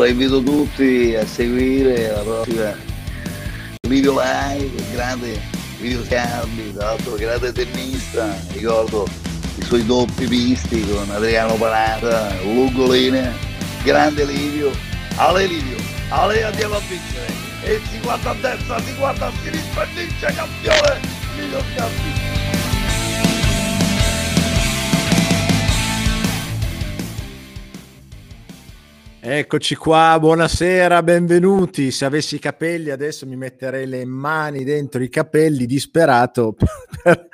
Allora invito tutti a seguire la prossima video live, grande video Scarbi, tra l'altro grande tennista, ricordo i suoi doppi visti con Adriano Panata, Lugoline, grande Livio, Ale Livio, Ale andiamo a vincere, e si guarda a destra, si guarda a sinistra vince campione, Livio Scarbi. Eccoci qua, buonasera, benvenuti. Se avessi i capelli adesso mi metterei le mani dentro i capelli disperato per,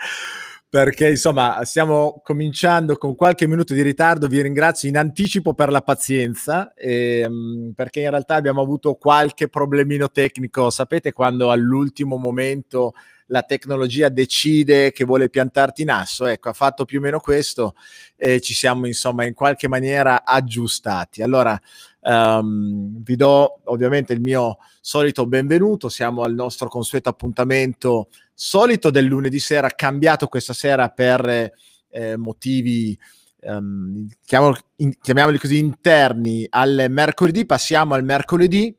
perché insomma stiamo cominciando con qualche minuto di ritardo. Vi ringrazio in anticipo per la pazienza ehm, perché in realtà abbiamo avuto qualche problemino tecnico. Sapete quando all'ultimo momento la tecnologia decide che vuole piantarti in asso. Ecco, ha fatto più o meno questo e ci siamo insomma in qualche maniera aggiustati. Allora, um, vi do ovviamente il mio solito benvenuto. Siamo al nostro consueto appuntamento solito del lunedì sera, cambiato questa sera per eh, motivi. Um, chiamiamoli così interni al mercoledì, passiamo al mercoledì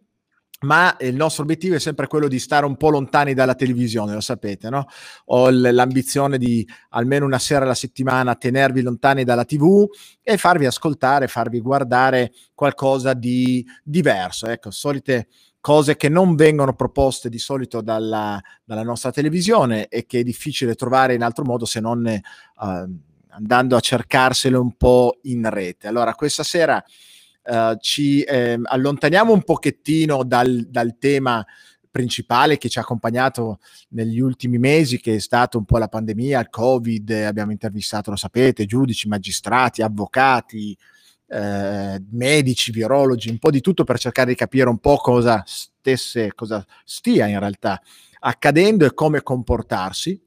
ma il nostro obiettivo è sempre quello di stare un po' lontani dalla televisione, lo sapete, no? Ho l'ambizione di almeno una sera alla settimana tenervi lontani dalla TV e farvi ascoltare, farvi guardare qualcosa di diverso, ecco, solite cose che non vengono proposte di solito dalla, dalla nostra televisione e che è difficile trovare in altro modo se non eh, andando a cercarsele un po' in rete. Allora, questa sera uh, ci eh, allontaniamo un pochettino dal, dal tema principale che ci ha accompagnato negli ultimi mesi, che è stato un po' la pandemia, il Covid, abbiamo intervistato, lo sapete, giudici, magistrati, avvocati, eh, medici, virologi, un po' di tutto per cercare di capire un po' cosa stesse, cosa stia in realtà accadendo e come comportarsi.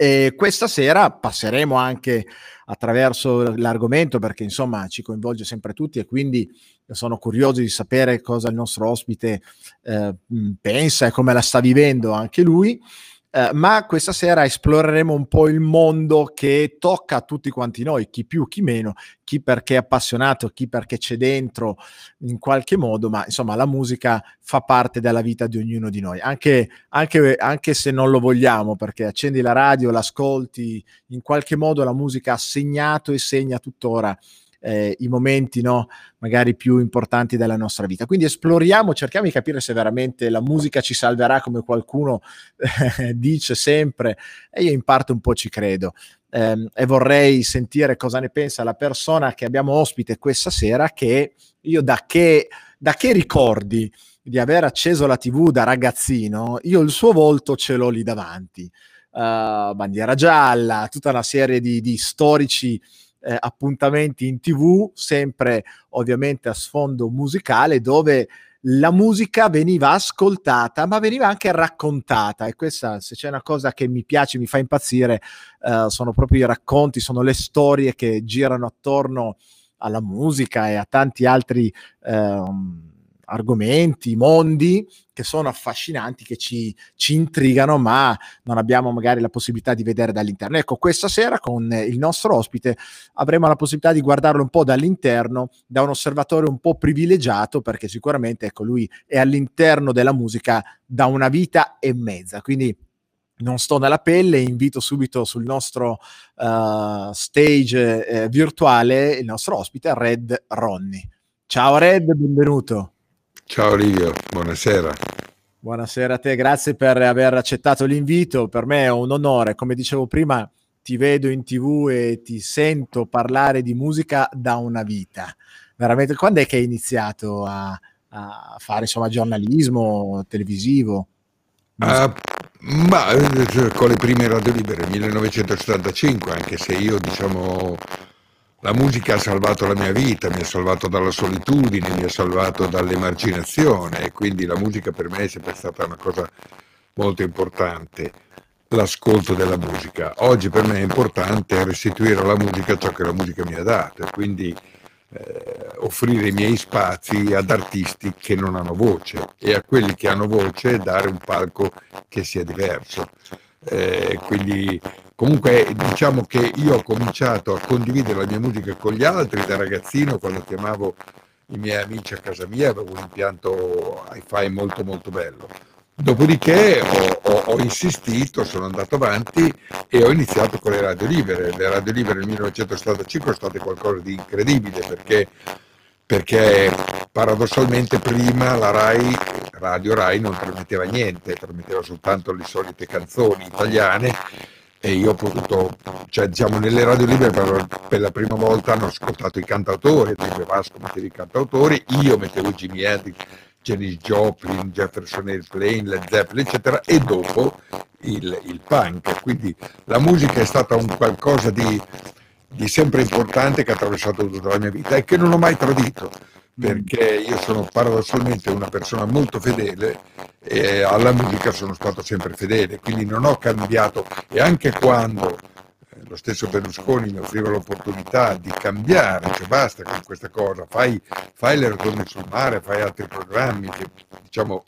E questa sera passeremo anche attraverso l'argomento perché insomma ci coinvolge sempre tutti e quindi sono curioso di sapere cosa il nostro ospite eh, pensa e come la sta vivendo anche lui. Eh, ma questa sera esploreremo un po' il mondo che tocca a tutti quanti noi, chi più, chi meno, chi perché è appassionato, chi perché c'è dentro in qualche modo, ma insomma la musica fa parte della vita di ognuno di noi, anche, anche, anche se non lo vogliamo, perché accendi la radio, l'ascolti, in qualche modo la musica ha segnato e segna tuttora eh, i momenti no, magari più importanti della nostra vita. Quindi esploriamo, cerchiamo di capire se veramente la musica ci salverà come qualcuno eh, dice sempre e io in parte un po' ci credo. Eh, e vorrei sentire cosa ne pensa la persona che abbiamo ospite questa sera che io da che, da che ricordi di aver acceso la tv da ragazzino, io il suo volto ce l'ho lì davanti. Uh, bandiera gialla, tutta una serie di, di storici eh, appuntamenti in tv, sempre ovviamente a sfondo musicale, dove la musica veniva ascoltata, ma veniva anche raccontata. E questa, se c'è una cosa che mi piace, mi fa impazzire, eh, sono proprio i racconti, sono le storie che girano attorno alla musica e a tanti altri. Eh, argomenti, mondi che sono affascinanti, che ci, ci, intrigano, ma non abbiamo magari la possibilità di vedere dall'interno. Ecco, questa sera con il nostro ospite avremo la possibilità di guardarlo un po' dall'interno, da un osservatore un po' privilegiato, perché sicuramente ecco, lui è all'interno della musica da una vita e mezza. Quindi non sto nella pelle, invito subito sul nostro uh, stage eh, virtuale il nostro ospite, Red Ronnie. Ciao Red, benvenuto. Ciao Livio, buonasera. Buonasera a te, grazie per aver accettato l'invito. Per me è un onore, come dicevo prima, ti vedo in tv e ti sento parlare di musica da una vita. Veramente, quando è che hai iniziato a, a fare insomma giornalismo televisivo? Uh, ma eh, con le prime radio libere, 1975, anche se io diciamo la musica ha salvato la mia vita, mi ha salvato dalla solitudine, mi ha salvato dall'emarginazione e quindi la musica per me è sempre stata una cosa molto importante, l'ascolto della musica. Oggi per me è importante restituire alla musica ciò che la musica mi ha dato e quindi eh, offrire i miei spazi ad artisti che non hanno voce e a quelli che hanno voce dare un palco che sia diverso. Eh, quindi Comunque diciamo che io ho cominciato a condividere la mia musica con gli altri da ragazzino quando chiamavo i miei amici a casa mia, avevo un impianto hi-fi molto molto bello. Dopodiché ho, ho, ho, insistito, sono andato avanti e ho iniziato con le radio libere. Le radio libere nel 1975 sono state qualcosa di incredibile perché, perché paradossalmente prima la RAI, Radio RAI non trasmetteva niente, trasmetteva soltanto le solite canzoni italiane e io ho potuto, cioè diciamo nelle radio libere per, per la prima volta hanno ascoltato i cantautori, tipo Vasco metteva i cantautori, io mettevo Jimmy Hendrix, Janis Joplin, Jefferson Airplane, Led Zeppelin, eccetera, e dopo il, il, punk. Quindi la musica è stata un qualcosa di, di sempre importante che ha attraversato tutta la mia vita e che non ho mai tradito perché io sono paradossalmente una persona molto fedele e alla musica sono stato sempre fedele, quindi non ho cambiato. E anche quando eh, lo stesso Berlusconi mi offriva l'opportunità di cambiare, cioè basta con questa cosa, fai, fai le rotonde sul mare, fai altri programmi che diciamo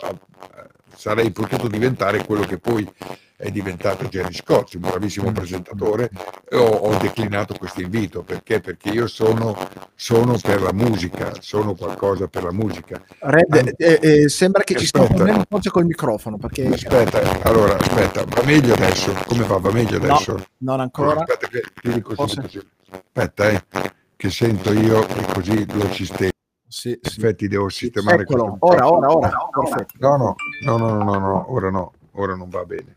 sarei potuto diventare quello che poi è diventato Jerry Scott, un bravissimo mm. presentatore, ho, ho declinato questo invito perché? Perché io sono, sono, per la musica, sono qualcosa per la musica. Red, eh, eh, sembra che aspetta, ci sto prendendo forse col microfono. Perché... Aspetta, allora aspetta, va meglio adesso? Come va? Va meglio adesso? No, non ancora. Aspetta, che, che così, così. aspetta eh, che sento io e così lo sistemo. Sì, effetti devo sistemare Eccolo, ora, ora, ora, ora. No, no, no, no, no, no, ora no, ora non va bene.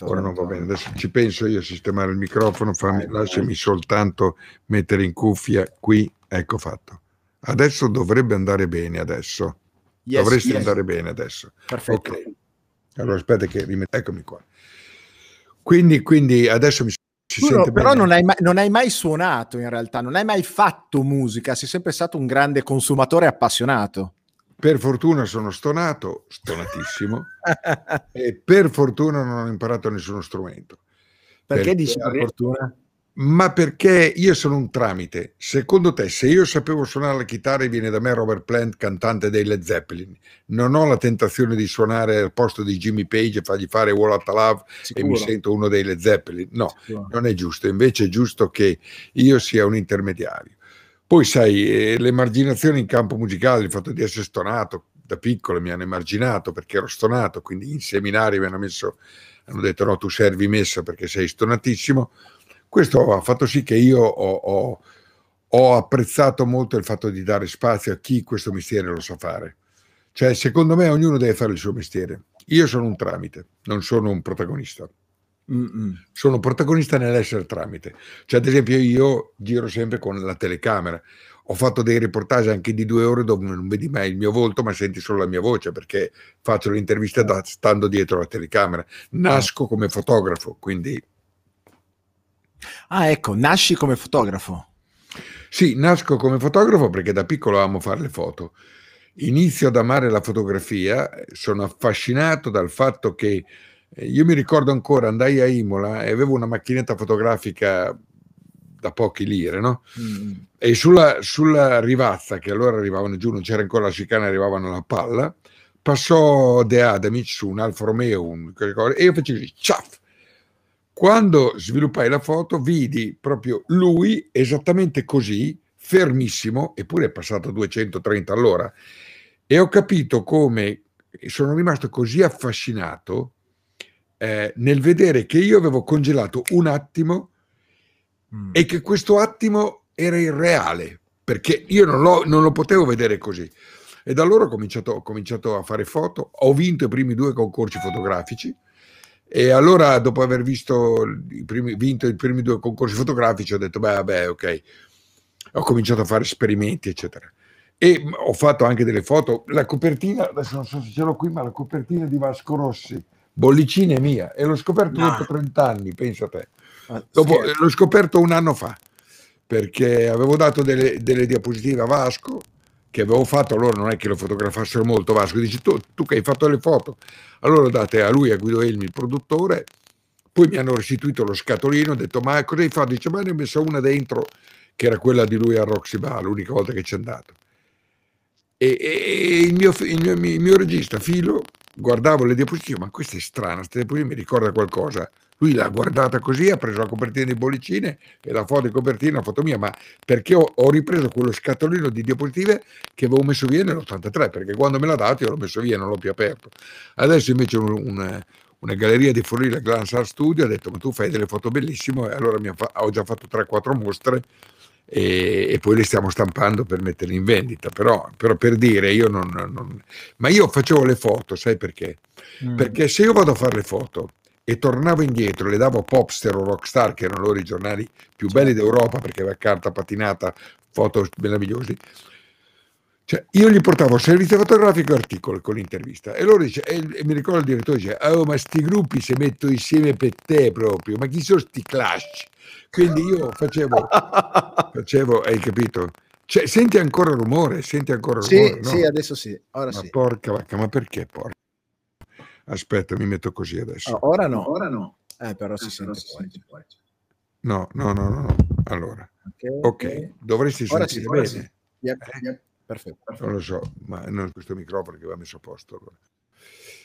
Ora non va bene, adesso ci penso io a sistemare il microfono, fammi, lasciami soltanto mettere in cuffia qui, ecco fatto. Adesso dovrebbe andare bene adesso. Yes, Dovresti yes. andare bene adesso. Perfetto. Ok. Allora aspetta che rimetto, eccomi qua. Quindi, quindi adesso mi si però, però non, hai mai, non hai mai suonato in realtà, non hai mai fatto musica, sei sempre stato un grande consumatore appassionato. Per fortuna sono stonato, stonatissimo, e per fortuna non ho imparato nessuno strumento. Perché, perché dici per fortuna? Ma perché io sono un tramite. Secondo te, se io sapevo suonare la chitarra e viene da me Robert Plant, cantante dei Led Zeppelin, non ho la tentazione di suonare al posto di Jimmy Page e fargli fare Wall of Love Sicuro. e mi sento uno dei Led Zeppelin. No, Sicuro. non è giusto. Invece è giusto che io sia un intermediario. Poi sai, eh, l'emarginazione in campo musicale, il fatto di essere stonato, da piccolo mi hanno emarginato perché ero stonato, quindi in seminario mi hanno messo, hanno detto no, tu servi messa perché sei stonatissimo. Questo ha fatto sì che io ho, ho, ho apprezzato molto il fatto di dare spazio a chi questo mestiere lo sa fare. Cioè, secondo me ognuno deve fare il suo mestiere. Io sono un tramite, non sono un protagonista. Mm-mm. Sono protagonista nell'essere tramite. Cioè, ad esempio, io giro sempre con la telecamera. Ho fatto dei reportage anche di due ore dove non vedi mai il mio volto, ma senti solo la mia voce perché faccio l'intervista da, stando dietro la telecamera. Nasco come fotografo, quindi. Ah, ecco, nasci come fotografo. Sì, nasco come fotografo perché da piccolo amo fare le foto. Inizio ad amare la fotografia, sono affascinato dal fatto che eh, io mi ricordo ancora, andai a Imola e avevo una macchinetta fotografica da pochi lire, no? Mm. E sulla, sulla, rivazza, che allora arrivavano giù, non c'era ancora la chicana, arrivavano alla palla, passò De Adamic su un Alfa Romeo, un, e io feci così, ciaf! Quando sviluppai la foto, vidi proprio lui esattamente così, fermissimo, eppure è passato a 230 all'ora, e ho capito come sono rimasto così affascinato eh, nel vedere che io avevo congelato un attimo mm. e che questo attimo era irreale, perché io non, non lo potevo vedere così. E da allora ho cominciato, ho cominciato, a fare foto, ho vinto i primi due concorsi fotografici e allora dopo aver visto i primi, vinto i primi due concorsi fotografici ho detto beh vabbè ok, ho cominciato a fare esperimenti eccetera. E ho fatto anche delle foto, la copertina, adesso non so se ce l'ho qui, ma la copertina di Vasco Rossi bollicina è mia e l'ho scoperto no. dopo 30 anni, pensa a te. Ah, dopo, l'ho scoperto un anno fa perché avevo dato delle, delle, diapositive a Vasco che avevo fatto, allora non è che lo fotografassero molto Vasco, dice tu, tu che hai fatto le foto, allora date a lui, a Guido Elmi, il produttore, poi mi hanno restituito lo scatolino, ho detto ma cosa hai fatto? Dice ma ne ho messo una dentro che era quella di lui a Roxy Bar, l'unica volta che c'è andato. E, e il, mio, il, mio, il mio regista Filo guardavo le diapositive, ma questa è strana, questa diapositiva mi ricorda qualcosa. Lui l'ha guardata così, ha preso la copertina di bollicine e la foto di copertina, la foto mia, ma perché ho, ho, ripreso quello scatolino di diapositive che avevo messo via nell'83, perché quando me l'ha dato io l'ho messo via e non l'ho più aperto. Adesso invece un, un, una galleria di Forlì, la Glance Art Studio, ha detto ma tu fai delle foto bellissime e allora fa- ho già fatto 3-4 mostre e, e, poi le stiamo stampando per metterle in vendita. Però, però per dire, io non, non, Ma io facevo le foto, sai perché? Mm. Perché se io vado a fare le foto e tornavo indietro, le davo Popster o Rockstar, che erano loro i giornali più belli d'Europa perché aveva carta patinata, foto meravigliosi. Cioè, io gli portavo servizio fotografico e articolo con l'intervista e loro dice, e, e mi ricordo il direttore dice, oh ma sti gruppi si mettono insieme per te proprio, ma chi sono sti clash? Quindi io facevo, facevo hai capito? Cioè, senti ancora rumore? Senti ancora rumore? Sì, no? sì, adesso sì, ora ma sì. porca vacca, ma perché porca? Aspetta, mi metto così adesso. Oh, ora no. Ora no. Eh, però si, eh, però sente, si sente poi. No, no, no, no, no. Allora, ok, okay. dovresti ora sentire sì, bene. Sì. Yep, eh? yep. Perfetto, perfetto, Non lo so, ma non questo microfono che va messo a posto. Allora.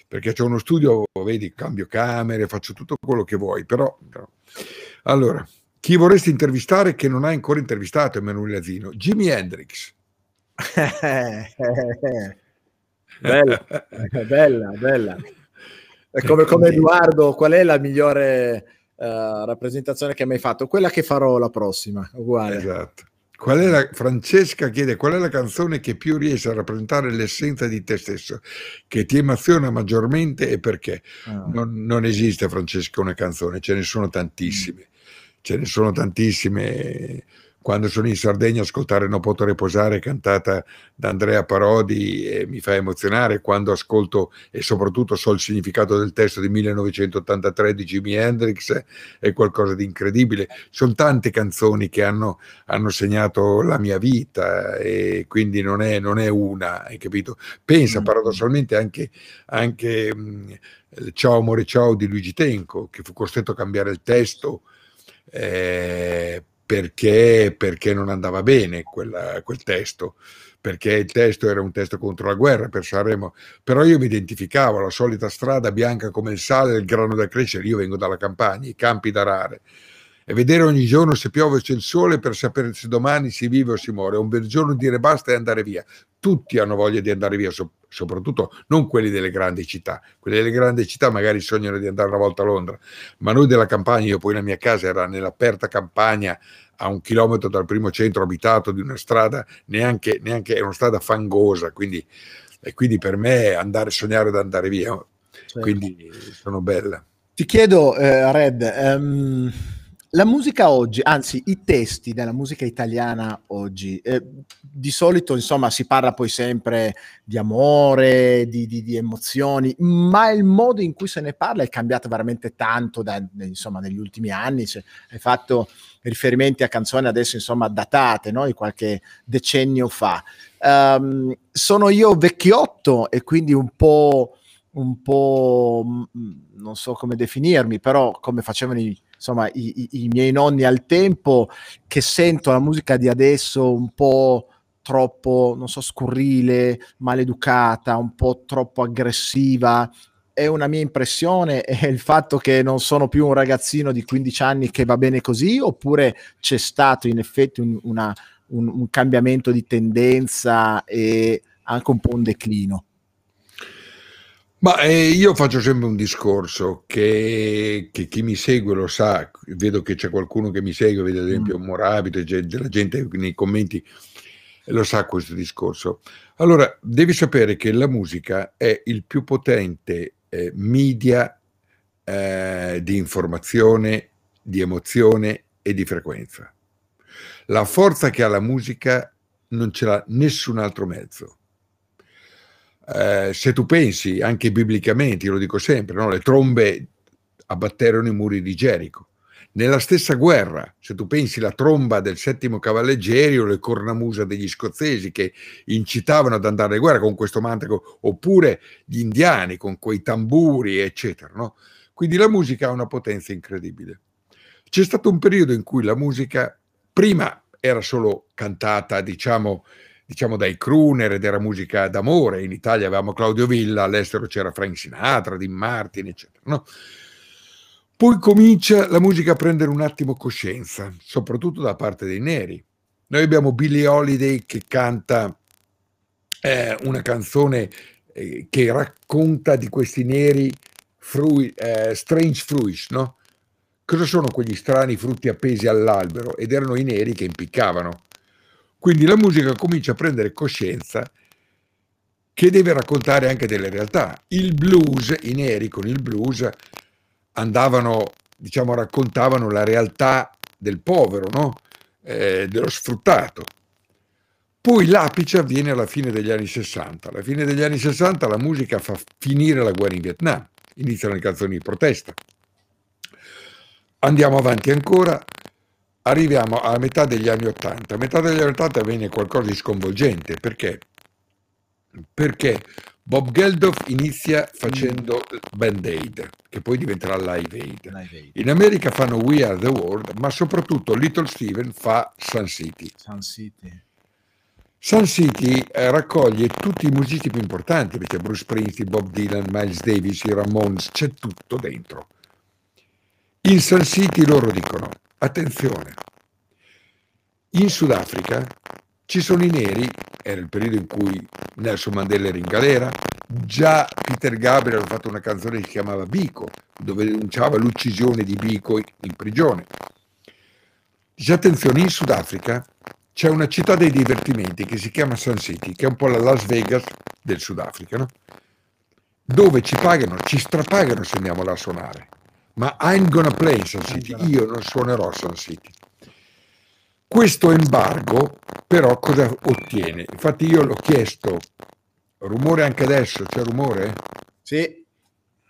Perché c'è uno studio, vedi, cambio camere, faccio tutto quello che vuoi, però... però. Allora, chi vorresti intervistare che non hai ancora intervistato, Emanuele Azino? Jimi Hendrix. bella, bella, bella. Come, come, Edoardo, qual è la migliore uh, rappresentazione che hai mai fatto? Quella che farò la prossima, uguale. Esatto. Qual è la, Francesca chiede qual è la canzone che più riesce a rappresentare l'essenza di te stesso, che ti emoziona maggiormente e perché? Ah. Non, non, esiste, Francesca, una canzone, ce ne sono tantissime ce ne sono tantissime. Quando sono in Sardegna ascoltare Non potrò riposare cantata da Andrea Parodi e mi fa emozionare quando ascolto e soprattutto so il significato del testo di 1983 di Jimi Hendrix è qualcosa di incredibile. Sono tante canzoni che hanno, hanno segnato la mia vita e quindi non è, non è una, hai capito? Pensa mm. paradossalmente anche, anche mh, Ciao amore ciao di Luigi Tenco che fu costretto a cambiare il testo eh, perché, perché, non andava bene quella, quel testo, perché il testo era un testo contro la guerra per Sanremo, però io mi identificavo, la solita strada bianca come il sale, il grano da crescere, io vengo dalla campagna, i campi da rare, e vedere ogni giorno se piove o c'è il sole per sapere se domani si vive o si muore, un bel giorno dire basta e andare via. Tutti hanno voglia di andare via, so- soprattutto non quelli delle grandi città. Quelli delle grandi città magari sognano di andare una volta a Londra, ma noi della campagna, io poi la mia casa era nell'aperta campagna a un chilometro dal primo centro abitato di una strada, neanche, neanche è una strada fangosa, quindi, e quindi per me andare, sognare di andare via, certo. quindi sono bella. Ti chiedo, eh, Red, um la musica oggi, anzi i testi della musica italiana oggi, eh, di solito insomma si parla poi sempre di amore, di, di, di, emozioni, ma il modo in cui se ne parla è cambiato veramente tanto da, insomma, negli ultimi anni. Cioè, hai fatto riferimenti a canzoni adesso insomma datate, no? di qualche decennio fa. Um, sono io vecchiotto e quindi un po', un po' non so come definirmi, però come facevano i insomma, i, i, i miei nonni al tempo, che sento la musica di adesso un po' troppo, non so, scurrile, maleducata, un po' troppo aggressiva. È una mia impressione, è il fatto che non sono più un ragazzino di 15 anni che va bene così, oppure c'è stato in effetti un, una, un, un cambiamento di tendenza e anche un po' un declino? Ma eh, io faccio sempre un discorso che, che, chi mi segue lo sa, vedo che c'è qualcuno che mi segue, vede ad esempio mm. Morabito, della gente nei commenti lo sa questo discorso. Allora, devi sapere che la musica è il più potente eh, media eh, di informazione, di emozione e di frequenza. La forza che ha la musica non ce l'ha nessun altro mezzo eh, se tu pensi anche biblicamente, lo dico sempre, no? le trombe abbatterono i muri di Gerico. Nella stessa guerra, se tu pensi la tromba del settimo cavalleggeri o le cornamusa degli scozzesi che incitavano ad andare a guerra con questo mantico, oppure gli indiani con quei tamburi, eccetera. No? Quindi la musica ha una potenza incredibile. C'è stato un periodo in cui la musica prima era solo cantata, diciamo, diciamo dai crooner ed era musica d'amore. In Italia avevamo Claudio Villa, all'estero c'era Frank Sinatra, Dean Martin, eccetera. No? Poi comincia la musica a prendere un attimo coscienza, soprattutto da parte dei neri. Noi abbiamo Billie Holiday che canta eh, una canzone eh, che racconta di questi neri frui, eh, strange fruits, no? Cosa sono quegli strani frutti appesi all'albero? Ed erano i neri che impiccavano. Quindi la musica comincia a prendere coscienza che deve raccontare anche delle realtà. Il blues, i neri con il blues andavano, diciamo, raccontavano la realtà del povero, no? eh, dello sfruttato. Poi l'apice avviene alla fine degli anni 60. Alla fine degli anni 60 la musica fa finire la guerra in Vietnam, iniziano le canzoni di protesta. Andiamo avanti ancora, arriviamo alla metà degli anni 80. A metà degli anni 80 avviene qualcosa di sconvolgente, perché? Perché Bob Geldof inizia facendo Band Aid, che poi diventerà Live Aid. In America fanno We Are the World, ma soprattutto Little Steven fa Sun City. Sun City. Sun City eh, raccoglie tutti i musicisti più importanti, perché Bruce Springsteen, Bob Dylan, Miles Davis, i Ramones, c'è tutto dentro. In Sun City loro dicono, attenzione, in Sudafrica ci sono i neri, era il periodo in cui Nelson Mandela era in galera, già Peter Gabriel ha fatto una canzone che si chiamava Bico, dove denunciava l'uccisione di Bico in prigione. Dice attenzione, in Sudafrica c'è una città dei divertimenti che si chiama Sun City, che è un po' la Las Vegas del Sudafrica, no? dove ci pagano, ci strapagano se andiamo là a suonare. Ma I'm gonna play Sun City, io non suonerò Sun City. Questo embargo però cosa ottiene? Infatti io l'ho chiesto, rumore anche adesso, c'è rumore? Sì.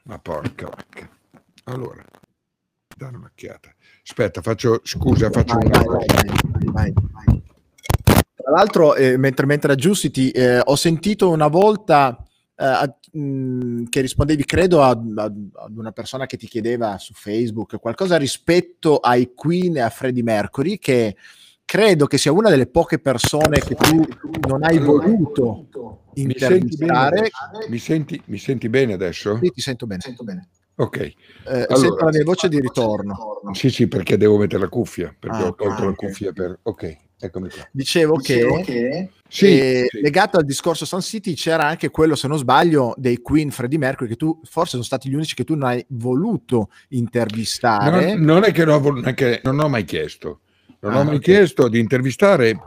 Ma porca vacca. Allora, dare un'occhiata. Aspetta, faccio, scusa, faccio vai, una vai, vai, vai, Tra l'altro, eh, mentre, mentre aggiusti, eh, ho sentito una volta eh, mh, che rispondevi, credo, ad, ad, una persona che ti chiedeva su Facebook qualcosa rispetto ai Queen e a Freddie Mercury, che credo che sia una delle poche persone che tu non hai voluto intervistare. Mi senti, mi senti bene adesso? Sì, ti sento bene. Sento bene. Ok. Eh, allora, sento la mia voce di ritorno. Sì, sì, perché devo mettere la cuffia, perché ah, ho tolto ah, la cuffia per... Ok, eccomi qua. Dicevo, Dicevo che, che... Sì, eh, sì. legato al discorso Sun City c'era anche quello, se non sbaglio, dei Queen Freddie Mercury, che tu forse sono stati gli unici che tu non hai voluto intervistare. Non, non è che non ho, non, che non ho mai chiesto. Non ah, ho mai okay. chiesto di intervistare,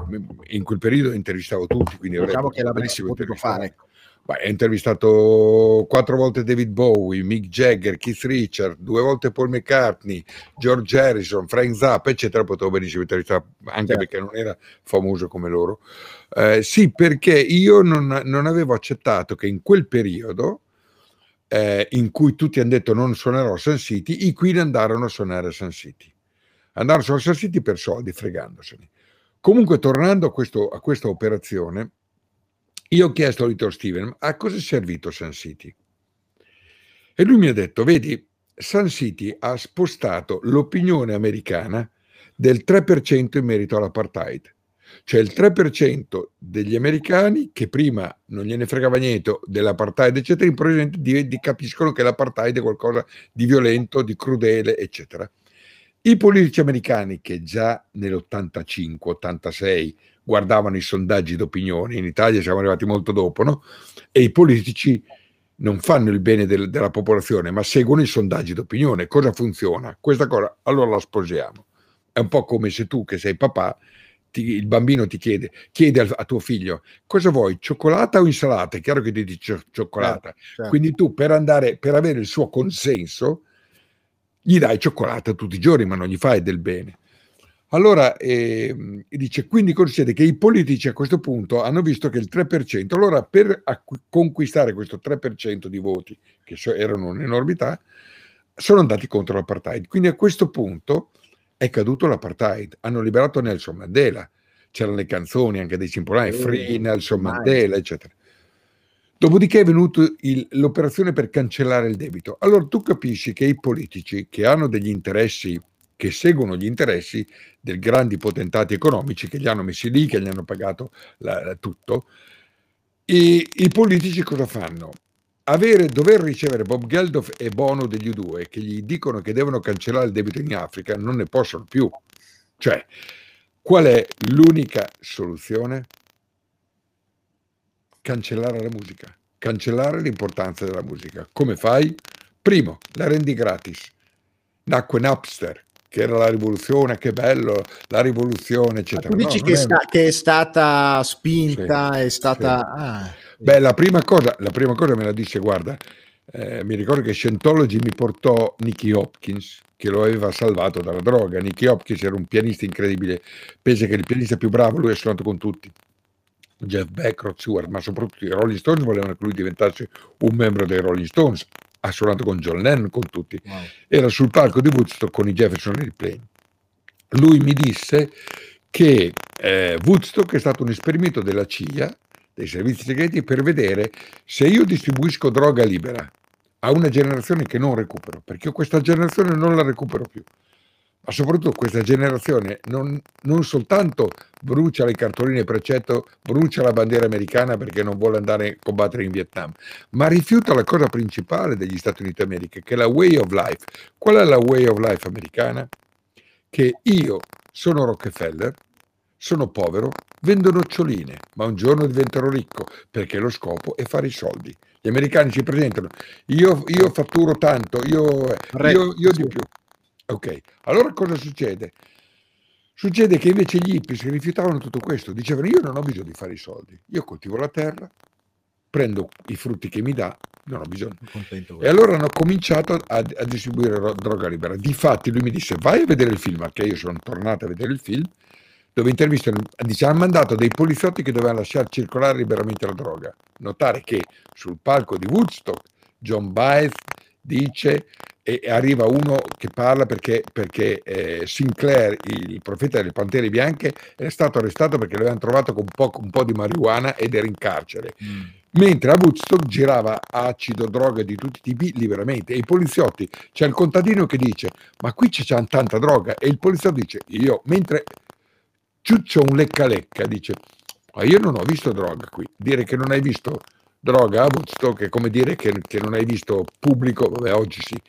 in quel periodo intervistavo tutti, quindi diciamo che l'avresti potuto fare. Beh, ho intervistato quattro volte David Bowie, Mick Jagger, Keith Richard, due volte Paul McCartney, George Harrison, Frank Zappa, eccetera. Potevo benissimo intervistare anche certo. perché non era famoso come loro. Eh, sì, perché io non, non, avevo accettato che in quel periodo, eh, in cui tutti hanno detto non suonerò a Sun City, i Queen andarono a suonare a Sun City andarono su Sun City per soldi, fregandosene. Comunque, tornando a, questo, a questa operazione, io ho chiesto a Little Steven a cosa è servito Sun City. E lui mi ha detto, vedi, Sun City ha spostato l'opinione americana del 3% in merito all'apartheid. Cioè il 3% degli americani che prima non gliene fregava niente dell'apartheid, eccetera, improvvisamente capiscono che l'apartheid è qualcosa di violento, di crudele, eccetera. I politici americani che già nell'85-86 guardavano i sondaggi d'opinione, in Italia siamo arrivati molto dopo, no? E i politici non fanno il bene del, della popolazione, ma seguono i sondaggi d'opinione. Cosa funziona? Questa cosa, allora la sposiamo. È un po' come se tu, che sei papà, ti, il bambino ti chiede, chiede a, a, tuo figlio cosa vuoi, cioccolata o insalata? È chiaro che ti dice cioccolata. Certo, certo. Quindi tu per andare, per avere il suo consenso, gli dai cioccolata tutti i giorni, ma non gli fai del bene. Allora eh, dice, quindi concede che i politici a questo punto hanno visto che il 3%, allora per acqu- conquistare questo 3% di voti, che so, erano un'enormità, sono andati contro l'apartheid. Quindi a questo punto è caduto l'apartheid, hanno liberato Nelson Mandela, c'erano le canzoni anche dei Simple Free Nelson Mandela, eccetera. Dopodiché è venuta l'operazione per cancellare il debito. Allora tu capisci che i politici che hanno degli interessi, che seguono gli interessi dei grandi potentati economici che li hanno messi lì, che gli hanno pagato la, la, tutto, e i politici cosa fanno? avere, dover ricevere Bob Geldof e Bono degli U2 che gli dicono che devono cancellare il debito in Africa, non ne possono più. Cioè, qual è l'unica soluzione? Cancellare la musica, cancellare l'importanza della musica. Come fai? Primo, la rendi gratis. Nacque Napster, che era la rivoluzione, che bello, la rivoluzione, eccetera. Ma tu dici no, che, è... sta, che, è stata spinta, sì, è stata... Sì. Ah. Beh, la prima, cosa, la prima cosa me la disse, guarda, eh, mi ricordo che Scientology mi portò Nicky Hopkins, che lo aveva salvato dalla droga. Nicky Hopkins era un pianista incredibile, pensa che il pianista più bravo, lui ha suonato con tutti. Jeff Beck, Rod Stewart, ma soprattutto i Rolling Stones volevano che lui diventasse un membro dei Rolling Stones. Ha suonato con John Lennon, con tutti. Wow. Era sul palco di Woodstock con i Jefferson Airplane. Lui mi disse che eh, Woodstock è stato un esperimento della CIA dei servizi segreti per vedere se io distribuisco droga libera a una generazione che non recupero, perché io questa generazione non la recupero più, ma soprattutto questa generazione non, non soltanto brucia le cartoline precetto, brucia la bandiera americana perché non vuole andare a combattere in Vietnam, ma rifiuta la cosa principale degli Stati Uniti d'America, che è la way of life. Qual è la way of life americana? Che io sono Rockefeller, sono povero, vendo noccioline, ma un giorno diventerò ricco perché lo scopo è fare i soldi. Gli americani ci presentano, io, io fatturo tanto, io, io, io di più. Ok, allora cosa succede? Succede che invece gli hippie si rifiutavano tutto questo, dicevano io non ho bisogno di fare i soldi, io coltivo la terra, prendo i frutti che mi dà, non ho bisogno. E allora hanno cominciato a, a distribuire droga libera. Difatti lui mi disse vai a vedere il film, perché io sono tornato a vedere il film, dove intervistano, dice, hanno mandato dei poliziotti che dovevano lasciare circolare liberamente la droga. Notare che sul palco di Woodstock John Baez dice e arriva uno che parla perché, perché eh, Sinclair, il profeta delle Pantere Bianche, è stato arrestato perché l'avevano trovato con un po', un po', di marijuana ed era in carcere. Mm. Mentre a Woodstock girava acido, droga di tutti i tipi liberamente e i poliziotti, c'è il contadino che dice ma qui c'è tanta droga e il poliziotto dice io, mentre Ciuccio un lecca lecca dice ma io non ho visto droga qui, dire che non hai visto droga a Woodstock è come dire che, che non hai visto pubblico, vabbè oggi sì,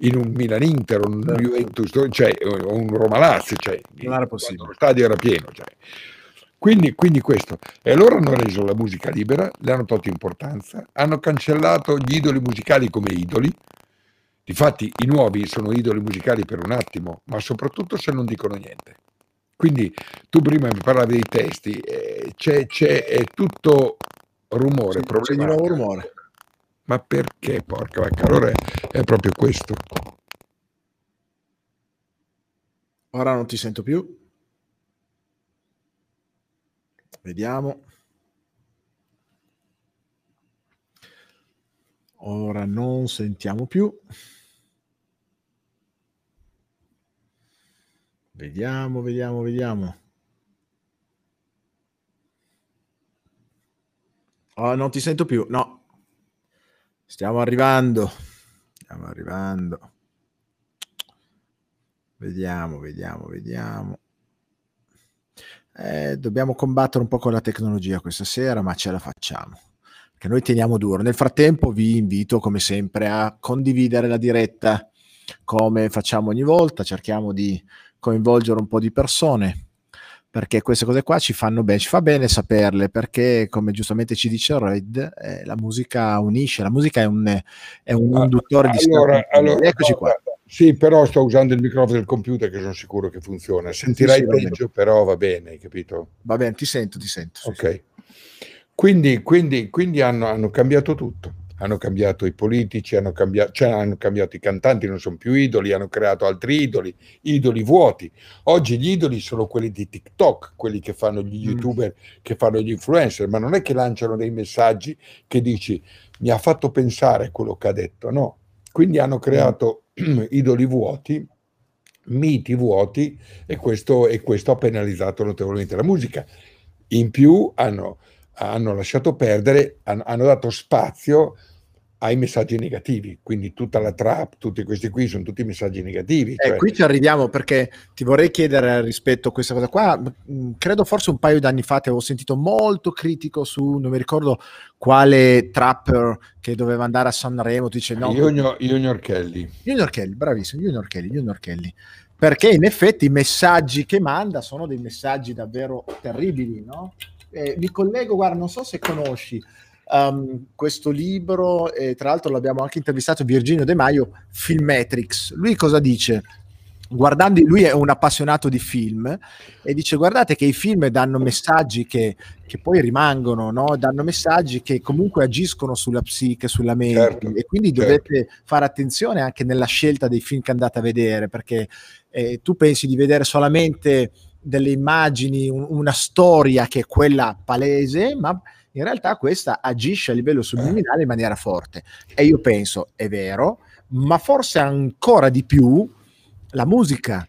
in un Milan Inter, un certo. Juventus, cioè, un Roma Lazio, cioè, non era possibile. lo stadio era pieno. Cioè. Quindi, quindi, questo. E allora hanno reso la musica libera, le hanno tolto importanza, hanno cancellato gli idoli musicali come idoli. Difatti i nuovi sono idoli musicali per un attimo, ma soprattutto se non dicono niente. Quindi tu prima mi parlavi dei testi, eh, c'è, c'è è tutto rumore, sì, c'è di nuovo rumore. Ma perché, porca vacca? Allora è, proprio questo. Ora non ti sento più. Vediamo. Ora non sentiamo più. Vediamo, vediamo, vediamo. Oh, non ti sento più. No. Stiamo arrivando. Stiamo arrivando. Vediamo, vediamo, vediamo. Eh, dobbiamo combattere un po' con la tecnologia questa sera, ma ce la facciamo. Perché noi teniamo duro. Nel frattempo vi invito, come sempre, a condividere la diretta come facciamo ogni volta. Cerchiamo di coinvolgere un po' di persone perché queste cose qua ci fanno bene, ci fa bene saperle perché come giustamente ci dice Red eh, la musica unisce, la musica è un, è un ah, induttore di allora, allora, eccoci qua. Sì, però sto usando il microfono del computer che sono sicuro che funziona. Sentirai sì, sì, peggio, però va bene, capito? Va bene, ti sento, ti sento. ok. Sì. Quindi, quindi, quindi hanno, hanno cambiato tutto hanno cambiato i politici, hanno cambiato, cioè hanno cambiato i cantanti, non sono più idoli, hanno creato altri idoli, idoli vuoti. Oggi gli idoli sono quelli di TikTok, quelli che fanno gli mm. youtuber, mm. che fanno gli influencer, ma non è che lanciano dei messaggi che dici mi ha fatto pensare quello che ha detto, no. Quindi hanno creato mm. idoli vuoti, miti vuoti e questo, e questo ha penalizzato notevolmente la musica. In più hanno, hanno lasciato perdere, hanno, hanno dato spazio ai messaggi negativi, quindi tutta la trap, tutti questi qui sono tutti messaggi negativi. Eh, cioè... qui ci arriviamo perché ti vorrei chiedere rispetto a questa cosa qua, mm, credo forse un paio d'anni fa ti avevo sentito molto critico su, non mi ricordo quale trapper che doveva andare a Sanremo, ti dice no. Junior, Junior Kelly. Junior Kelly, bravissimo, Junior Kelly, Junior Kelly. Perché in effetti i messaggi che manda sono dei messaggi davvero terribili, no? Eh, mi collego, guarda, non so se conosci, um, questo libro, e tra l'altro l'abbiamo anche intervistato Virginio De Maio, Filmetrics. Lui cosa dice? Guardando, lui è un appassionato di film e dice guardate che i film danno messaggi che, che poi rimangono, no? danno messaggi che comunque agiscono sulla psiche, sulla mente certo, e quindi certo. dovete fare attenzione anche nella scelta dei film che andate a vedere perché eh, tu pensi di vedere solamente delle immagini, un, una storia che è quella palese, ma in realtà questa agisce a livello subliminale in maniera forte. E io penso, è vero, ma forse ancora di più la musica.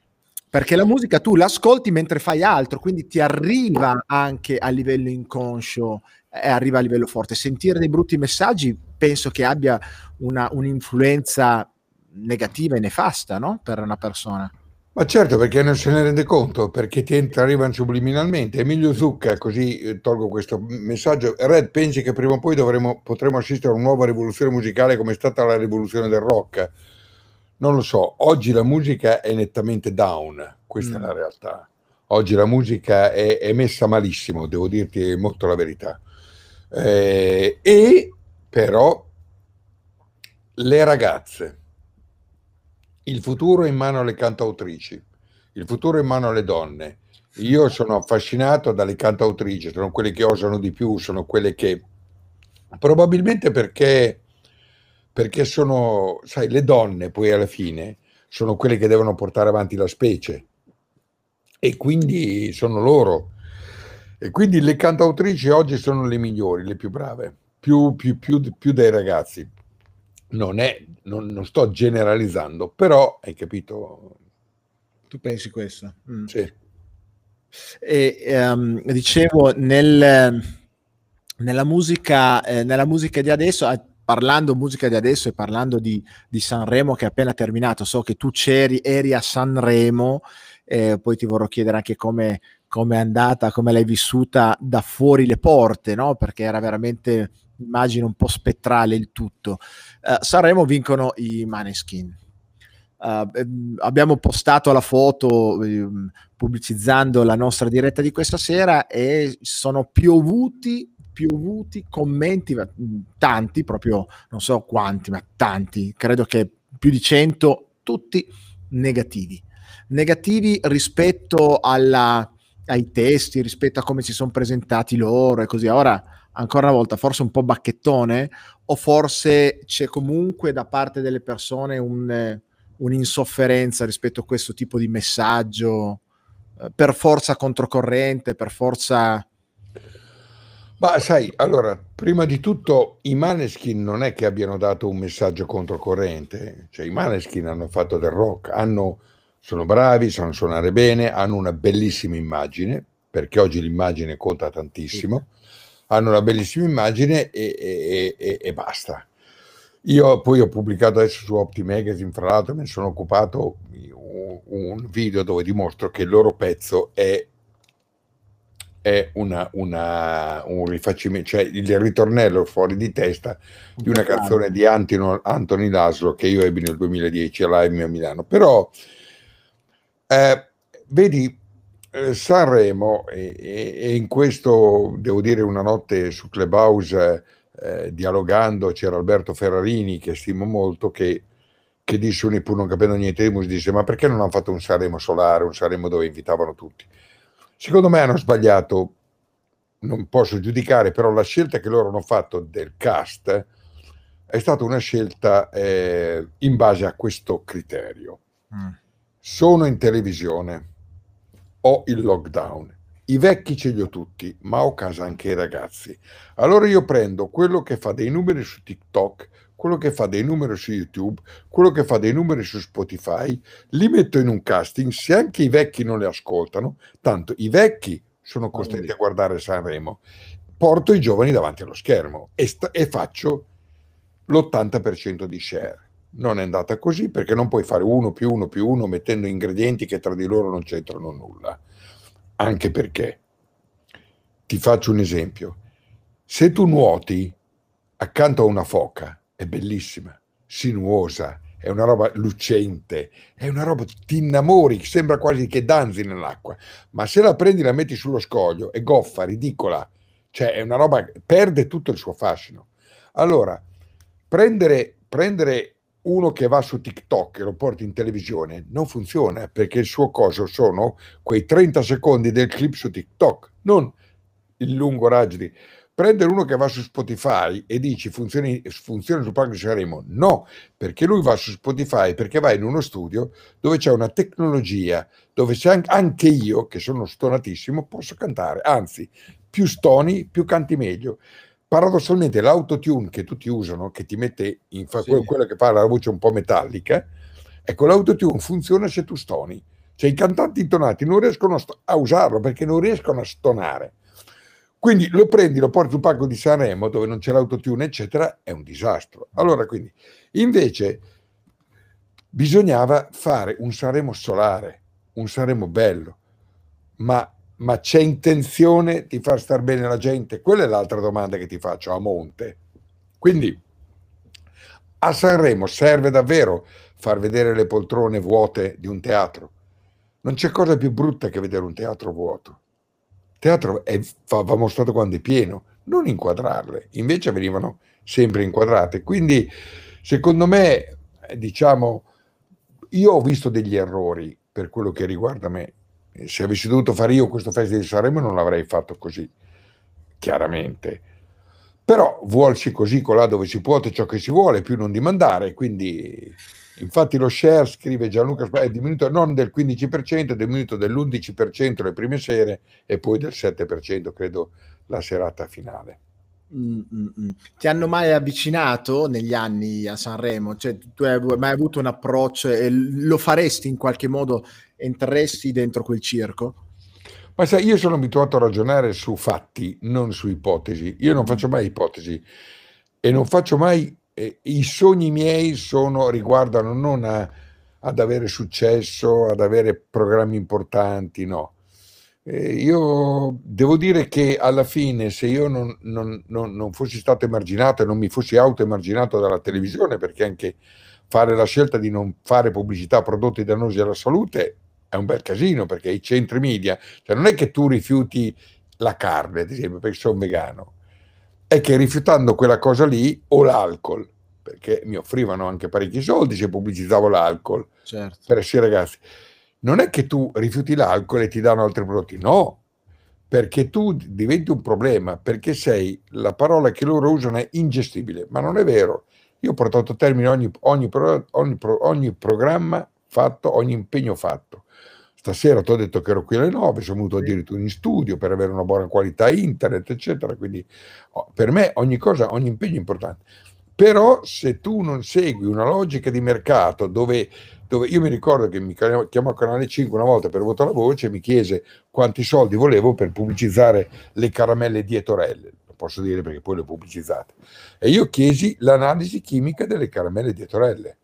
Perché la musica tu l'ascolti mentre fai altro, quindi ti arriva anche a livello inconscio e arriva a livello forte. Sentire dei brutti messaggi penso che abbia una, un'influenza negativa e nefasta no? per una persona. Ma certo, perché non se ne rende conto, perché ti entra, arrivano subliminalmente. Emilio Zucca, così eh, tolgo questo messaggio, Red pensi che prima o poi dovremo, potremo assistere a una nuova rivoluzione musicale come è stata la rivoluzione del rock? Non lo so, oggi la musica è nettamente down, questa mm. è la realtà. Oggi la musica è, è, messa malissimo, devo dirti molto la verità. Eh, e però le ragazze il futuro è in mano alle cantautrici, il futuro è in mano alle donne. Io sono affascinato dalle cantautrici, sono quelle che osano di più, sono quelle che probabilmente perché, perché sono, sai, le donne poi alla fine sono quelle che devono portare avanti la specie e quindi sono loro. E quindi le cantautrici oggi sono le migliori, le più brave, più, più, più, più dei ragazzi non è, non, non, sto generalizzando, però hai capito. Tu pensi questo? Mm. Sì. E, um, dicevo, nel, nella, musica, eh, nella musica di adesso, parlando musica di adesso e parlando di, di, Sanremo che è appena terminato, so che tu c'eri, eri a Sanremo, eh, poi ti vorrò chiedere anche come è andata, come l'hai vissuta da fuori le porte, no? perché era veramente immagino un po' spettrale il tutto. Uh, Sanremo vincono i Maneskin. Uh, abbiamo postato la foto um, pubblicizzando la nostra diretta di questa sera e sono piovuti, piovuti commenti, tanti, proprio non so quanti, ma tanti, credo che più di 100, tutti negativi. Negativi rispetto alla, ai testi, rispetto a come si sono presentati loro e così. Ora ancora una volta, forse un po' bacchettone, o forse c'è comunque da parte delle persone un, un'insofferenza rispetto a questo tipo di messaggio, eh, per forza controcorrente, per forza... Ma sai, allora, prima di tutto i Maneskin non è che abbiano dato un messaggio controcorrente, cioè i Maneskin hanno fatto del rock, hanno, sono bravi, sanno suonare bene, hanno una bellissima immagine, perché oggi l'immagine conta tantissimo. Sì hanno una bellissima immagine e, e, e, e basta. Io poi ho pubblicato adesso su Opti Magazine, fra l'altro mi sono occupato un, un video dove dimostro che il loro pezzo è, è una, una, un rifacimento, cioè il ritornello fuori di testa di una canzone di Antino, Anthony Laszlo che io ebbi nel 2010 a Live a Milano. Però, eh, vedi, Sanremo e, in questo devo dire una notte su Clubhouse eh, dialogando c'era Alberto Ferrarini che stimo molto che, che disse un pur non capendo niente di musica disse ma perché non hanno fatto un Sanremo solare un Sanremo dove invitavano tutti? Secondo me hanno sbagliato non posso giudicare però la scelta che loro hanno fatto del cast è stata una scelta eh, in base a questo criterio. Mm. sono in televisione ho il lockdown. I vecchi ce li ho tutti, ma ho casa anche i ragazzi. Allora io prendo quello che fa dei numeri su TikTok, quello che fa dei numeri su YouTube, quello che fa dei numeri su Spotify, li metto in un casting, se anche i vecchi non li ascoltano, tanto i vecchi sono costretti a guardare Sanremo, porto i giovani davanti allo schermo e, sta- e faccio l'80% di share. Non è andata così perché non puoi fare uno più uno più uno mettendo ingredienti che tra di loro non c'entrano nulla. Anche perché, ti faccio un esempio, se tu nuoti accanto a una foca, è bellissima, sinuosa, è una roba lucente, è una roba, ti innamori, sembra quasi che danzi nell'acqua, ma se la prendi e la metti sullo scoglio, è goffa, ridicola, cioè è una roba, perde tutto il suo fascino. Allora, prendere, prendere uno che va su TikTok e lo porti in televisione non funziona perché il suo coso sono quei 30 secondi del clip su TikTok, non il lungo raggio di prendere uno che va su Spotify e dici funzioni, funziona sul palco di Sanremo, no, perché lui va su Spotify perché va in uno studio dove c'è una tecnologia, dove anche io, che sono stonatissimo, posso cantare, anzi, più stoni, più canti meglio. Paradossalmente l'autotune che tutti usano, che ti mette in fa- sì. quello che fa la voce un po' metallica, ecco l'autotune funziona se tu stoni. Cioè i cantanti intonati non riescono a, st- a usarlo perché non riescono a stonare quindi lo prendi, lo porti sul palco di Sanremo dove non c'è l'autotune, eccetera, è un disastro. Allora, quindi, invece, bisognava fare un Sanremo solare, un Sanremo bello, ma, ma c'è intenzione di far star bene la gente? Quella è l'altra domanda che ti faccio a monte. Quindi, a Sanremo serve davvero far vedere le poltrone vuote di un teatro? Non c'è cosa più brutta che vedere un teatro vuoto teatro è, va, va mostrato quando è pieno, non inquadrarle, invece venivano sempre inquadrate. Quindi, secondo me, diciamo, io ho visto degli errori per quello che riguarda me. Se avessi dovuto fare io questo festival di Sanremo non l'avrei fatto così, chiaramente. Però vuolsi così, colà dove si può, ciò che si vuole, più non dimandare, quindi Infatti lo share, scrive Gianluca, è diminuito non del 15%, è diminuito dell'11% le prime sere e poi del 7%, credo, la serata finale. Mm-mm. Ti hanno mai avvicinato negli anni a Sanremo? Cioè, tu hai mai avuto un approccio e lo faresti in qualche modo? Entreresti dentro quel circo? Ma sai, io sono abituato a ragionare su fatti, non su ipotesi. Io non faccio mai ipotesi e non faccio mai eh, i sogni miei sono, riguardano non a, ad avere successo, ad avere programmi importanti, no. Eh, io devo dire che alla fine, se io non, non, non, non fossi stato emarginato e non mi fossi auto-emarginato dalla televisione, perché anche fare la scelta di non fare pubblicità a prodotti dannosi alla salute è un bel casino, perché i centri media, cioè non è che tu rifiuti la carne, ad esempio, perché sono vegano, è che rifiutando quella cosa lì o l'alcol, perché mi offrivano anche parecchi soldi se pubblicizzavo l'alcol certo. per essere ragazzi. Non è che tu rifiuti l'alcol e ti danno altri prodotti, no, perché tu diventi un problema, perché sei, la parola che loro usano è ingestibile, ma non è vero. Io ho portato a termine ogni, ogni, ogni, ogni programma fatto, ogni impegno fatto. Stasera ti ho detto che ero qui alle 9, sono venuto addirittura in studio per avere una buona qualità internet, eccetera. Quindi oh, per me ogni cosa, ogni impegno è importante. Però se tu non segui una logica di mercato dove, dove io mi ricordo che mi chiamò Canale 5 una volta per votare la voce e mi chiese quanti soldi volevo per pubblicizzare le caramelle di Etorelle, lo posso dire perché poi le ho pubblicizzate. E io chiesi l'analisi chimica delle caramelle di Etorelle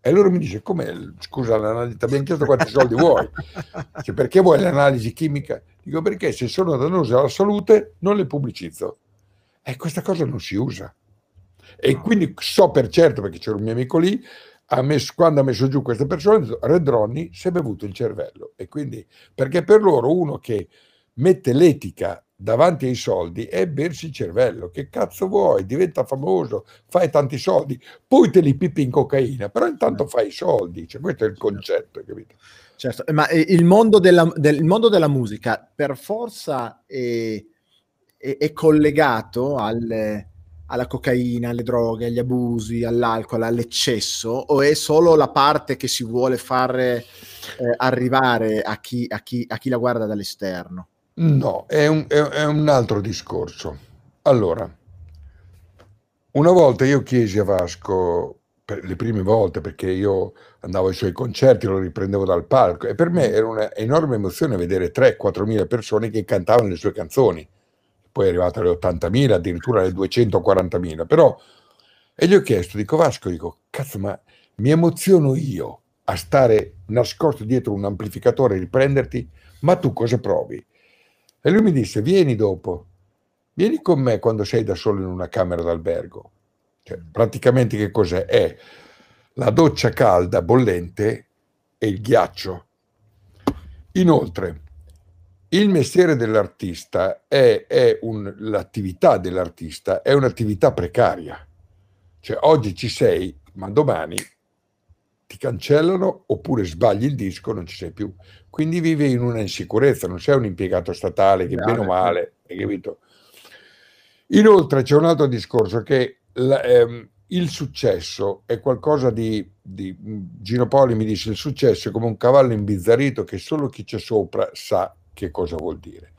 e allora mi dice, come, scusa, ti abbiamo chiesto quanti soldi vuoi? Dice, perché vuoi l'analisi chimica? Dico, perché se sono dannose alla salute non le pubblicizzo. E questa cosa non si usa. E quindi so per certo, perché c'era un mio amico lì, ha messo, quando ha messo giù queste persone, Red Ronnie si è bevuto il cervello. E quindi, perché per loro uno che mette l'etica davanti ai soldi è bersi il cervello. Che cazzo vuoi? Diventa famoso, fai tanti soldi, poi te li pipi in cocaina, però intanto fai i soldi. Cioè, questo è il concetto, capito? Certo, ma eh, il mondo della, del, mondo della musica per forza è, è, è collegato al, alla cocaina, alle droghe, agli abusi, all'alcol, all'eccesso, o è solo la parte che si vuole far eh, arrivare a chi, a, chi, a chi la guarda dall'esterno? No, è un, è, è un altro discorso. Allora, una volta io chiesi a Vasco, le prime volte, perché io andavo ai suoi concerti, lo riprendevo dal palco, e per me era un'enorme emozione vedere 3-4 mila persone che cantavano le sue canzoni. Poi è arrivato alle 80.000, addirittura alle 240.000, però E gli ho chiesto, dico Vasco, dico, cazzo, ma mi emoziono io a stare nascosto dietro un amplificatore e riprenderti, ma tu cosa provi? E lui mi disse, vieni dopo, vieni con me quando sei da solo in una camera d'albergo. Cioè, praticamente che cos'è? È la doccia calda, bollente e il ghiaccio. Inoltre, il mestiere dell'artista è, è un, l'attività dell'artista è un'attività precaria cioè oggi ci sei, ma domani ti cancellano oppure sbagli il disco, non ci sei più. Quindi vivi in una insicurezza, non sei un impiegato statale che bene o male, hai capito? Inoltre c'è un altro discorso che la, ehm, il successo è qualcosa di, di, Gino Poli mi dice il successo è come un cavallo imbizzarrito che solo chi c'è sopra sa che cosa vuol dire.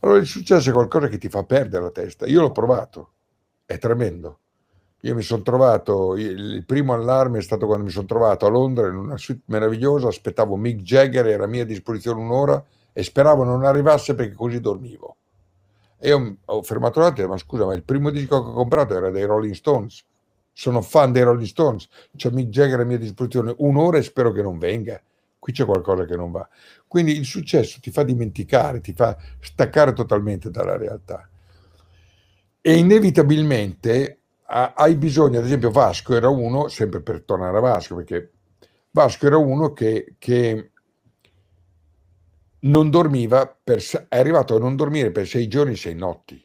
Allora il successo è qualcosa che ti fa perdere la testa. Io l'ho provato, è tremendo. Io mi sono trovato, il primo allarme è stato quando mi sono trovato a Londra in una suite meravigliosa, aspettavo Mick Jagger, era a mia disposizione un'ora e speravo non arrivasse perché così dormivo. E ho, fermato l'attimo, ma scusa, ma il primo disco che ho comprato era dei Rolling Stones. Sono fan dei Rolling Stones, c'è Mick Jagger a mia disposizione un'ora e spero che non venga. Qui c'è qualcosa che non va. Quindi il successo ti fa dimenticare, ti fa staccare totalmente dalla realtà. E inevitabilmente hai bisogno, ad esempio Vasco era uno, sempre per tornare a Vasco, perché Vasco era uno che, che non dormiva, per, è arrivato a non dormire per sei giorni e sei notti,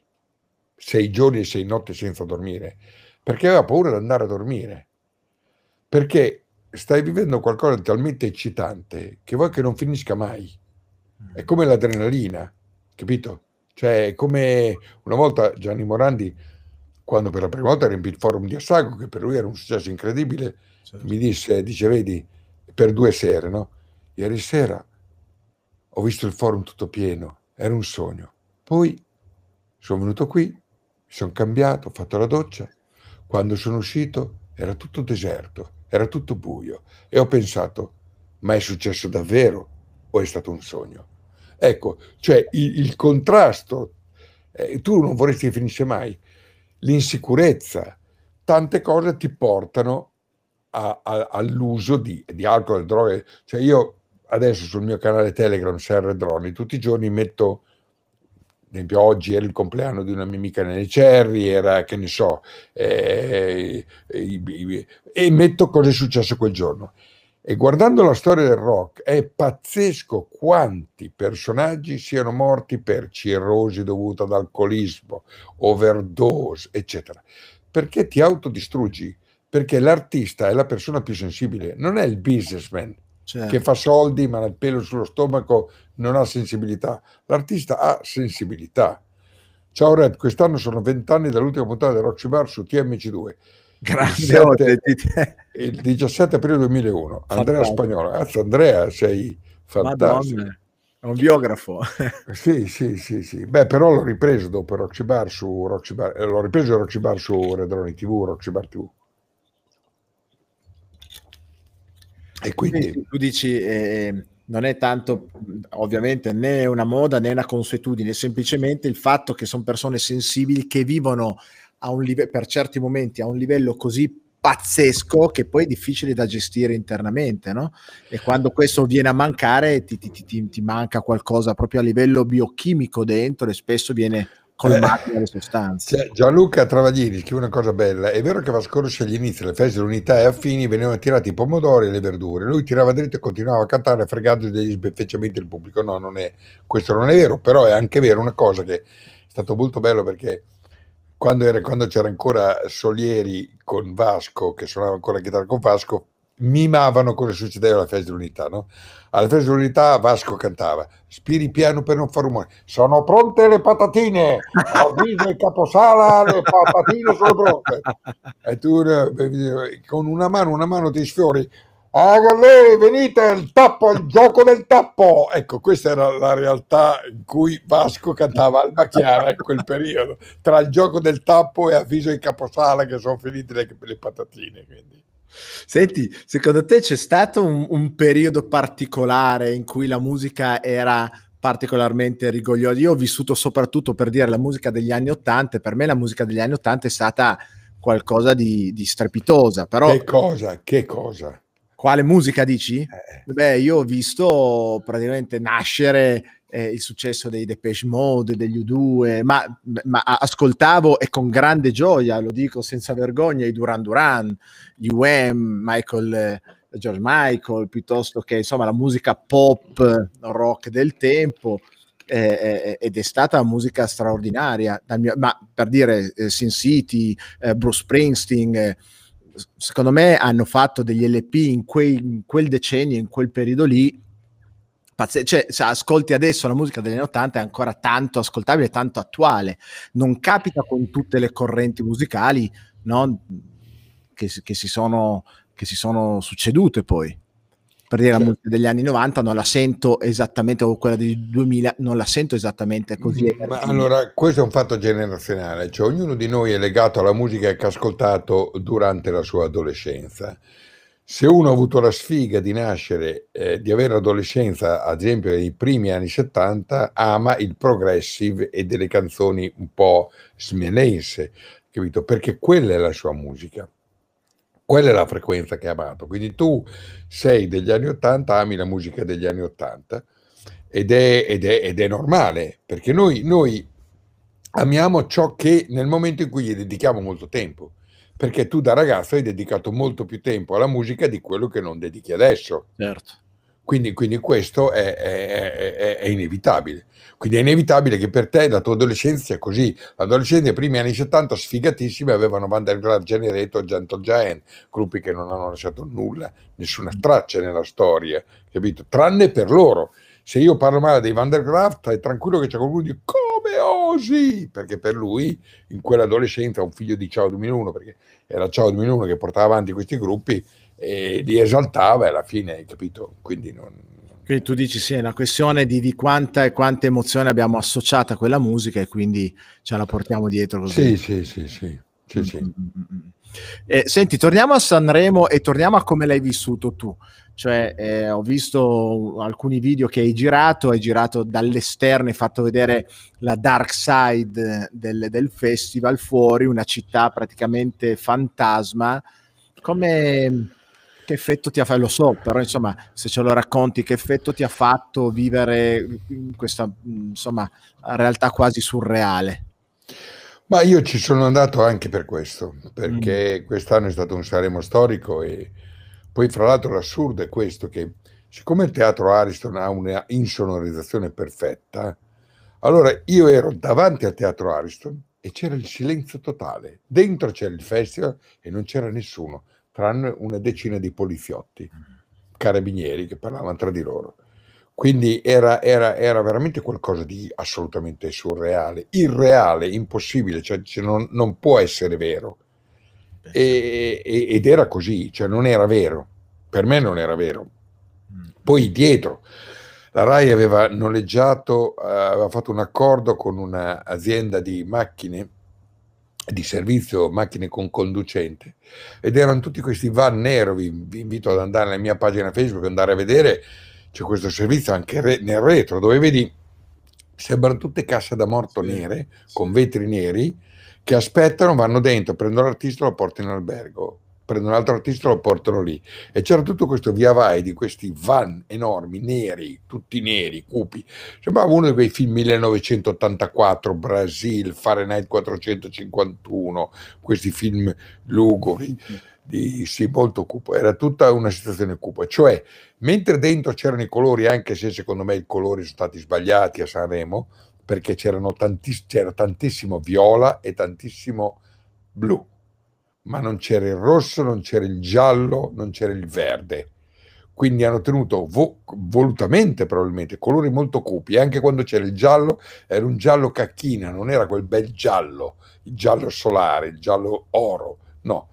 sei giorni e sei notti senza dormire, perché aveva paura di andare a dormire, perché stai vivendo qualcosa di talmente eccitante che vuoi che non finisca mai. È come l'adrenalina, capito? Cioè, è come una volta Gianni Morandi quando per la prima volta riempì il forum di Assago, che per lui era un successo incredibile, certo. mi disse, dice, vedi, per due sere, no? Ieri sera ho visto il forum tutto pieno, era un sogno. Poi sono venuto qui, mi sono cambiato, ho fatto la doccia, quando sono uscito era tutto deserto, era tutto buio e ho pensato, ma è successo davvero o è stato un sogno? Ecco, cioè il, il contrasto, eh, tu non vorresti che finisse mai, l'insicurezza, tante cose ti portano a, a, all'uso di, di alcol droghe. Cioè io adesso sul mio canale Telegram Serre Droni tutti i giorni metto esempio oggi era il compleanno di una mia amica nelle Cerri, era che ne so, eh, e metto cosa è successo quel giorno. E guardando la storia del rock è pazzesco quanti personaggi siano morti per cirrosi dovuta ad alcolismo, overdose, eccetera. Perché ti autodistruggi? Perché l'artista è la persona più sensibile, non è il businessman certo. che fa soldi ma ha il pelo sullo stomaco, non ha sensibilità. L'artista ha sensibilità. Ciao Red, quest'anno sono vent'anni dall'ultima puntata del Roxy Bar su TMC2 Grazie. Il 17 aprile 2001, Andrea Spagnolo. Grazie Andrea, sei fantastico. Madonna. È un biografo. sì, sì, sì, sì. Beh, però l'ho ripreso dopo Roxy Bar su Roxy Bar, eh, l'ho ripreso Roxy Bar su Redroni TV, Roxy Bar TV. E quindi tu dici eh, non è tanto ovviamente né una moda né una consuetudine, semplicemente il fatto che sono persone sensibili che vivono live- per certi momenti a un livello così pazzesco che poi è difficile da gestire internamente, no? E quando questo viene a mancare ti, ti, ti, ti manca qualcosa proprio a livello biochimico dentro e spesso viene colmato eh, dalle sostanze. Cioè, Gianluca Travaglini scrive una cosa bella, è vero che Vasco Rossi agli inizi le feste dell'unità e affini venivano tirati i pomodori e le verdure, lui tirava dritto e continuava a cantare fregando degli sbeffeggiamenti del pubblico, no, non è, questo non è vero, però è anche vero una cosa che è stato molto bello perché quando, era, quando c'era ancora Solieri con Vasco, che suonava ancora la chitarra con Vasco, mimavano cosa succedeva alla festa dell'unità. No? Alla festa dell'unità Vasco cantava spiri piano per non fare rumore sono pronte le patatine avviso il caposala le patatine sono pronte e tu eh, con una mano una mano ti sfiori Ah, lei, venite, il tappo, il gioco del tappo. Ecco, questa era la realtà in cui Vasco cantava Alba Chiara in quel periodo, tra il gioco del tappo e avviso di caposala che sono finite le, le patatine. Quindi. Senti, secondo te c'è stato un, un, periodo particolare in cui la musica era particolarmente rigogliosa? Io ho vissuto soprattutto per dire la musica degli anni Ottanta, per me la musica degli anni Ottanta è stata qualcosa di, di strepitosa. Però, che cosa? Che cosa? Quale musica dici? Eh. Beh, io ho visto praticamente nascere eh, il successo dei Depeche Mode, degli U2, ma, ma, ascoltavo e con grande gioia, lo dico senza vergogna, i Duran Duran, gli UM, Michael, eh, George Michael, piuttosto che insomma la musica pop, rock del tempo. Eh, ed è stata musica straordinaria, mio, ma per dire eh, Sin City, eh, Bruce Springsteen, eh, secondo me hanno fatto degli LP in, quei, in quel decennio, in quel periodo lì, pazz- cioè se ascolti adesso la musica degli anni 80 è ancora tanto ascoltabile, tanto attuale, non capita con tutte le correnti musicali no? che, che, si sono, che si sono succedute poi. Per dire la musica degli anni 90 non la sento esattamente o quella del 2000 non la sento esattamente così. Ma allora questo è un fatto generazionale cioè ognuno di noi è legato alla musica che ha ascoltato durante la sua adolescenza se uno ha avuto la sfiga di nascere eh, di avere l'adolescenza ad esempio nei primi anni 70 ama il progressive e delle canzoni un po' smelense capito? Perché quella è la sua musica. Quella è la frequenza che ha amato. Quindi tu sei degli anni 80, ami la musica degli anni 80 ed è, ed è, ed è normale, perché noi, noi amiamo ciò che nel momento in cui gli dedichiamo molto tempo perché tu da ragazzo hai dedicato molto più tempo alla musica di quello che non dedichi adesso. Certo. Quindi, quindi questo è, è, è, è, inevitabile. Quindi è inevitabile che per te la tua adolescenza sia così. L'adolescenza dei primi anni 70 sfigatissimi avevano Vandergraaf, Generator, Gentle Giant, gruppi che non hanno lasciato nulla, nessuna traccia nella storia, capito? Tranne per loro. Se io parlo male dei Vandergraaf, stai tranquillo che c'è qualcuno che dice come osi? Perché per lui in quell'adolescenza un figlio di Ciao 2001, perché era Ciao 2001 che portava avanti questi gruppi, e li esaltava e alla fine, hai capito? Quindi non, quindi tu dici sì, è una questione di, di quanta e quante emozioni abbiamo associato a quella musica e quindi ce la portiamo dietro così. Sì, sì, sì, sì. sì, sì. Mm-hmm. Eh, senti, torniamo a Sanremo e torniamo a come l'hai vissuto tu. Cioè, eh, ho visto alcuni video che hai girato, hai girato dall'esterno, hai fatto vedere la dark side del, del festival fuori, una città praticamente fantasma. Come, che effetto ti ha fatto, lo so, però insomma, se ce lo racconti, che effetto ti ha fatto vivere questa insomma, realtà quasi surreale? Ma io ci sono andato anche per questo, perché mm. quest'anno è stato un Saremo storico e poi fra l'altro l'assurdo è questo, che siccome il teatro Ariston ha una insonorizzazione perfetta, allora io ero davanti al teatro Ariston e c'era il silenzio totale, dentro c'era il festival e non c'era nessuno tranne una decina di poliziotti, carabinieri che parlavano tra di loro. Quindi era, era, era veramente qualcosa di assolutamente surreale, irreale, impossibile, cioè, non, non, può essere vero. E, e, ed era così, cioè non era vero, per me non era vero. Mm. Poi dietro, la RAI aveva noleggiato, uh, aveva fatto un accordo con un'azienda di macchine di servizio macchine con conducente ed erano tutti questi van nero vi, vi invito ad andare nella mia pagina Facebook andare a vedere c'è questo servizio anche re, nel retro dove vedi sembrano tutte casse da morto sì, nere sì. con vetri neri che aspettano vanno dentro prendono l'artista e lo portano in albergo prendono un altro artista e lo portano lì. E c'era tutto questo via vai di questi van enormi, neri, tutti neri, cupi. Sembrava uno di quei film 1984, Brasil, Fahrenheit 451, questi film lugori. Di, sì, molto cupo, era tutta una situazione cupa, cioè mentre dentro c'erano i colori, anche se secondo me i colori sono stati sbagliati a Sanremo, perché tantiss- c'era tantissimo viola e tantissimo blu, ma non c'era il rosso, non c'era il giallo, non c'era il verde. Quindi hanno tenuto vo- volutamente probabilmente colori molto cupi, anche quando c'era il giallo era un giallo cacchina, non era quel bel giallo, il giallo solare, il giallo oro, no.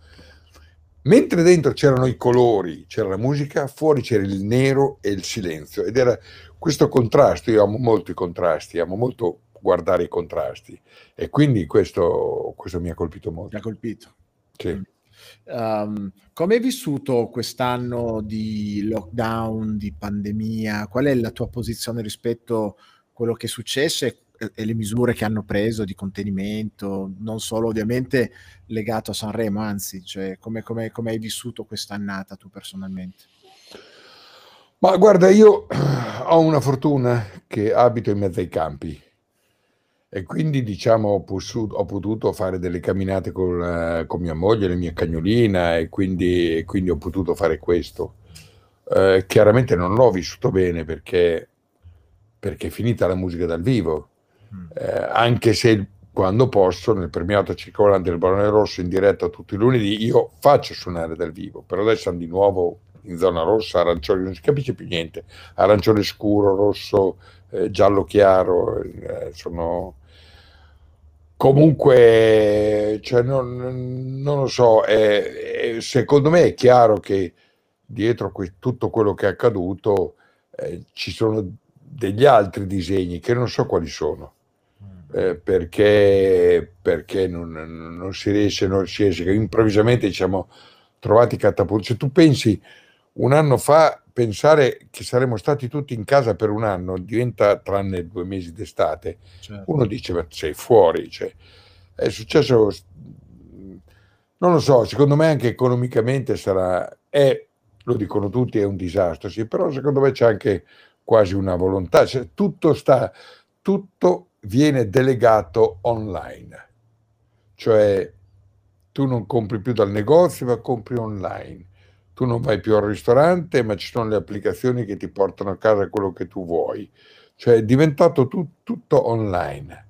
Mentre dentro c'erano i colori, c'era la musica, fuori c'era il nero e il silenzio ed era questo contrasto, io amo molto i contrasti, amo molto guardare i contrasti e quindi questo, questo mi ha colpito molto. Mi ha colpito. Sì. Um, come hai vissuto quest'anno di lockdown, di pandemia? Qual è la tua posizione rispetto a quello che è successo e, e le misure che hanno preso di contenimento, non solo ovviamente legato a Sanremo, anzi, cioè, come, come, come hai vissuto quest'annata tu personalmente? Ma guarda, io ho una fortuna che abito in mezzo ai campi e quindi diciamo ho, possuto, ho potuto fare delle camminate con, eh, con, mia moglie, la mia cagnolina e quindi, quindi ho potuto fare questo. Eh, chiaramente non l'ho vissuto bene perché, perché è finita la musica dal vivo. Eh, anche se quando posso nel premiato circolante del Barone Rosso in diretta tutti i lunedì io faccio suonare dal vivo, però adesso siamo di nuovo in zona rossa, arancione, non si capisce più niente, arancione scuro, rosso, eh, giallo chiaro, eh, sono comunque, cioè, non, non, lo so, eh, secondo me è chiaro che dietro que- tutto quello che è accaduto eh, ci sono degli altri disegni che non so quali sono. Eh, perché, perché non, non, si riesce, non si riesce, improvvisamente diciamo trovati catapulti. Se tu pensi un anno fa pensare che saremmo stati tutti in casa per un anno diventa tranne due mesi d'estate. Certo. Uno dice: Ma sei fuori. Cioè, è successo, non lo so, secondo me anche economicamente sarà, è, lo dicono tutti, è un disastro, sì, però secondo me c'è anche quasi una volontà, cioè, tutto sta, tutto viene delegato online, cioè tu non compri più dal negozio ma compri online tu non vai più al ristorante, ma ci sono le applicazioni che ti portano a casa quello che tu vuoi. Cioè è diventato tu, tutto online,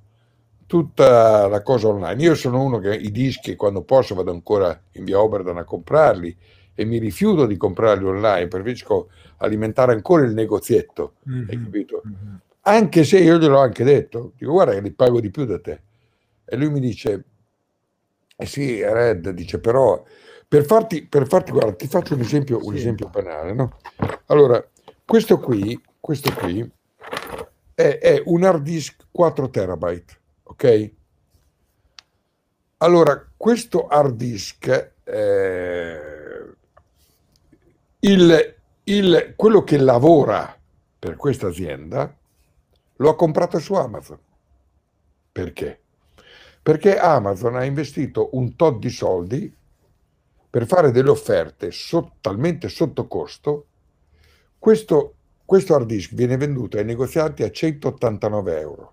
tutta la cosa online. Io sono uno che i dischi, quando posso, vado ancora in via Oberdan a comprarli e mi rifiuto di comprarli online, preferisco alimentare ancora il negozietto, mm-hmm. hai capito? Mm-hmm. Anche se io gliel'ho anche detto, dico guarda che li pago di più da te. E lui mi dice, eh sì, Red, dice però per farti, per farti, guarda, ti faccio un esempio, un esempio banale, no? Allora, questo qui, questo qui è, è un hard disk 4 terabyte, ok? Allora, questo hard disk, eh, il, il, quello che lavora per questa azienda, lo ha comprato su Amazon. Perché? Perché Amazon ha investito un tot di soldi per fare delle offerte so, talmente sotto costo, questo, questo hard disk viene venduto ai negozianti a 189 euro.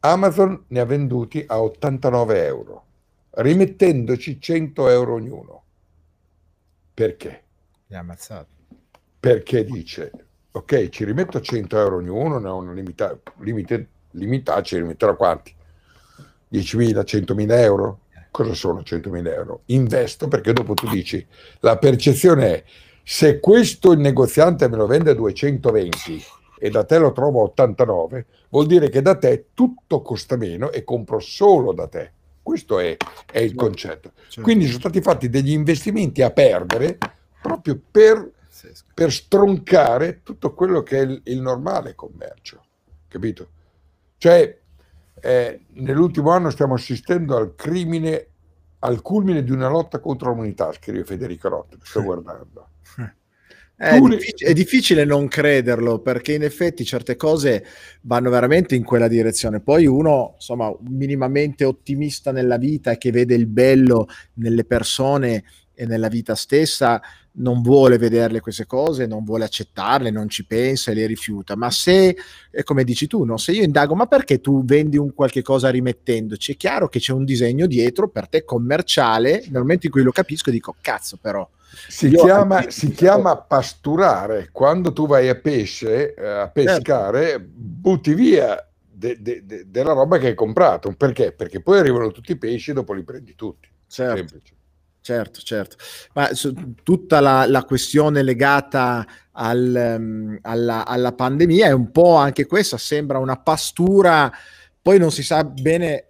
Amazon ne ha venduti a 89 euro, rimettendoci 100 euro ognuno. Perché? Mi ha ammazzato. Perché dice, ok, ci rimetto 100 euro ognuno, ne ho una limita, limite, limitata, ci rimetterò quanti? 10.000, 100.000 euro? cosa sono 100.000 euro? Investo perché dopo tu dici, la percezione è, se questo il negoziante me lo vende a 220 e da te lo trovo a 89, vuol dire che da te tutto costa meno e compro solo da te. Questo è, è il certo, concetto. Certo. Quindi sono stati fatti degli investimenti a perdere proprio per, per stroncare tutto quello che è il, il normale commercio. Capito? Cioè, eh, nell'ultimo anno stiamo assistendo al crimine, al culmine di una lotta contro l'umanità, scrive Federico Rotti, sto guardando. È, diffic- è, difficile non crederlo perché in effetti certe cose vanno veramente in quella direzione. Poi uno, insomma, minimamente ottimista nella vita e che vede il bello nelle persone e nella vita stessa, non vuole vederle queste cose, non vuole accettarle, non ci pensa e le rifiuta. Ma se, è come dici tu, no? se io indago, ma perché tu vendi un qualche cosa rimettendoci? È chiaro che c'è un disegno dietro per te commerciale. Nel momento in cui lo capisco, dico cazzo, però. Si, chiama, si chiama, pasturare. Quando tu vai a pesce, eh, a pescare, certo. butti via de, de, de, della roba che hai comprato. Perché? Perché poi arrivano tutti i pesci e dopo li prendi tutti. Certo. Semplice. Certo, certo, ma tutta la, la, questione legata al, um, alla, alla, pandemia è un po' anche questa, sembra una pastura, poi non si sa bene,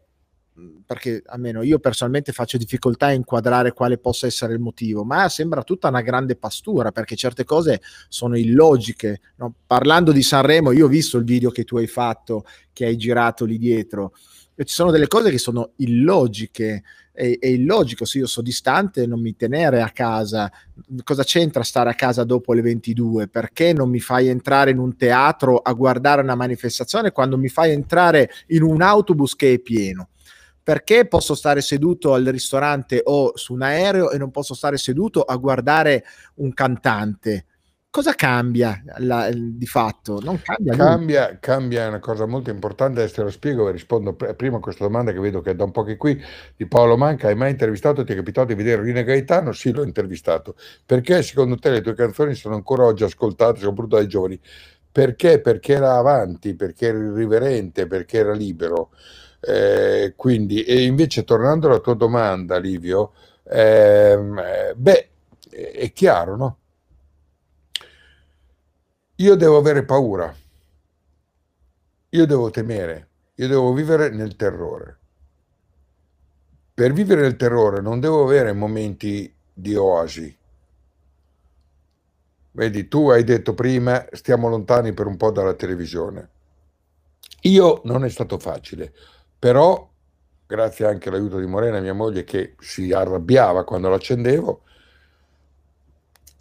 perché almeno io personalmente faccio difficoltà a inquadrare quale possa essere il motivo, ma sembra tutta una grande pastura, perché certe cose sono illogiche. No? Parlando di Sanremo, io ho visto il video che tu hai fatto, che hai girato lì dietro, ci sono delle cose che sono illogiche. È, è illogico se io sono distante non mi tenere a casa. Cosa c'entra stare a casa dopo le 22? Perché non mi fai entrare in un teatro a guardare una manifestazione quando mi fai entrare in un autobus che è pieno? perché posso stare seduto al ristorante o su un aereo e non posso stare seduto a guardare un cantante? Cosa cambia la, di fatto? Non cambia, cambia, cambia una cosa molto importante, adesso te lo spiego e rispondo prima a questa domanda che vedo che è da un po' che qui, di Paolo Manca, hai mai intervistato, ti è capitato di vedere Rina Gaetano? Sì, l'ho intervistato. Perché secondo te le tue canzoni sono ancora oggi ascoltate, soprattutto dai giovani? Perché? Perché era avanti, perché era irriverente, perché era libero. Eh, quindi, e invece tornando alla tua domanda, Livio, ehm, beh, è chiaro, no? Io devo avere paura, io devo temere, io devo vivere nel terrore. Per vivere nel terrore non devo avere momenti di oasi. Vedi, tu hai detto prima, stiamo lontani per un po' dalla televisione. Io non è stato facile però grazie anche all'aiuto di Morena, mia moglie, che si arrabbiava quando l'accendevo,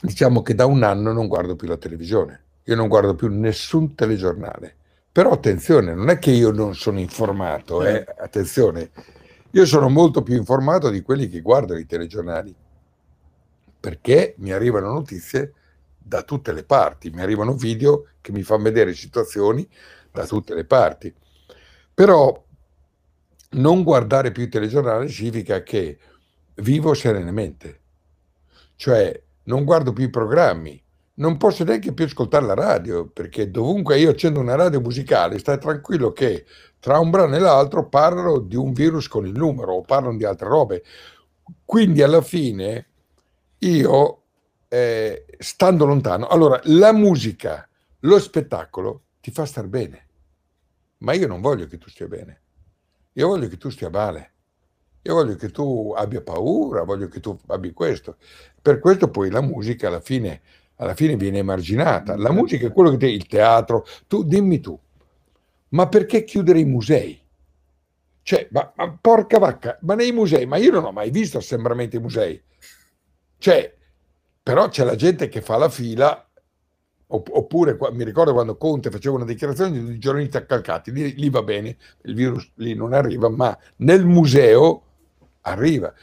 diciamo che da un anno non guardo più la televisione, io non guardo più nessun telegiornale. Però attenzione, non è che io non sono informato, eh? attenzione, io sono molto più informato di quelli che guardano i telegiornali, perché mi arrivano notizie da tutte le parti, mi arrivano video che mi fanno vedere situazioni da tutte le parti. Però non guardare più il telegiornale significa che vivo serenamente, cioè non guardo più i programmi, non posso neanche più ascoltare la radio, perché dovunque io accendo una radio musicale, stai tranquillo che tra un brano e l'altro parlano di un virus con il numero o parlano di altre robe. Quindi alla fine io, eh, stando lontano, allora la musica, lo spettacolo ti fa star bene, ma io non voglio che tu stia bene. Io voglio che tu stia male. Io voglio che tu abbia paura, voglio che tu abbia questo. Per questo poi la musica alla fine, alla fine viene emarginata. La musica è quello che ti... il teatro. Tu dimmi tu, ma perché chiudere i musei? Cioè, ma, ma, porca vacca, ma nei musei, ma io non ho mai visto assembramenti ai musei. Cioè, però c'è la gente che fa la fila Oppure mi ricordo quando Conte faceva una dichiarazione di giornalisti accalcati, lì, lì, va bene, il virus lì non arriva, ma nel museo arriva.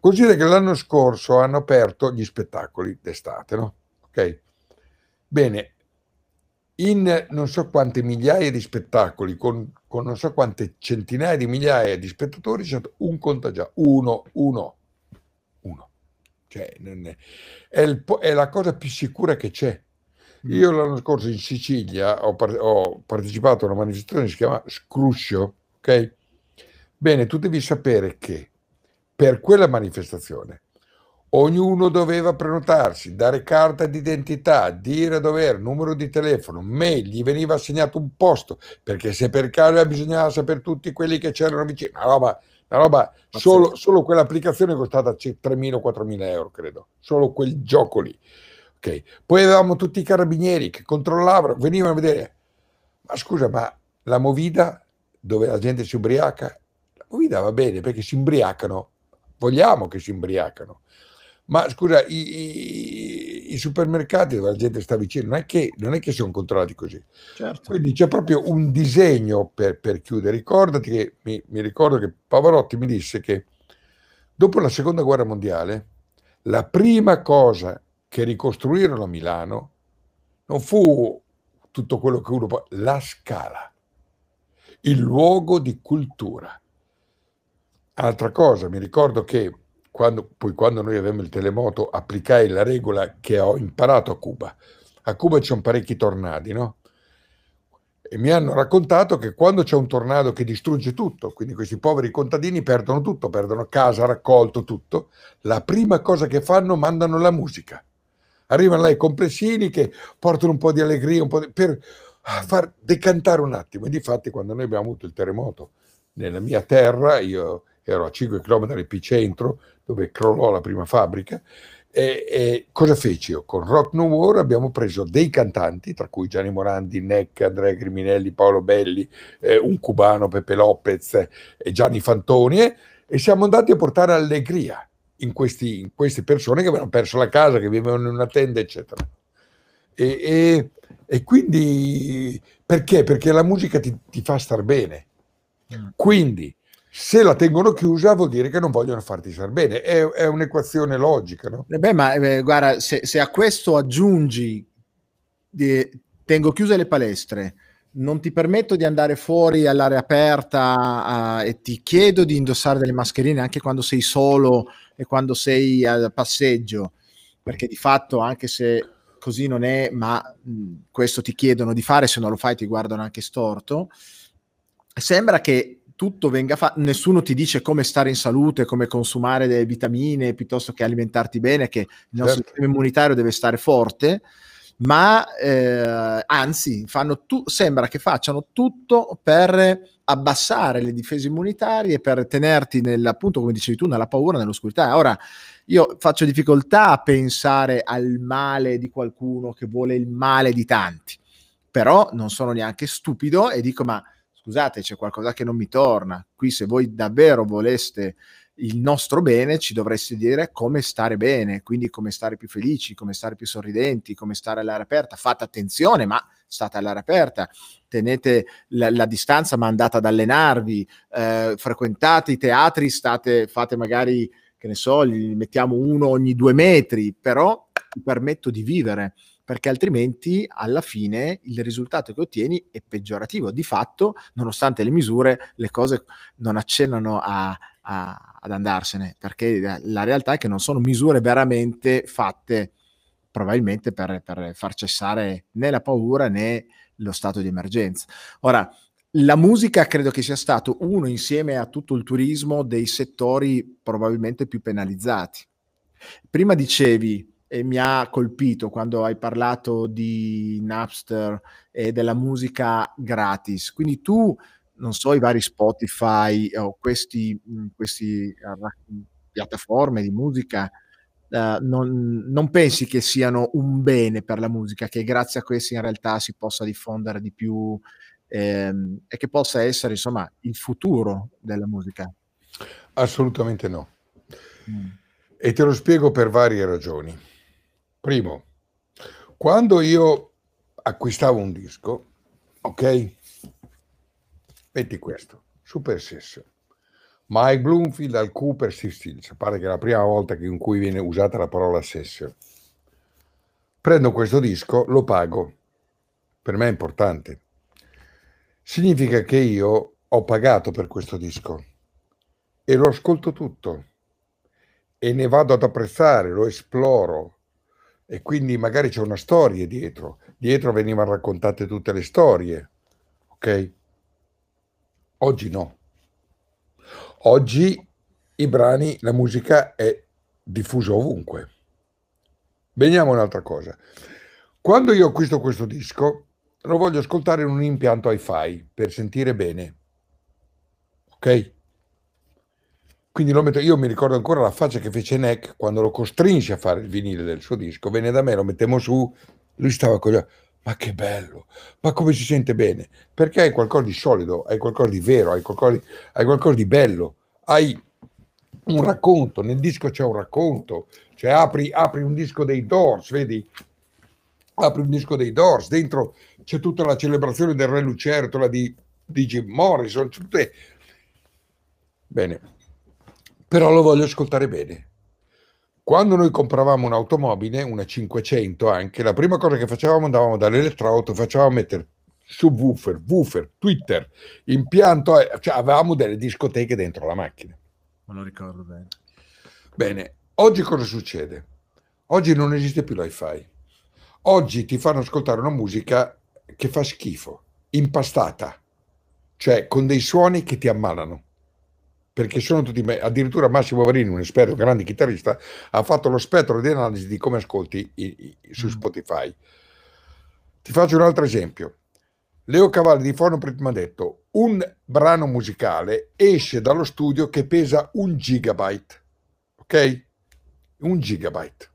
Considera che l'anno scorso hanno aperto gli spettacoli d'estate, no? Ok? Bene, in non so quante migliaia di spettacoli, con, con non so quante centinaia di migliaia di spettatori, c'è stato un contagiato, uno, uno, uno. Cioè, è, il, è la cosa più sicura che c'è io l'anno scorso in Sicilia ho, ho partecipato a una manifestazione che si chiama Scruscio, ok? Bene, tu devi sapere che per quella manifestazione ognuno doveva prenotarsi, dare carta d'identità, dire dove era, numero di telefono, mail, gli veniva assegnato un posto, perché se per caso bisognava sapere tutti quelli che c'erano vicino, una roba, una roba solo, solo quell'applicazione è costata 3.000-4.000 euro, credo, solo quel gioco lì. Okay. Poi avevamo tutti i carabinieri che controllavano, venivano a vedere. Ma scusa, ma la movida dove la gente si ubriaca, la movida va bene perché si imbriacano, vogliamo che si imbriacano. Ma scusa, i, i, i supermercati dove la gente sta vicino, non è che, non è che sono controllati così. Certo. Quindi c'è proprio un disegno per, per chiudere. Ricordati che mi, mi ricordo che Pavarotti mi disse che dopo la seconda guerra mondiale, la prima cosa che ricostruirono a Milano non fu tutto quello che uno può, la scala, il luogo di cultura. Altra cosa, mi ricordo che quando, poi quando noi avevamo il telemoto applicai la regola che ho imparato a Cuba. A Cuba ci sono parecchi tornadi, no? E mi hanno raccontato che quando c'è un tornado che distrugge tutto, quindi questi poveri contadini perdono tutto, perdono casa, raccolto, tutto, la prima cosa che fanno mandano la musica arrivano là i complessini che portano un po' di allegria, un po' di, per far decantare un attimo. E difatti quando noi abbiamo avuto il terremoto nella mia terra, io ero a 5 km dall'epicentro dove crollò la prima fabbrica. E, e, cosa feci io? Con Rock No War abbiamo preso dei cantanti, tra cui Gianni Morandi, Neck, Andrea Griminelli, Paolo Belli, eh, un cubano, Pepe Lopez eh, e Gianni Fantoni, eh, e siamo andati a portare allegria in, questi, in, queste persone che avevano perso la casa, che vivevano in una tenda, eccetera. E, e, e quindi perché? Perché la musica ti, ti fa star bene. Mm. Quindi se la tengono chiusa vuol dire che non vogliono farti star bene. È, è un'equazione logica, no? Eh beh, ma eh, guarda, se, se, a questo aggiungi di, tengo chiuse le palestre, non ti permetto di andare fuori all'aria aperta uh, e ti chiedo di indossare delle mascherine anche quando sei solo e quando sei a passeggio, perché di fatto anche se così non è, ma mh, questo ti chiedono di fare, se non lo fai ti guardano anche storto, sembra che tutto venga fatto, nessuno ti dice come stare in salute, come consumare delle vitamine piuttosto che alimentarti bene, che il nostro certo. sistema immunitario deve stare forte ma eh, anzi tu- sembra che facciano tutto per abbassare le difese immunitarie, per tenerti nel, appunto come dicevi tu, nella paura, nell'oscurità. Ora io faccio difficoltà a pensare al male di qualcuno che vuole il male di tanti, però non sono neanche stupido e dico ma scusate c'è qualcosa che non mi torna, qui se voi davvero voleste il nostro bene ci dovresti dire come stare bene, quindi come stare più felici, come stare più sorridenti, come stare all'aria aperta. Fate attenzione, ma state all'aria aperta, tenete la, la distanza, ma andate ad allenarvi, eh, frequentate i teatri, state, fate magari, che ne so, mettiamo uno ogni due metri, però ti permetto di vivere perché altrimenti alla fine il risultato che ottieni è peggiorativo. Di fatto, nonostante le misure, le cose non accennano a, a, ad andarsene, perché la realtà è che non sono misure veramente fatte probabilmente per, per far cessare né la paura né lo stato di emergenza. Ora, la musica credo che sia stato uno insieme a tutto il turismo dei settori probabilmente più penalizzati. Prima dicevi, e mi ha colpito quando hai parlato di Napster e della musica gratis, quindi tu non so, i vari Spotify o questi, mhmm, questi uh, piattaforme di musica, uh, non, non, pensi che siano un bene per la musica, che grazie a questi in realtà si possa diffondere di più ehm, e che possa essere insomma il futuro della musica? Assolutamente no. Mm. E te lo spiego per varie ragioni. Primo, quando io acquistavo un disco, ok? Metti questo, Super Session. Mike Bloomfield al Cooper Stills. Pare che è la prima volta in cui viene usata la parola session. Prendo questo disco, lo pago. Per me è importante. Significa che io ho pagato per questo disco e lo ascolto tutto e ne vado ad apprezzare, lo esploro e quindi magari c'è una storia dietro. Dietro venivano raccontate tutte le storie, ok? Oggi no. Oggi i brani, la musica è diffusa ovunque. Veniamo a un'altra cosa. Quando io acquisto questo disco, lo voglio ascoltare in un impianto hi-fi per sentire bene. Ok? Quindi lo metto, io mi ricordo ancora la faccia che fece Neck quando lo costrinse a fare il vinile del suo disco. Venne da me, lo mettemmo su, lui stava con gli occhi ma che bello, ma come si sente bene, perché hai qualcosa di solido, hai qualcosa di vero, hai qualcosa di, hai qualcosa di bello, hai un racconto, nel disco c'è un racconto, cioè apri, apri un disco dei Doors, vedi? Apri un disco dei Doors, dentro c'è tutta la celebrazione del Re Lucertola di, di Jim Morrison, tutte... Bene, però lo voglio ascoltare bene, quando noi compravamo un'automobile, una 500 anche, la prima cosa che facevamo andavamo dall'elettroauto, facevamo mettere subwoofer, woofer, Twitter, impianto, eh, cioè avevamo delle discoteche dentro la macchina. Me lo ricordo bene. Bene, oggi cosa succede? Oggi non esiste più l'hi-fi. Oggi ti fanno ascoltare una musica che fa schifo, impastata, cioè con dei suoni che ti ammalano perché sono tutti, addirittura Massimo Varini, un esperto, grande chitarrista, ha fatto lo spettro di analisi di come ascolti i, i, su mm. Spotify. Ti faccio un altro esempio. Leo Cavalli di Fonoprit mi ha detto un brano musicale esce dallo studio che pesa un gigabyte, ok? Un gigabyte.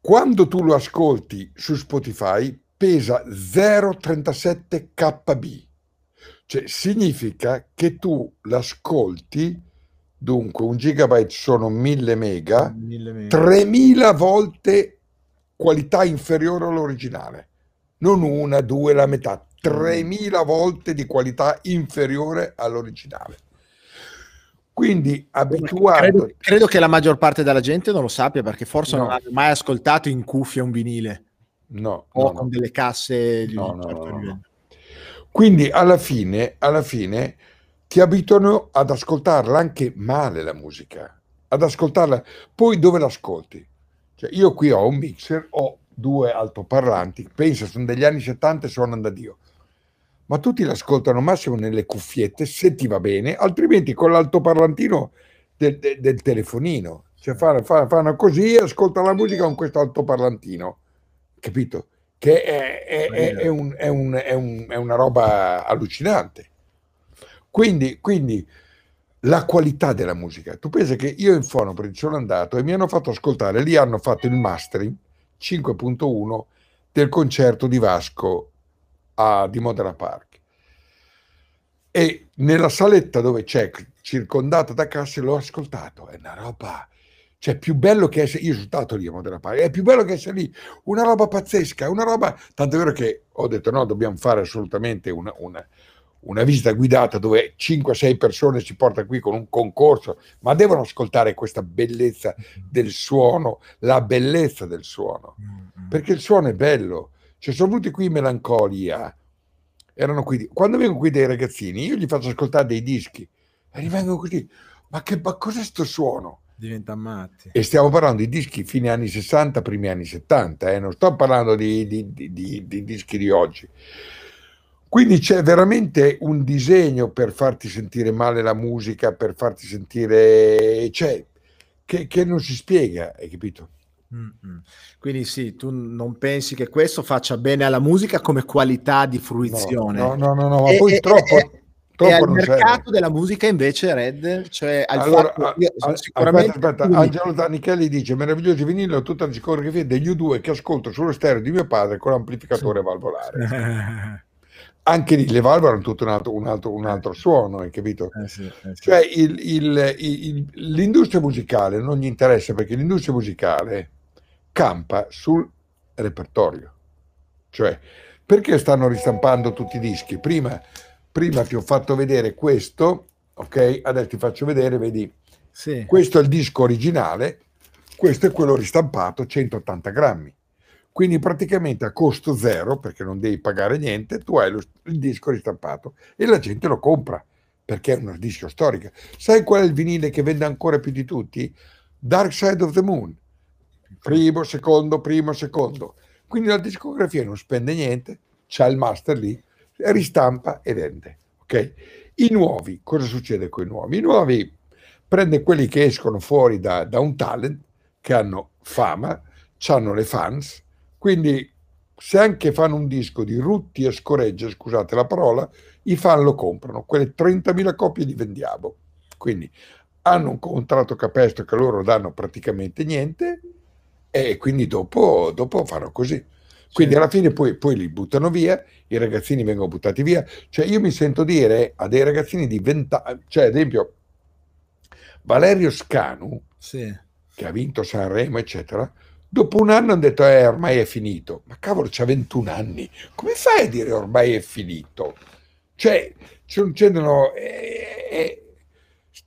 Quando tu lo ascolti su Spotify pesa 0,37 KB, cioè significa che tu l'ascolti, dunque un gigabyte sono 1000 mega, 1000 mega. 3000 volte qualità inferiore all'originale, non una, due, la metà, 3000 volte di qualità inferiore all'originale. Quindi abituato. Credo, credo, che la maggior parte della gente non lo sappia perché forse no. non ha mai ascoltato in cuffia un vinile. No. O no, con no. delle casse di no, un certo livello. Quindi alla fine, alla fine ti abituano ad ascoltarla anche male la musica, ad ascoltarla. Poi dove l'ascolti? Cioè, io qui ho un mixer, ho due altoparlanti, pensa, sono degli anni 70 e suonano da Dio ma tutti l'ascoltano massimo nelle cuffiette se ti va bene, altrimenti con l'altoparlantino del, del, del telefonino. Cioè fanno, fanno, così e ascoltano la musica con questo altoparlantino, capito? Che è, è, è, è un, un, una roba allucinante. Quindi, quindi, la qualità della musica. Tu pensi che io in Fonoprid sono andato e mi hanno fatto ascoltare, lì hanno fatto il mastering 5.1 del concerto di Vasco a, di Modena Park. E nella saletta dove c'è, circondata da casse, l'ho ascoltato. È una roba, cioè più bello che essere, io sono stato lì a Modena Park, è più bello che essere lì, una roba pazzesca, una roba, tanto è vero che ho detto no, dobbiamo fare assolutamente una, una, una visita guidata dove 5-6 persone si portano qui con un concorso, ma devono ascoltare questa bellezza del suono, la bellezza del suono, mm-hmm. perché il suono è bello cioè, sono venuti qui in melancolia. Erano qui. Quando vengono qui dei ragazzini, io gli faccio ascoltare dei dischi e rimangono così. Ma che ma cos'è sto suono? Diventa matti. E stiamo parlando di dischi fine anni 60, primi anni 70, eh? non sto parlando di, di, di, di, dischi di oggi. Quindi c'è veramente un disegno per farti sentire male la musica, per farti sentire, cioè, che, che non si spiega, hai capito? Mm-hmm. Quindi sì, tu non pensi che questo faccia bene alla musica come qualità di fruizione? No, no, no, no, ma e, poi e, troppo... E, e al mercato serve. della musica invece Red, cioè al allora, fatto, io, a, sicuramente aspetta, aspetta. Angelo Danichelli dice meravigliosi vinili ho tutta la discografia degli U2 che ascolto sullo stereo di mio padre con l'amplificatore sì. valvolare anche lì le valvole hanno tutto un altro, un altro, un altro suono, hai capito? Eh sì, eh sì. Cioè il, il, il, l'industria musicale non gli interessa perché l'industria musicale campa sul repertorio. Cioè, perché stanno ristampando tutti i dischi? Prima, prima ti ho fatto vedere questo, ok? Adesso ti faccio vedere, vedi, sì. questo è il disco originale, questo è quello ristampato, 180 grammi. Quindi praticamente a costo zero, perché non devi pagare niente, tu hai lo, il disco ristampato e la gente lo compra, perché è un disco storico. Sai qual è il vinile che vende ancora più di tutti? Dark Side of the Moon primo, secondo, primo, secondo. Quindi la discografia non spende niente, c'ha il master lì, ristampa e vende. Ok? I nuovi, cosa succede con i nuovi? I nuovi prende quelli che escono fuori da, da un talent, che hanno fama, hanno le fans, quindi se anche fanno un disco di rutti e scoregge, scusate la parola, i fan lo comprano, quelle 30.000 copie li vendiamo. Quindi hanno un contratto capestro che loro danno praticamente niente e quindi dopo, dopo fanno così. Quindi alla fine poi, poi, li buttano via, i ragazzini vengono buttati via. Cioè io mi sento dire a dei ragazzini di 20 anni, cioè ad esempio Valerio Scanu, sì. che ha vinto Sanremo, eccetera, dopo un anno hanno detto eh, ormai è finito. Ma cavolo, c'ha 21 anni, come fai a dire ormai è finito? Cioè, succedono, eh, eh,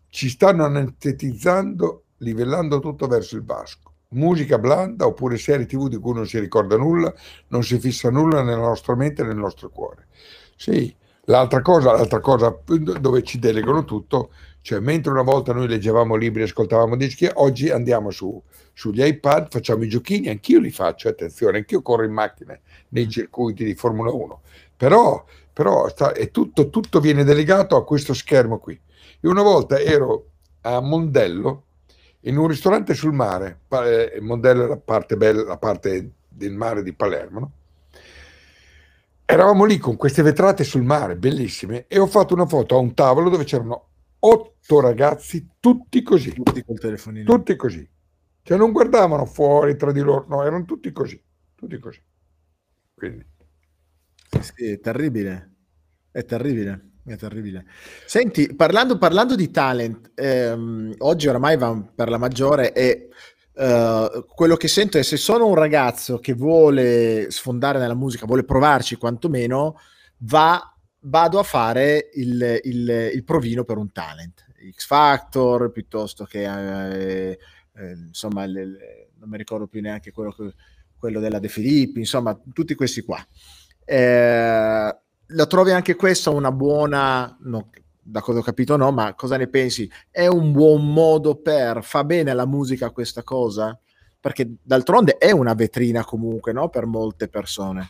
ci stanno anestetizzando, livellando tutto verso il basco musica blanda oppure serie tv di cui non si ricorda nulla, non si fissa nulla nella nostra mente e nel nostro cuore. Sì, l'altra cosa, l'altra cosa dove ci delegano tutto, cioè mentre una volta noi leggevamo libri e ascoltavamo dischi, oggi andiamo su, sugli iPad, facciamo i giochini, anch'io li faccio, attenzione, anch'io corro in macchina nei circuiti di Formula 1, però, però sta, è tutto, tutto viene delegato a questo schermo qui. Io una volta ero a Mondello, in un ristorante sul mare, il modello è la parte bella, la parte del mare di Palermo, no? eravamo lì con queste vetrate sul mare, bellissime, e ho fatto una foto a un tavolo dove c'erano otto ragazzi, tutti così. Tutti col telefonino. Tutti così. Cioè non guardavano fuori tra di loro, no, erano tutti così, tutti così. Quindi. Sì, sì, è terribile, è terribile. È terribile. Senti, parlando, parlando di talent, ehm, oggi oramai va per la maggiore e uh, quello che sento è se sono un ragazzo che vuole sfondare nella musica, vuole provarci quantomeno, va, vado a fare il, il, il provino per un talent, X Factor piuttosto che eh, eh, insomma, le, le, non mi ricordo più neanche quello, quello della De Filippi, insomma, tutti questi qua. Eh, la trovi anche questa una buona, no, da cosa ho capito no, ma cosa ne pensi? È un buon modo per, fa bene alla musica questa cosa? Perché d'altronde è una vetrina comunque, no? Per molte persone.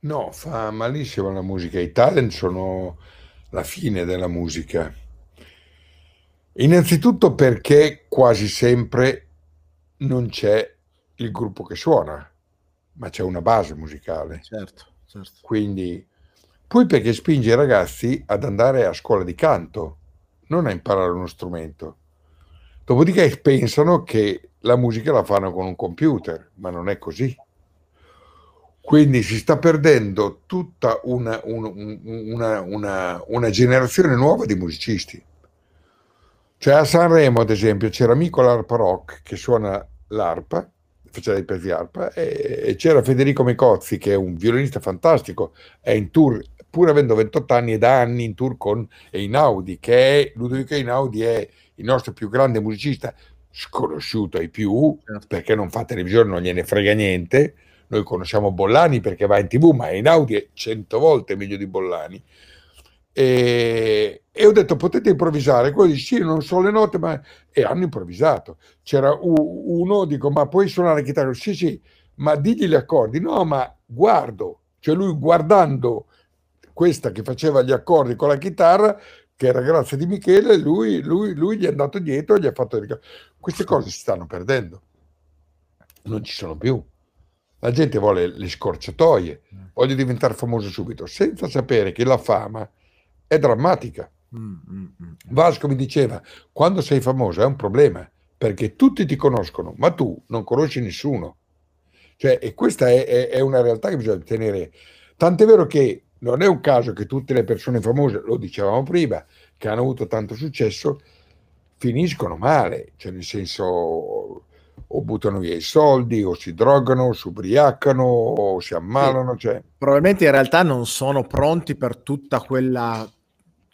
No, fa malissimo la musica. I talent sono la fine della musica. Innanzitutto perché quasi sempre non c'è il gruppo che suona, ma c'è una base musicale. Certo, certo. Quindi poi perché spinge i ragazzi ad andare a scuola di canto, non a imparare uno strumento. Dopodiché pensano che la musica la fanno con un computer, ma non è così. Quindi si sta perdendo tutta una, una, una, una generazione nuova di musicisti. Cioè a Sanremo, ad esempio, c'era Mico l'Arpa Rock che suona l'arpa, faceva dei pezzi arpa, e, c'era Federico Mecozzi che è un violinista fantastico, è in tour pur avendo 28 anni e da anni in tour con Einaudi, che è Ludovico Einaudi è il nostro più grande musicista, sconosciuto ai più, certo. perché non fa televisione, non gliene frega niente. Noi conosciamo Bollani perché va in tv, ma Einaudi è cento volte meglio di Bollani. E, e, ho detto potete improvvisare quello dice sì non so le note ma e hanno improvvisato c'era uno dico ma puoi suonare la chitarra sì sì ma digli gli accordi no ma guardo cioè lui guardando questa che faceva gli accordi con la chitarra, che era grazie di Michele, lui, lui, lui gli è andato dietro e gli ha fatto... Queste cose si stanno perdendo, non ci sono più. La gente vuole le scorciatoie, voglio diventare famoso subito, senza sapere che la fama è drammatica. Mm, mm, mm. Vasco mi diceva, quando sei famoso è un problema, perché tutti ti conoscono, ma tu non conosci nessuno. Cioè, e questa è, è, è una realtà che bisogna tenere. Tant'è vero che non è un caso che tutte le persone famose, lo dicevamo prima, che hanno avuto tanto successo, finiscono male, cioè nel senso o buttano via i soldi, o si drogano, o si ubriacano, o si ammalano. Cioè. Probabilmente in realtà non sono pronti per tutta quella,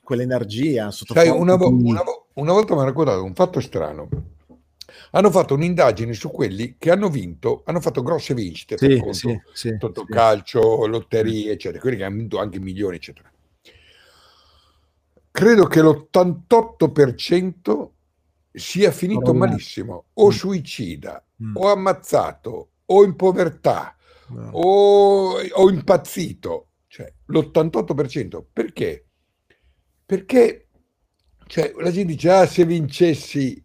quell'energia. Sai, una, vo- una, vo- una volta mi ha raccontato un fatto strano hanno fatto un'indagine su quelli che hanno vinto, hanno fatto grosse vincite, sì, conto, sì, sì, Totocalcio, lotterie, eccetera, quelli che hanno vinto anche milioni, eccetera. Credo che l'88% sia finito oh, malissimo, o mm. suicida, mm. o ammazzato, o in povertà, no. o, o impazzito. Cioè, l'88%. Perché? Perché cioè, la gente dice, ah, se vincessi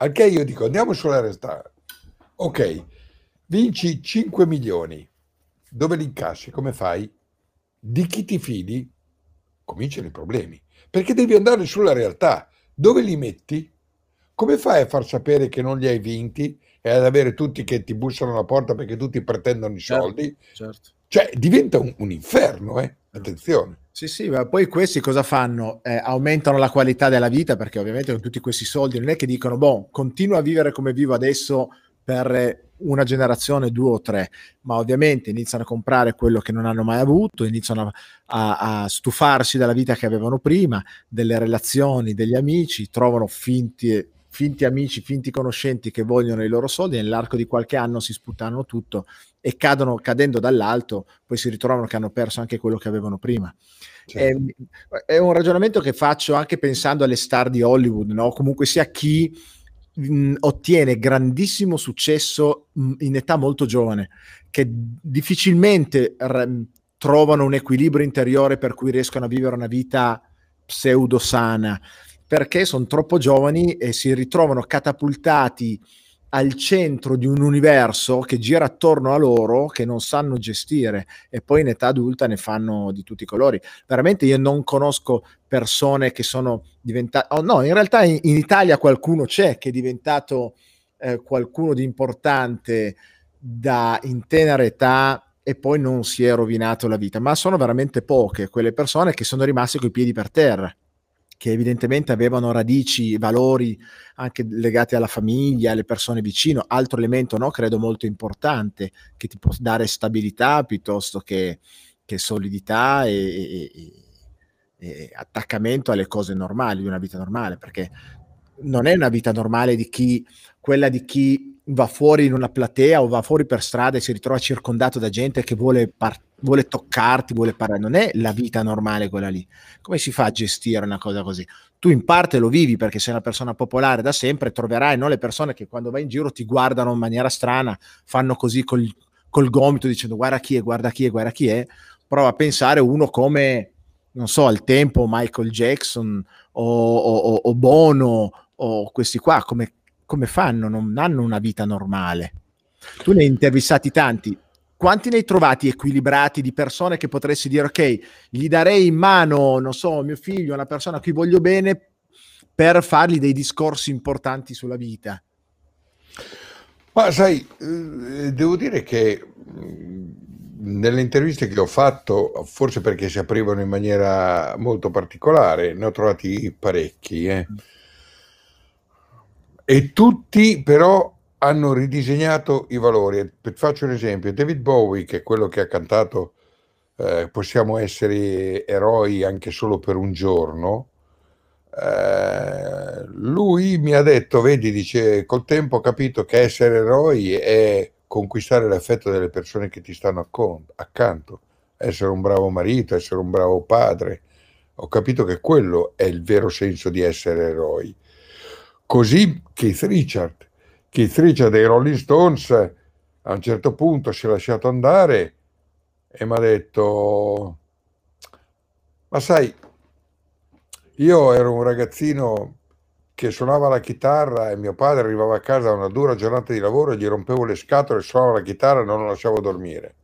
al che io dico, andiamo sulla realtà. Ok, vinci 5 milioni. Dove li incassi? Come fai? Di chi ti fidi? Cominciano i problemi. Perché devi andare sulla realtà. Dove li metti? Come fai a far sapere che non li hai vinti e ad avere tutti che ti bussano alla porta perché tutti pretendono i certo, soldi? Certo. Cioè, diventa un, un inferno, eh? Attenzione. Sì, sì, ma poi questi cosa fanno? Eh, aumentano la qualità della vita perché ovviamente con tutti questi soldi non è che dicono, boh, continua a vivere come vivo adesso per una generazione, due o tre, ma ovviamente iniziano a comprare quello che non hanno mai avuto, iniziano a, a stufarsi della vita che avevano prima, delle relazioni, degli amici, trovano finti, finti amici, finti conoscenti che vogliono i loro soldi, nell'arco di qualche anno si sputtano tutto e cadono, cadendo dall'alto, poi si ritrovano che hanno perso anche quello che avevano prima. Certo. È, è, un ragionamento che faccio anche pensando alle star di Hollywood, no? comunque sia chi mh, ottiene grandissimo successo mh, in età molto giovane, che difficilmente r- trovano un equilibrio interiore per cui riescono a vivere una vita pseudo sana, perché sono troppo giovani e si ritrovano catapultati al centro di un universo che gira attorno a loro che non sanno gestire e poi in età adulta ne fanno di tutti i colori. Veramente io non conosco persone che sono diventate, oh no, in realtà in, in Italia qualcuno c'è che è diventato eh, qualcuno di importante da in tenera età e poi non si è rovinato la vita, ma sono veramente poche quelle persone che sono rimaste coi piedi per terra che evidentemente avevano radici, valori anche legati alla famiglia, alle persone vicino, altro elemento no, credo molto importante che ti può dare stabilità piuttosto che, che solidità e, e, e, attaccamento alle cose normali di una vita normale, perché non è una vita normale di chi, quella di chi va fuori in una platea o va fuori per strada e si ritrova circondato da gente che vuole partire vuole toccarti, vuole parlare, non è la vita normale quella lì. Come si fa a gestire una cosa così? Tu in parte lo vivi perché sei una persona popolare da sempre, troverai no, le persone che quando vai in giro ti guardano in maniera strana, fanno così col, col gomito dicendo guarda chi è, guarda chi è, guarda chi è. Prova a pensare uno come, non so, al tempo Michael Jackson o, o, o Bono o questi qua, come, come fanno? Non hanno una vita normale. Tu ne hai intervistati tanti, quanti ne hai trovati equilibrati di persone che potresti dire ok, gli darei in mano, non so, mio figlio, una persona a cui voglio bene per fargli dei discorsi importanti sulla vita? Ma sai, eh, devo dire che mm, nelle interviste che ho fatto, forse perché si aprivano in maniera molto particolare, ne ho trovati parecchi. Eh. Mm. E tutti però hanno ridisegnato i valori. Faccio un esempio, David Bowie, che è quello che ha cantato eh, Possiamo essere eroi anche solo per un giorno, eh, lui mi ha detto, vedi, dice, col tempo ho capito che essere eroi è conquistare l'affetto delle persone che ti stanno accanto, essere un bravo marito, essere un bravo padre. Ho capito che quello è il vero senso di essere eroi. Così Keith Richard, Keith Richard dei Rolling Stones a un certo punto si è lasciato andare e mi ha detto ma sai io ero un ragazzino che suonava la chitarra e mio padre arrivava a casa da una dura giornata di lavoro e gli rompevo le scatole, suonava la chitarra e non lo lasciavo dormire.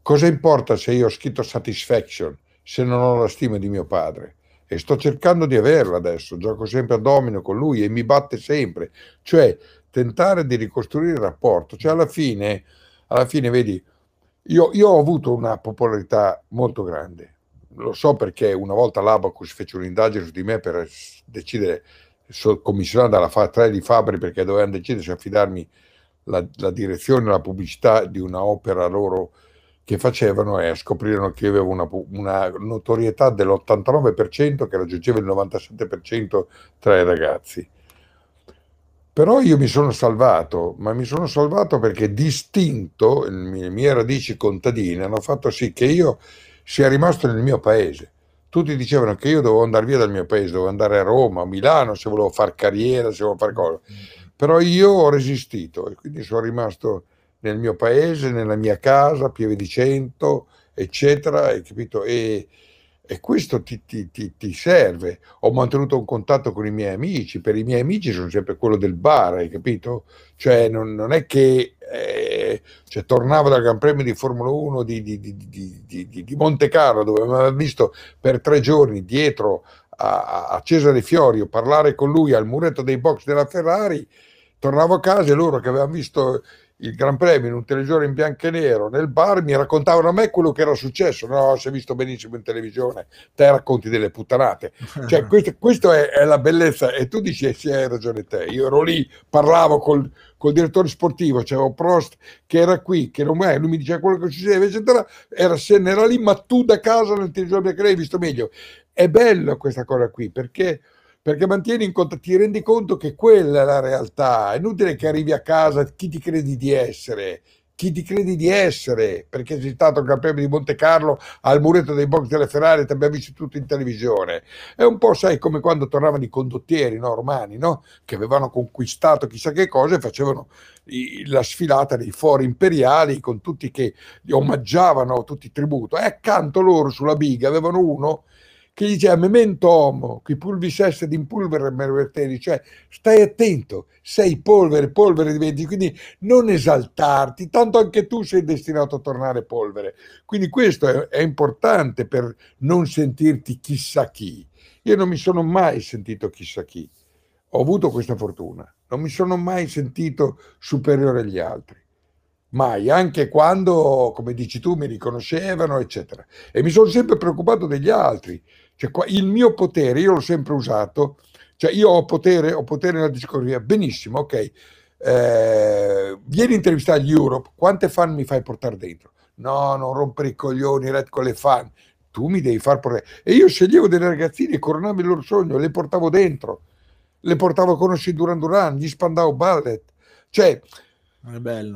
Cosa importa se io ho scritto Satisfaction se non ho la stima di mio padre? E sto cercando di averla adesso, gioco sempre a domino con lui e mi batte sempre, cioè tentare di ricostruire il rapporto, cioè alla fine, alla fine vedi, io, io ho avuto una popolarità molto grande, lo so perché una volta l'Abacus fece un'indagine su di me per decidere, commissionata dalla Fa3 di Fabri perché dovevano decidere se affidarmi la, la direzione, la pubblicità di una opera loro che facevano e scoprirono che io avevo una, una notorietà dell'89% che raggiungeva il 97% tra i ragazzi. Però io mi sono salvato, ma mi sono salvato perché distinto, le mie radici contadine hanno fatto sì che io sia rimasto nel mio paese. Tutti dicevano che io dovevo andare via dal mio paese, dovevo andare a Roma, a Milano, se volevo fare carriera, se volevo fare cosa. Però io ho resistito e quindi sono rimasto nel mio paese, nella mia casa, Pieve di Cento, eccetera, hai capito? E, e questo ti, ti, ti, ti, serve. Ho mantenuto un contatto con i miei amici, per i miei amici sono sempre quello del bar, hai capito? Cioè non, non è che eh, cioè, tornavo dal Gran Premio di Formula 1 di, di, di, di Monte Carlo, dove mi aveva visto per tre giorni dietro a, a Cesare Fiorio parlare con lui al muretto dei box della Ferrari, tornavo a casa e loro che avevano visto il Gran Premio in un televisore in bianco e nero nel bar, mi raccontavano a me quello che era successo. No, si è visto benissimo in televisione, te racconti delle puttanate. Cioè, questo è, è, la bellezza. E tu dici, eh, sì, hai ragione te. Io ero lì, parlavo col, col direttore sportivo, c'era Prost che era qui, che non è, lui mi diceva quello che succedeva, eccetera. Era, se ne era lì, ma tu da casa nel televisore bianco e nero hai visto meglio. È bella questa cosa qui, perché perché mantieni in conto, ti rendi conto che quella è la realtà. È inutile che arrivi a casa chi ti credi di essere, chi ti credi di essere, perché sei stato Premio di Monte Carlo al muretto dei box delle Ferrari ti abbiamo visto tutto in televisione. È un po', sai, come quando tornavano i condottieri no, romani, no? che avevano conquistato chissà che cosa e facevano la sfilata dei fori imperiali con tutti che li omaggiavano tutti i tributo. E accanto loro sulla biga avevano uno che dice a memento homo, qui pulvis esse in pulvere merverteri, cioè stai attento, sei polvere, polvere diventi, quindi non esaltarti, tanto anche tu sei destinato a tornare polvere. Quindi questo è, è importante per non sentirti chissà chi. Io non mi sono mai sentito chissà chi, ho avuto questa fortuna, non mi sono mai sentito superiore agli altri mai, anche quando, come dici tu, mi riconoscevano, eccetera. E mi sono sempre preoccupato degli altri. Cioè, il mio potere, io l'ho sempre usato, cioè io ho potere, ho potere nella discografia, benissimo, ok. Eh, vieni a intervistare gli Europe, quante fan mi fai portare dentro? No, non rompere i coglioni, red con le fan. Tu mi devi far portare. E io sceglievo delle ragazzine, coronavo il loro sogno, le portavo dentro, le portavo a conoscere Duran Duran, gli spandavo ballet. Cioè,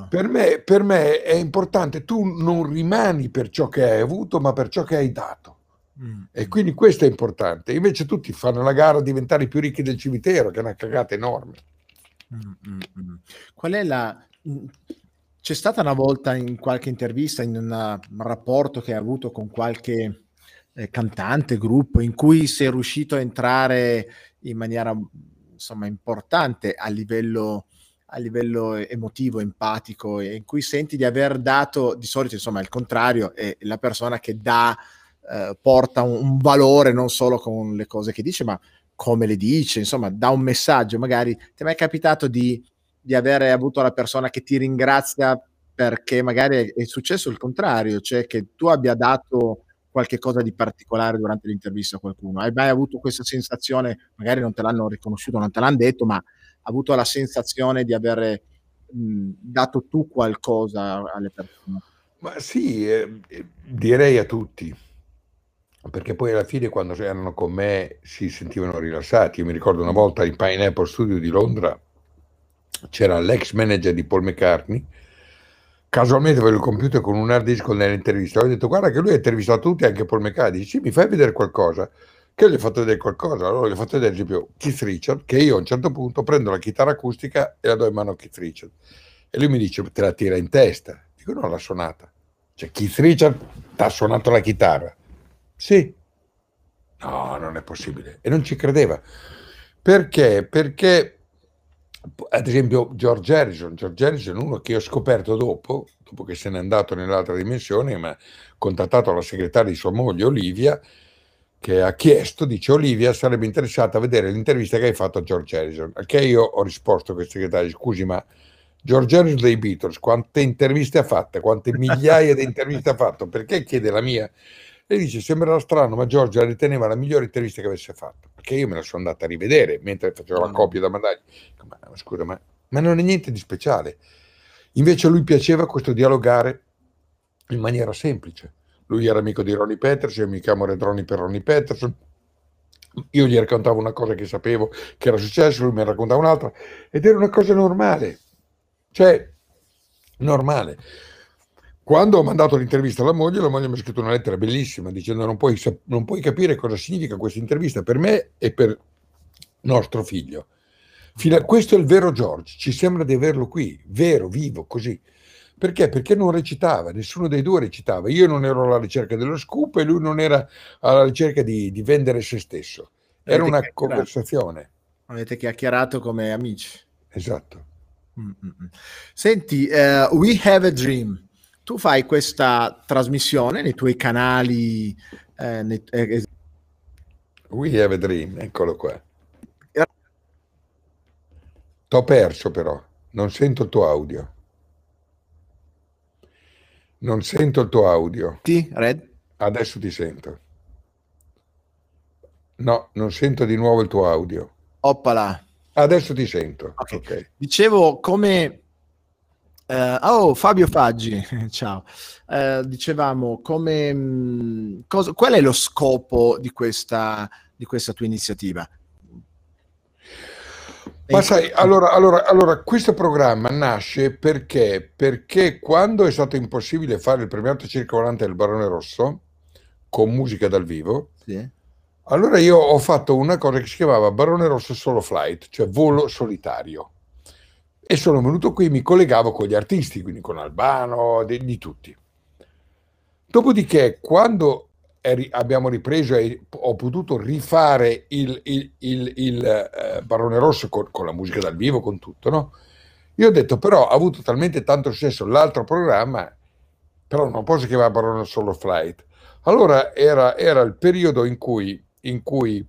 per me, per me, è importante, tu non rimani per ciò che hai avuto, ma per ciò che hai dato. Mm. E quindi questo è importante. Invece tutti fanno la gara a diventare i più ricchi del cimitero, che è una cagata enorme. Mm, mm, mm. Qual è la... C'è stata una volta in qualche intervista, in una, un rapporto che hai avuto con qualche eh, cantante, gruppo, in cui sei riuscito a entrare in maniera insomma importante a livello a livello emotivo, empatico, in cui senti di aver dato, di solito insomma è il contrario, è la persona che dà, eh, porta un, un, valore non solo con le cose che dice, ma come le dice, insomma dà un messaggio, magari ti è mai capitato di, di avere avuto la persona che ti ringrazia perché magari è, successo il contrario, cioè che tu abbia dato qualche cosa di particolare durante l'intervista a qualcuno. Hai mai avuto questa sensazione, magari non te l'hanno riconosciuto, non te l'hanno detto, ma avuto la sensazione di aver dato tu qualcosa alle persone? Ma sì, eh, direi a tutti, perché poi alla fine quando erano con me si sentivano rilassati. Io mi ricordo una volta in Pineapple Studio di Londra c'era l'ex manager di Paul McCartney, casualmente avevo il computer con un hard disk nell'intervista, ho detto guarda che lui ha intervistato tutti, anche Paul McCartney, dice sì, mi fai vedere qualcosa? che gli ho fatto vedere qualcosa. Allora gli ho fatto vedere, ad esempio, Keith Richard, che io a un certo punto prendo la chitarra acustica e la do in mano a Keith Richard. E lui mi dice, te la tira in testa. Dico, no, l'ha suonata. Cioè, Keith Richard ha suonato la chitarra. Sì. No, non è possibile. E non ci credeva. Perché? Perché, ad esempio, George Harrison. George Harrison uno che ho scoperto dopo, dopo che se n'è andato nell'altra dimensione, ma contattato la segretaria di sua moglie, Olivia, che ha chiesto, dice Olivia, sarebbe interessata a vedere l'intervista che hai fatto a George Harrison. A che io ho risposto a questo segretario, scusi, ma George Harrison dei Beatles, quante interviste ha fatte? Quante migliaia di interviste ha fatto? Perché chiede la mia? E dice, sembrerà strano, ma George la riteneva la migliore intervista che avesse fatto. Perché io me la sono andata a rivedere mentre facevo la copia da mandargli. Ma, scusa, ma, ma non è niente di speciale. Invece a lui piaceva questo dialogare in maniera semplice lui era amico di Ronnie Peterson, io mi chiamo Redroni per Ronnie Peterson. Io gli raccontavo una cosa che sapevo che era successo, lui mi raccontava un'altra, ed era una cosa normale. Cioè, normale. Quando ho mandato l'intervista alla moglie, la moglie mi ha scritto una lettera bellissima dicendo non puoi, non puoi capire cosa significa questa intervista per me e per nostro figlio. A, questo è il vero George, ci sembra di averlo qui, vero, vivo, così. Perché? Perché non recitava, nessuno dei due recitava. Io non ero alla ricerca dello scoop e lui non era alla ricerca di, di vendere se stesso. Era Avete una conversazione. Avete chiacchierato come amici. Esatto. Mm-mm. Senti, uh, We Have a Dream. Tu fai questa trasmissione nei tuoi canali. Eh, nei, eh, We Have a Dream, eccolo qua. T'ho perso però, non sento il tuo audio. Non sento il tuo audio. Ti, Red? Adesso ti sento. No, non sento di nuovo il tuo audio. Oppala. Adesso ti sento. Okay. Okay. Dicevo come... Uh, oh, Fabio Faggi, ciao. Uh, dicevamo come... Mh, cosa, qual è lo scopo di questa, di questa tua iniziativa? Ma sai, allora, allora, allora, questo programma nasce perché, perché quando è stato impossibile fare il premiato circolante del Barone Rosso con musica dal vivo, sì. allora io ho fatto una cosa che si chiamava Barone Rosso Solo Flight, cioè volo solitario. E sono venuto qui, mi collegavo con gli artisti, quindi con Albano, di, di tutti. Dopodiché, quando ri- abbiamo ripreso e ho potuto rifare il, il, il, il eh, Barone Rosso con, con, la musica dal vivo, con tutto, no? Io ho detto, però ha avuto talmente tanto successo l'altro programma, però non posso chiamare Barone solo Flight. Allora era, era il periodo in cui, in, cui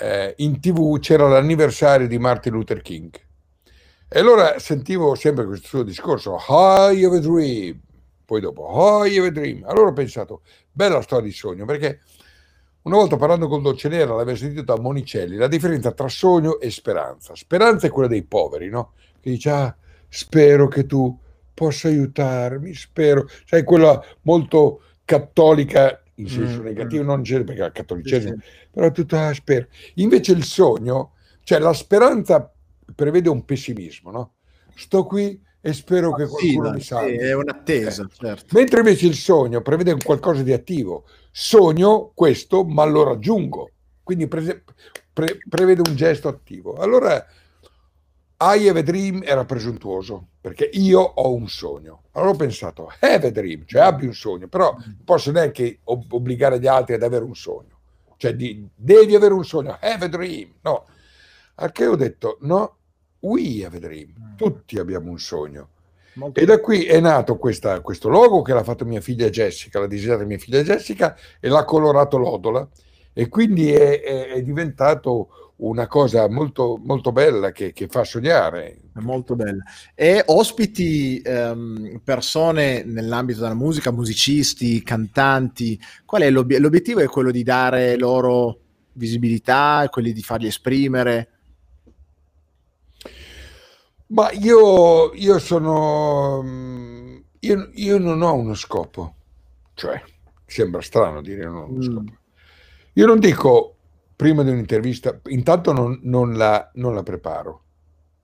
eh, in tv c'era l'anniversario di Martin Luther King. E allora sentivo sempre questo suo discorso, High of a Dream, poi dopo, High of a Dream. Allora ho pensato, bella storia di sogno, perché una volta parlando con Dolce Nera, l'avevo sentito da Monicelli, la differenza tra sogno e speranza. Speranza è quella dei poveri, no? Che dice, ah, spero che tu possa aiutarmi, spero. Sai, quella molto cattolica in senso mm, negativo, mm. non c'è perché il cattolicesimo, sì, sì. però tutto ah, spero. Invece il sogno, cioè la speranza prevede un pessimismo, no? Sto qui e spero che qualcuno mi salvi. È un'attesa, eh. certo. Mentre invece il sogno prevede qualcosa di attivo. Sogno questo, ma lo raggiungo. Quindi pre- pre- prevede un gesto attivo. Allora, I have a dream era presuntuoso, perché io ho un sogno. Allora ho pensato, have a dream, cioè abbi un sogno, però non posso neanche obbligare gli altri ad avere un sogno. Cioè, di, devi avere un sogno, have a dream. No. Al che ho detto, no, we have a dream, mm. tutti abbiamo un sogno. Molto e da qui è nato questa, questo logo che l'ha fatto mia figlia Jessica, l'ha disegnato mia figlia Jessica e l'ha colorato Lodola e quindi è, è, è diventato una cosa molto, molto bella che, che, fa sognare. Molto bella. E ospiti um, persone nell'ambito della musica, musicisti, cantanti. Qual è l'obiettivo? L'obiettivo è quello di dare loro visibilità, quelli di farli esprimere? Ma io, io sono... Mm, io, io, non ho uno scopo, cioè, sembra strano dire non ho uno mm. scopo. Io non dico prima di un'intervista, intanto non, non, la, non la preparo.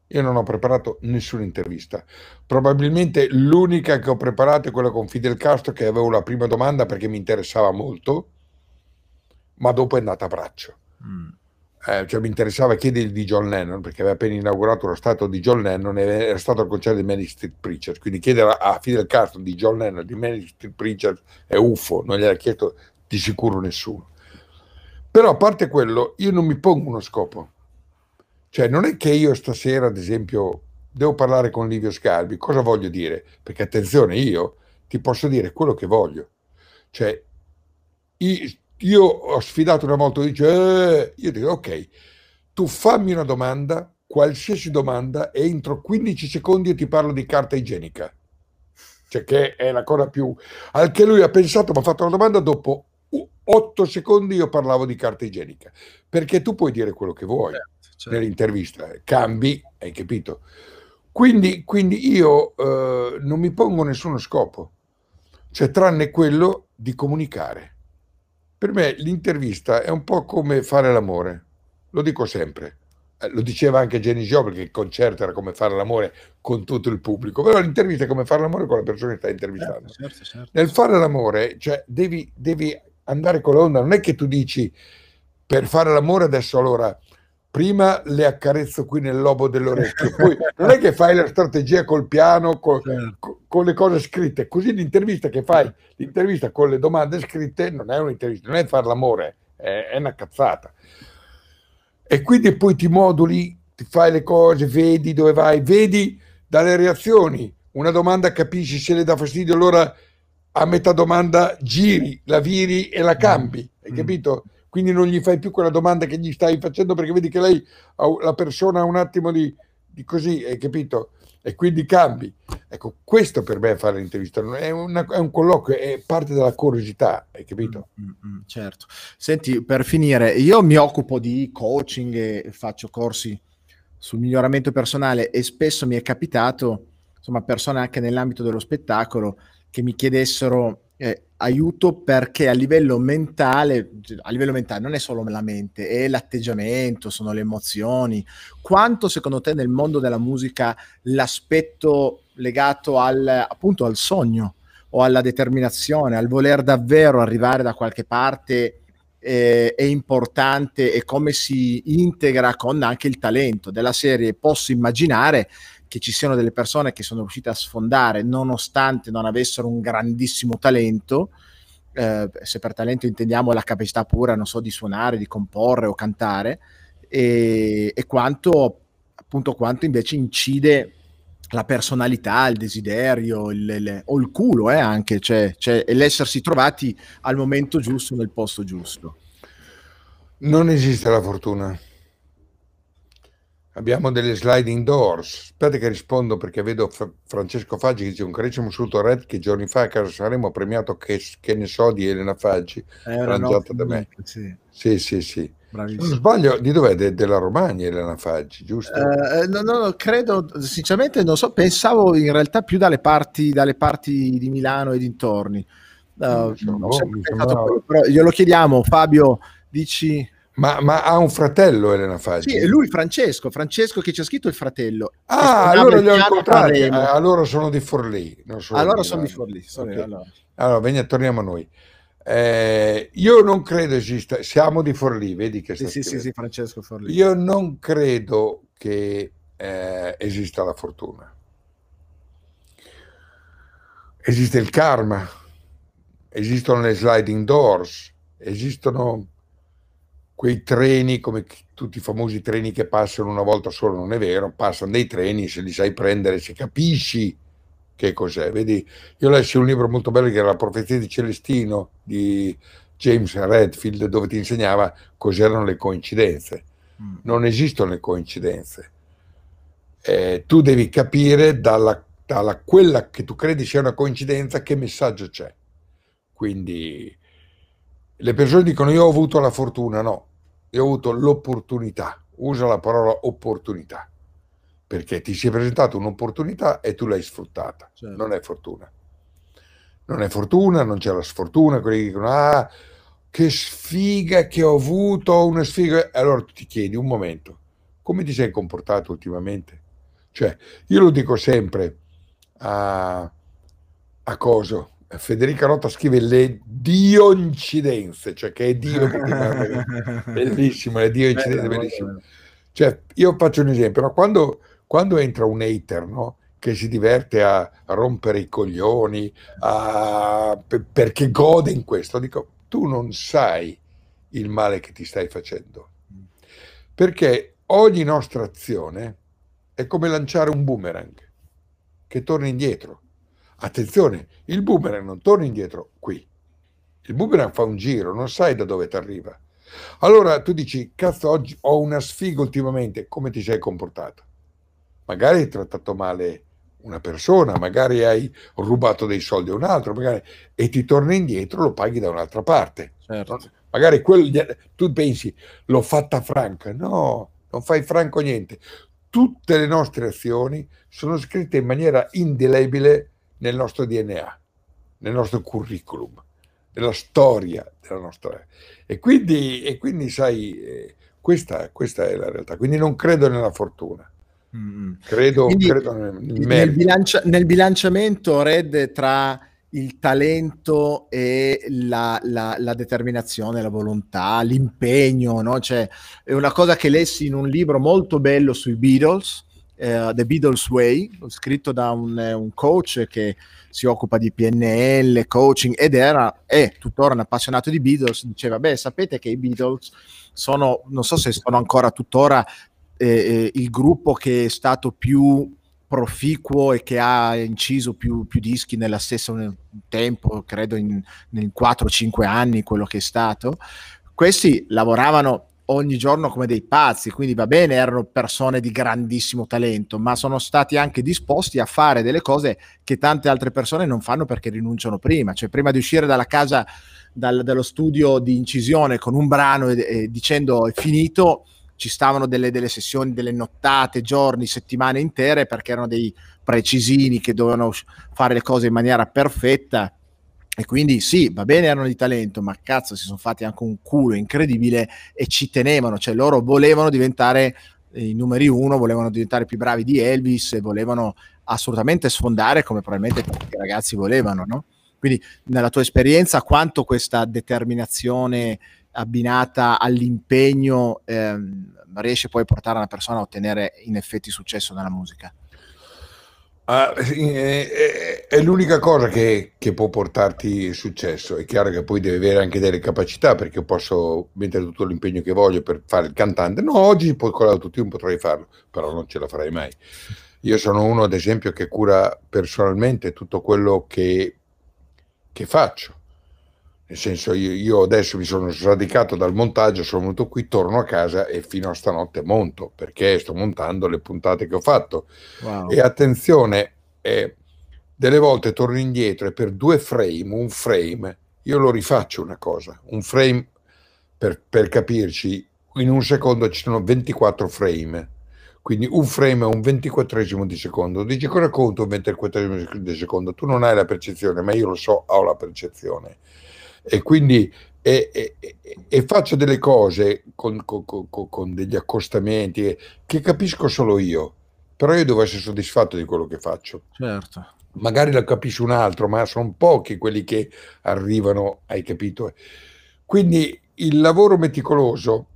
Io non ho preparato nessuna intervista. Probabilmente l'unica che ho preparato è quella con Fidel Castro, che avevo la prima domanda perché mi interessava molto, ma dopo è andata a braccio. Mm eh, cioè mi interessava chiedergli di John Lennon perché aveva appena inaugurato lo stato di John Lennon e era stato al concerto di Manic Street Preachers. Quindi chiedere a Fidel Castro di John Lennon di Manic Street Preachers è uffo non gliel'ha chiesto di sicuro nessuno. Però a parte quello io non mi pongo uno scopo. Cioè non è che io stasera ad esempio devo parlare con Livio Scarbi. Cosa voglio dire? Perché attenzione io ti posso dire quello che voglio. Cioè io, io ho sfidato una volta, dice, eh, io dico, ok, tu fammi una domanda, qualsiasi domanda, e entro 15 secondi io ti parlo di carta igienica. Cioè, che è la cosa più... Al che lui ha pensato, mi ha fatto una domanda, dopo 8 secondi io parlavo di carta igienica. Perché tu puoi dire quello che vuoi certo, certo. nell'intervista, cambi, hai capito? Quindi, quindi io eh, non mi pongo nessuno scopo, cioè tranne quello di comunicare. Per me l'intervista è un po' come fare l'amore, lo dico sempre. Eh, lo diceva anche Jenny Job che il concerto era come fare l'amore con tutto il pubblico, però l'intervista è come fare l'amore con la persona che stai intervistando. Certo, certo, certo. Nel fare l'amore, cioè, devi, devi andare con l'onda, non è che tu dici per fare l'amore adesso allora prima le accarezzo qui nel lobo dell'orecchio, poi non è che fai la strategia col piano, con, certo. con, le cose scritte, così l'intervista che fai, l'intervista con le domande scritte non è un'intervista, non è fare l'amore, è, è una cazzata. E quindi poi ti moduli, ti fai le cose, vedi dove vai, vedi dalle reazioni, una domanda capisci se le dà fastidio, allora a metà domanda giri, la viri e la cambi, hai mm. capito? Quindi non gli fai più quella domanda che gli stai facendo perché vedi che lei, la persona ha un attimo di, di così, hai capito? E quindi cambi. Ecco, questo per me è fare l'intervista, è, una, è un colloquio, è parte della curiosità, hai capito? Mm, mm, mm, certo. Senti, per finire, io mi occupo di coaching e faccio corsi sul miglioramento personale e spesso mi è capitato, insomma, persone anche nell'ambito dello spettacolo che mi chiedessero eh, aiuto perché a livello mentale, a livello mentale non è solo la mente, è l'atteggiamento, sono le emozioni. Quanto secondo te nel mondo della musica l'aspetto legato al, appunto al sogno o alla determinazione, al voler davvero arrivare da qualche parte eh, è importante e come si integra con anche il talento della serie? Posso immaginare che ci siano delle persone che sono riuscite a sfondare nonostante non avessero un grandissimo talento eh, se per talento intendiamo la capacità pura, non so, di suonare, di comporre o cantare, e, e quanto appunto quanto invece incide la personalità, il desiderio il, il, o il culo eh, anche, cioè, cioè l'essersi trovati al momento giusto nel posto giusto. Non esiste la fortuna. Abbiamo delle sliding doors. Aspetta che rispondo perché vedo F- Francesco Faggi che dice un carissimo saluto Red che giorni fa a casa saremo premiato che, che ne so di Elena Faggi, arrangiata da me. Sì, sì, sì. sì. Se non sbaglio, di dov'è? De- della Romagna Elena Faggi, giusto? Uh, no, no, credo, sinceramente non so, pensavo in realtà più dalle parti, dalle parti di Milano e dintorni. Uh, no, pensato, però glielo chiediamo, Fabio, dici... Ma, ma, ha un fratello Elena Faggi? Sì, è lui Francesco, Francesco che ci ha scritto il fratello. Ah, allora li ho incontrati, allora sono di Forlì. Sono allora sono di Forlì. Okay. Allora. allora, veniamo, torniamo a noi. Eh, io non credo esista, siamo di Forlì, vedi che sì, sì, sì, sì, Francesco Forlì. Io non credo che eh, esista la fortuna. Esiste il karma, esistono le sliding doors, esistono quei treni come tutti i famosi treni che passano una volta solo, non è vero, passano dei treni, se li sai prendere, se capisci che cos'è. Vedi, io lessi un libro molto bello che era La profezia di Celestino di James Redfield, dove ti insegnava cos'erano le coincidenze. Mm. Non esistono le coincidenze. Eh, tu devi capire dalla, dalla quella che tu credi sia una coincidenza che messaggio c'è. Quindi le persone dicono io ho avuto la fortuna, no, io ho avuto l'opportunità, usa la parola opportunità perché ti si è presentata un'opportunità e tu l'hai sfruttata. Certo. Non è fortuna. Non è fortuna, non c'è la sfortuna, quelli che dicono ah, che sfiga che ho avuto, una sfiga. Allora tu ti chiedi un momento, come ti sei comportato ultimamente? Cioè, io lo dico sempre a, a Coso, Federica Rotta scrive le dioincidenze, cioè che è Dio che ti manda. bellissimo, le dioincidenze, bellissimo. Cioè, io faccio un esempio, no? quando quando entra un hater, no? che si diverte a, a rompere i coglioni, a, perché gode in questo, dico, tu non sai il male che ti stai facendo. Perché ogni nostra azione è come lanciare un boomerang che torna indietro. Attenzione, il boomerang non torna indietro qui. Il boomerang fa un giro, non sai da dove ti arriva. Allora tu dici, cazzo, oggi ho una sfiga ultimamente, come ti sei comportato? magari hai trattato male una persona, magari hai rubato dei soldi a un altro, magari, e ti torna indietro, lo paghi da un'altra parte. Certo. Magari quello, tu pensi, l'ho fatta franca. No, non fai franco niente. Tutte le nostre azioni sono scritte in maniera indelebile nel nostro DNA, nel nostro curriculum, nella storia della nostra... E quindi, e quindi sai, eh, questa, questa è la realtà. Quindi non credo nella fortuna Mm. Credo, credo nel, nel, bilancia, nel, bilanciamento, Red, tra il talento e la, la, la determinazione, la volontà, l'impegno, no? cioè, è una cosa che lessi in un libro molto bello sui Beatles, uh, The Beatles Way, scritto da un, un, coach che si occupa di PNL, coaching ed era, è tuttora un appassionato di Beatles, diceva, beh, sapete che i Beatles sono, non so se sono ancora tuttora eh, eh, il gruppo che è stato più proficuo e che ha inciso più, più dischi nella stessa tempo, credo in, in 4-5 anni quello che è stato, questi lavoravano ogni giorno come dei pazzi, quindi va bene, erano persone di grandissimo talento, ma sono stati anche disposti a fare delle cose che tante altre persone non fanno perché rinunciano prima, cioè prima di uscire dalla casa, dal, dallo studio di incisione con un brano e, e dicendo è finito, ci stavano delle, delle, sessioni, delle nottate, giorni, settimane intere perché erano dei precisini che dovevano fare le cose in maniera perfetta. E quindi sì, va bene, erano di talento, ma cazzo, si sono fatti anche un culo incredibile e ci tenevano, cioè loro volevano diventare i numeri uno, volevano diventare più bravi di Elvis e volevano assolutamente sfondare come probabilmente tutti i ragazzi volevano, no? Quindi nella tua esperienza quanto questa determinazione abbinata all'impegno ehm, riesce poi a portare una persona a ottenere in effetti successo nella musica? Ah, è, è, l'unica cosa che, che, può portarti successo. È chiaro che poi devi avere anche delle capacità perché posso mettere tutto l'impegno che voglio per fare il cantante. No, oggi con l'autotune potrei farlo, però non ce la farei mai. Io sono uno, ad esempio, che cura personalmente tutto quello che, che faccio. Nel senso, io, io, adesso mi sono sradicato dal montaggio, sono venuto qui, torno a casa e fino a stanotte monto perché sto montando le puntate che ho fatto. Wow. E attenzione, eh, delle volte torno indietro e per due frame, un frame, io lo rifaccio una cosa. Un frame, per, per capirci, in un secondo ci sono 24 frame. Quindi un frame è un ventiquattresimo di secondo. Dici cosa conta un ventiquattresimo di secondo? Tu non hai la percezione, ma io lo so, ho la percezione e quindi e, e, e faccio delle cose con, con, con, con, degli accostamenti che capisco solo io, però io devo essere soddisfatto di quello che faccio. Certo. Magari lo capisce un altro, ma sono pochi quelli che arrivano, hai capito? Quindi il lavoro meticoloso,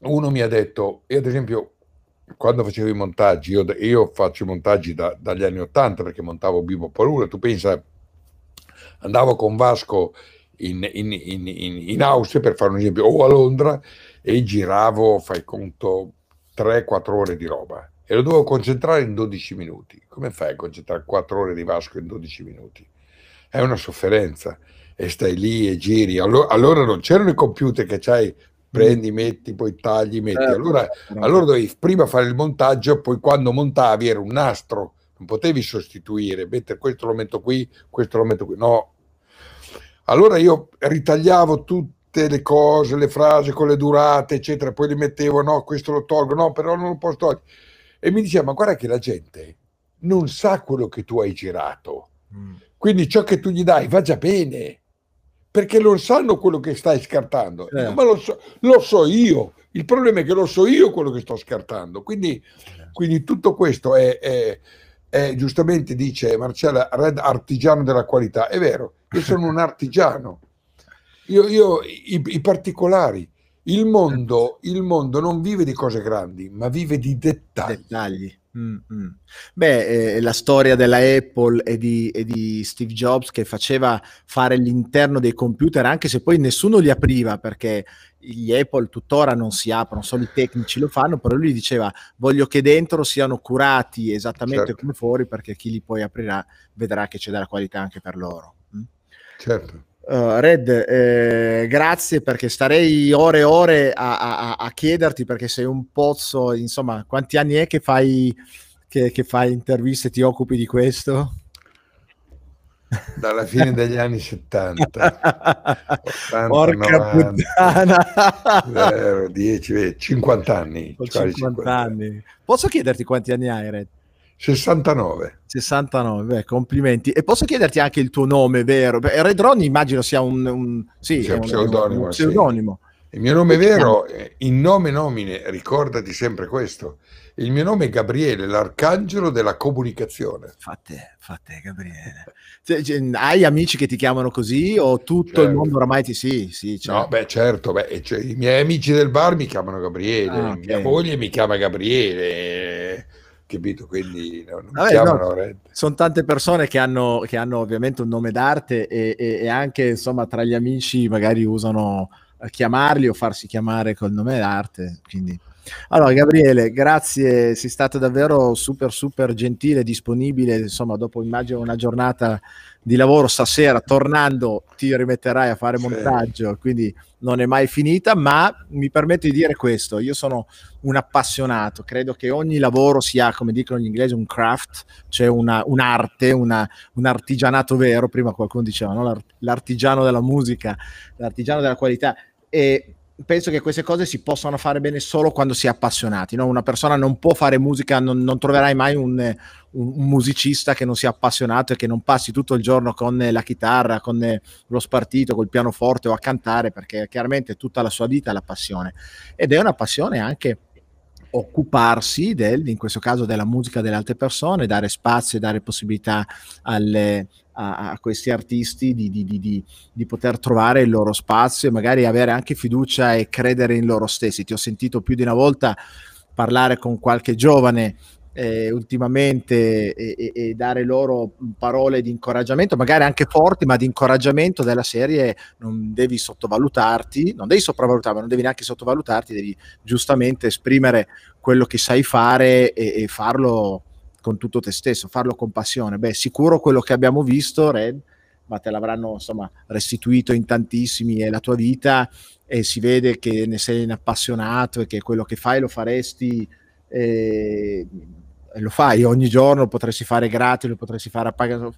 uno mi ha detto, e ad esempio quando facevo i montaggi, io, io faccio i montaggi da, dagli anni Ottanta perché montavo Bibo Palura, tu pensa, andavo con Vasco in, in, in, in, Austria, per fare un esempio, o a Londra, e giravo, fai conto, 3-4 ore di roba e lo dovevo concentrare in 12 minuti. Come fai a concentrare 4 ore di Vasco in 12 minuti? È una sofferenza e stai lì e giri. Allora, allora non c'erano i computer che c'hai, prendi, metti, poi tagli, metti. Certo, allora, allora dovevi prima fare il montaggio, poi quando montavi era un nastro, non potevi sostituire, mettere questo lo metto qui, questo lo metto qui. No, allora io ritagliavo tutte le cose, le frasi con le durate, eccetera, poi li mettevo, no, questo lo tolgo, no, però non lo posso togliere. E mi diceva, ma guarda che la gente non sa quello che tu hai girato. Mm. Quindi ciò che tu gli dai va già bene, perché non sanno quello che stai scartando. Eh. Ma lo so, lo so, io. Il problema è che lo so io quello che sto scartando. Quindi, quindi tutto questo è, è, è, giustamente dice Marcella, red artigiano della qualità. È vero, io sono un artigiano. Io, io i, i, particolari. Il mondo, il mondo non vive di cose grandi, ma vive di dettagli. dettagli. Mm-hmm. Beh, eh, la storia della Apple e di, e di, Steve Jobs che faceva fare l'interno dei computer, anche se poi nessuno li apriva perché gli Apple tuttora non si aprono, solo i tecnici lo fanno, però lui diceva voglio che dentro siano curati esattamente certo. come fuori perché chi li poi aprirà vedrà che c'è della qualità anche per loro. Certo. Uh, Red, eh, grazie perché starei ore e ore a, a, a, chiederti perché sei un pozzo, insomma, quanti anni è che fai, che, che fai interviste e ti occupi di questo? Dalla fine degli anni 70. 80, Porca 90, puttana! 10, 50 anni. 50, 50 anni. Posso chiederti quanti anni hai, Red? 69. 69, beh, complimenti. E posso chiederti anche il tuo nome, vero? Red Ronnie immagino sia un, un, sì, un pseudonimo. Un pseudonimo. Sì. Il mio nome vero, in nome nomine, ricordati sempre questo. Il mio nome è Gabriele, l'arcangelo della comunicazione. Fate, fate Gabriele. Cioè, cioè, hai amici che ti chiamano così o tutto certo. il mondo oramai ti sì, sì, certo. No, beh, certo, beh, cioè, i miei amici del bar mi chiamano Gabriele, ah, okay. mia moglie mi chiama Gabriele capito? Quindi non Vabbè, no, sono tante persone che hanno, che hanno, ovviamente un nome d'arte e, e, e, anche insomma tra gli amici magari usano chiamarli o farsi chiamare col nome d'arte. Quindi. Allora, Gabriele, grazie, sei stato davvero super, super gentile, disponibile. Insomma, dopo immagino una giornata di lavoro stasera, tornando ti rimetterai a fare montaggio, sì. quindi non è mai finita, ma mi permetto di dire questo, io sono un appassionato, credo che ogni lavoro sia, come dicono gli inglesi, un craft, cioè una, un'arte, una, un artigianato vero, prima qualcuno diceva, no? L'art- l'artigiano della musica, l'artigiano della qualità, e penso che queste cose si possano fare bene solo quando si è appassionati. No? Una persona non può fare musica, non, non troverai mai un, un, musicista che non sia appassionato e che non passi tutto il giorno con la chitarra, con lo spartito, col pianoforte o a cantare, perché chiaramente tutta la sua vita è la passione. Ed è una passione anche occuparsi del, in questo caso della musica delle altre persone, dare spazio e dare possibilità alle, a, a, questi artisti di, di, di, di, poter trovare il loro spazio e magari avere anche fiducia e credere in loro stessi. Ti ho sentito più di una volta parlare con qualche giovane eh, ultimamente e, e, dare loro parole di incoraggiamento, magari anche forti, ma di incoraggiamento della serie non devi sottovalutarti, non devi sopravvalutare, ma non devi neanche sottovalutarti, devi giustamente esprimere quello che sai fare e, e farlo con tutto te stesso, farlo con passione. Beh, sicuro quello che abbiamo visto, Red, ma te l'avranno insomma restituito in tantissimi è la tua vita e si vede che ne sei un appassionato e che quello che fai lo faresti eh, lo fai ogni giorno, potresti fare gratis, lo potresti fare a pagato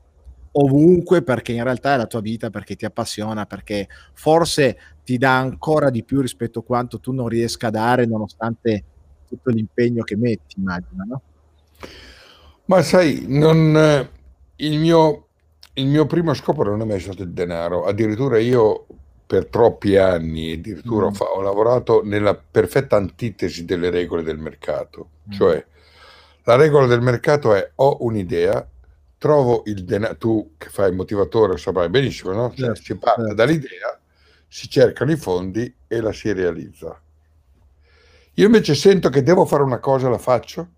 ovunque perché in realtà è la tua vita, perché ti appassiona, perché forse ti dà ancora di più rispetto a quanto tu non riesca a dare nonostante tutto l'impegno che metti, immagino, no? Ma sai, non, il, mio, il mio primo scopo non è mai stato il denaro, addirittura io per troppi anni, addirittura mm. ho, ho, lavorato nella perfetta antitesi delle regole del mercato, mm. cioè la regola del mercato è ho un'idea, trovo il denaro, tu che fai il motivatore saprai benissimo, no? Cioè, certo, si parte certo. dall'idea, si cercano i fondi e la si realizza. Io invece sento che devo fare una cosa, la faccio.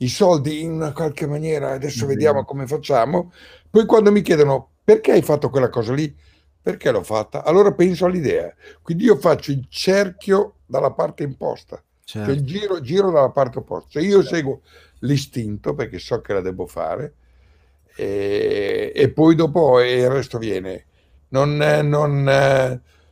I soldi in una qualche maniera, adesso mm-hmm. vediamo come facciamo. Poi quando mi chiedono perché hai fatto quella cosa lì, perché l'ho fatta, allora penso all'idea. Quindi io faccio il cerchio dalla parte imposta. Certo. Cioè giro, giro, dalla parte opposta. Cioè io certo. seguo l'istinto perché so che la devo fare e, e poi dopo il resto viene. Non, non,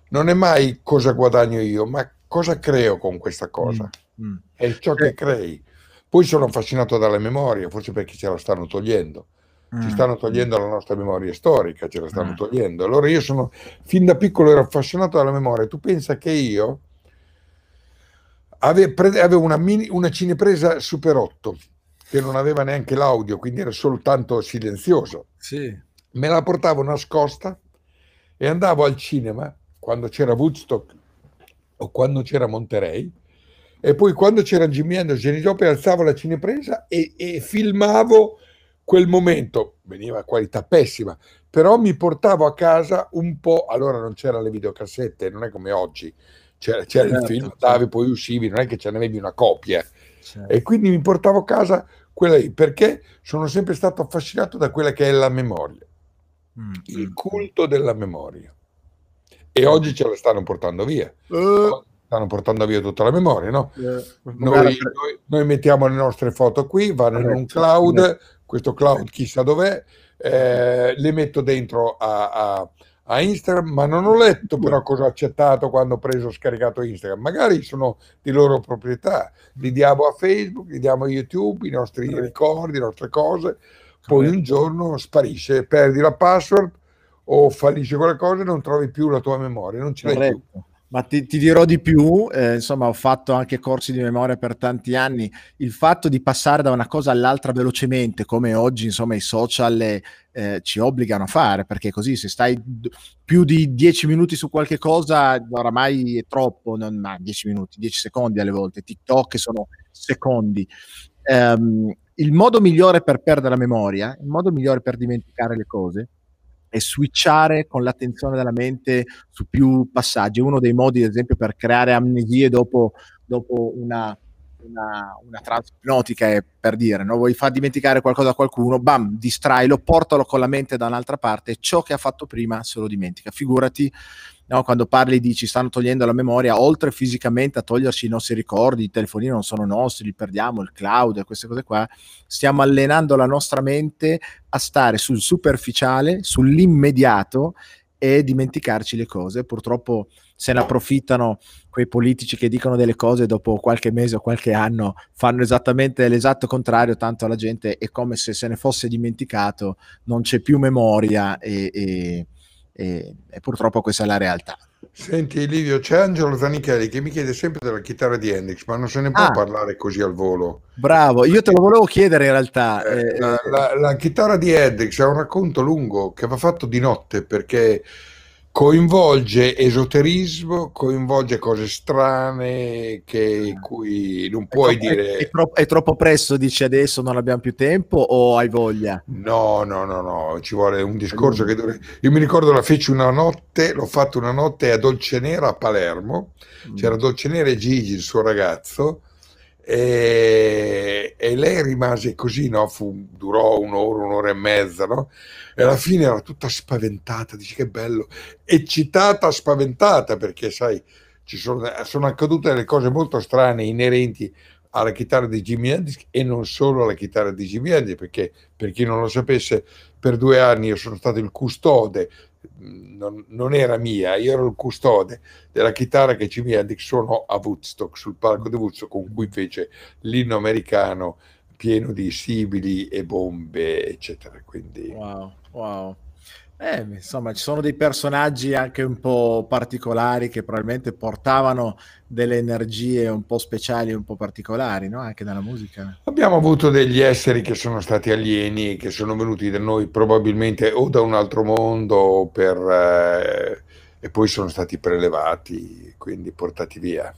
non, è mai cosa guadagno io, ma cosa creo con questa cosa. Mm. Mm. È ciò che crei. Poi sono affascinato dalle memorie, forse perché ce la stanno togliendo. Ci mm. stanno togliendo la nostra memoria storica, ce la stanno togliendo. Allora io sono, fin da piccolo ero affascinato dalla memoria. Tu pensa che io avevo una, mini, una cinepresa Super 8 che non aveva neanche l'audio, quindi era soltanto silenzioso. Sì. Me la portavo nascosta e andavo al cinema quando c'era Woodstock o quando c'era Monterey e poi quando c'era Jimmy Anderson, Jenny Joplin, alzavo la cinepresa e, e filmavo quel momento. Veniva a qualità pessima, però mi portavo a casa un po', allora non c'erano le videocassette, non è come oggi, c'era, c'era certo, il film, certo. andavi, poi uscivi, non è che ce n'avevi una copia. Certo. E quindi mi portavo a casa quella lì, perché sono sempre stato affascinato da quella che è la memoria, mm. il culto della memoria. E oggi ce la stanno portando via. Uh. Stanno portando via tutta la memoria, no? Uh. Noi, noi, noi, mettiamo le nostre foto qui, vanno in un cloud, questo cloud chissà dov'è, eh, le metto dentro a, a a Instagram, ma non ho letto però cosa ha accettato quando ho preso scaricato Instagram. Magari sono di loro proprietà, li diamo a Facebook, li diamo a YouTube, i nostri ricordi, le nostre cose, poi un giorno sparisce, perdi la password o fallisce qualcosa e non trovi più la tua memoria, non ce l'hai più. Ma ti, ti, dirò di più, eh, insomma ho fatto anche corsi di memoria per tanti anni, il fatto di passare da una cosa all'altra velocemente, come oggi insomma i social eh, ci obbligano a fare, perché così se stai d- più di 10 minuti su qualche cosa oramai è troppo, non 10 minuti, 10 secondi alle volte, TikTok sono secondi. Um, il modo migliore per perdere la memoria, il modo migliore per dimenticare le cose e switchare con l'attenzione della mente su più passaggi. Uno dei modi, ad esempio, per creare amnesie dopo, dopo una, una, una trance ipnotica è per dire, no? vuoi far dimenticare qualcosa a qualcuno, bam, distrailo, portalo con la mente da un'altra parte ciò che ha fatto prima se lo dimentica. Figurati no? quando parli di ci stanno togliendo la memoria, oltre fisicamente a toglierci i nostri ricordi, i telefonini non sono nostri, li perdiamo, il cloud queste cose qua, stiamo allenando la nostra mente a stare sul superficiale, sull'immediato e dimenticarci le cose. Purtroppo se ne approfittano quei politici che dicono delle cose dopo qualche mese o qualche anno fanno esattamente l'esatto contrario, tanto la gente è come se se ne fosse dimenticato, non c'è più memoria e, e e, e, purtroppo questa è la realtà. Senti Livio, c'è Angelo Zanichelli che mi chiede sempre della chitarra di Hendrix, ma non se ne può ah, parlare così al volo. Bravo, io te lo volevo chiedere in realtà. Eh, eh, la, la, la, chitarra di Hendrix è un racconto lungo che va fatto di notte perché coinvolge esoterismo, coinvolge cose strane che cui non puoi è troppo, dire... È, è, troppo, è, troppo, presto, dici adesso non abbiamo più tempo o hai voglia? No, no, no, no, ci vuole un discorso che dovrebbe... Io mi ricordo la feci una notte, l'ho fatto una notte a Dolce Nera a Palermo, mm. c'era Dolce Nera e Gigi, il suo ragazzo, e, e, lei rimase così, no? Fu, durò un'ora, un'ora e mezza, no? E alla fine era tutta spaventata, dice che bello, eccitata, spaventata, perché sai, ci sono, sono accadute delle cose molto strane, inerenti alla chitarra di Jimi Hendrix e non solo alla chitarra di Jimi Hendrix, perché per chi non lo sapesse, per due anni io sono stato il custode, non, non era mia, io ero il custode della chitarra che Jimi Hendrix suonò a Woodstock, sul palco di Woodstock, con cui fece l'inno americano pieno di sibili e bombe, eccetera. Quindi... Wow, wow. Eh, insomma, ci sono dei personaggi anche un po' particolari che probabilmente portavano delle energie un po' speciali, un po' particolari, no? Anche nella musica. Abbiamo avuto degli esseri che sono stati alieni, che sono venuti da noi probabilmente o da un altro mondo per, eh, e poi sono stati prelevati, quindi portati via.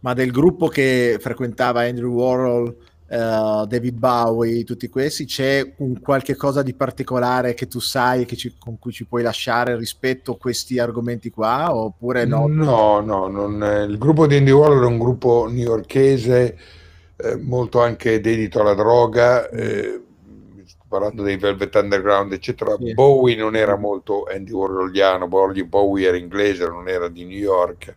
Ma del gruppo che frequentava Andrew Warhol uh, David Bowie, tutti questi, c'è un qualche cosa di particolare che tu sai che ci, con cui ci puoi lasciare rispetto a questi argomenti qua oppure no? No, no, non, il gruppo di Andy Warhol è un gruppo newyorkese eh, molto anche dedito alla droga, eh, parlando dei Velvet Underground, eccetera. Sì. Bowie non era molto Andy Warholiano, Bowie era inglese, non era di New York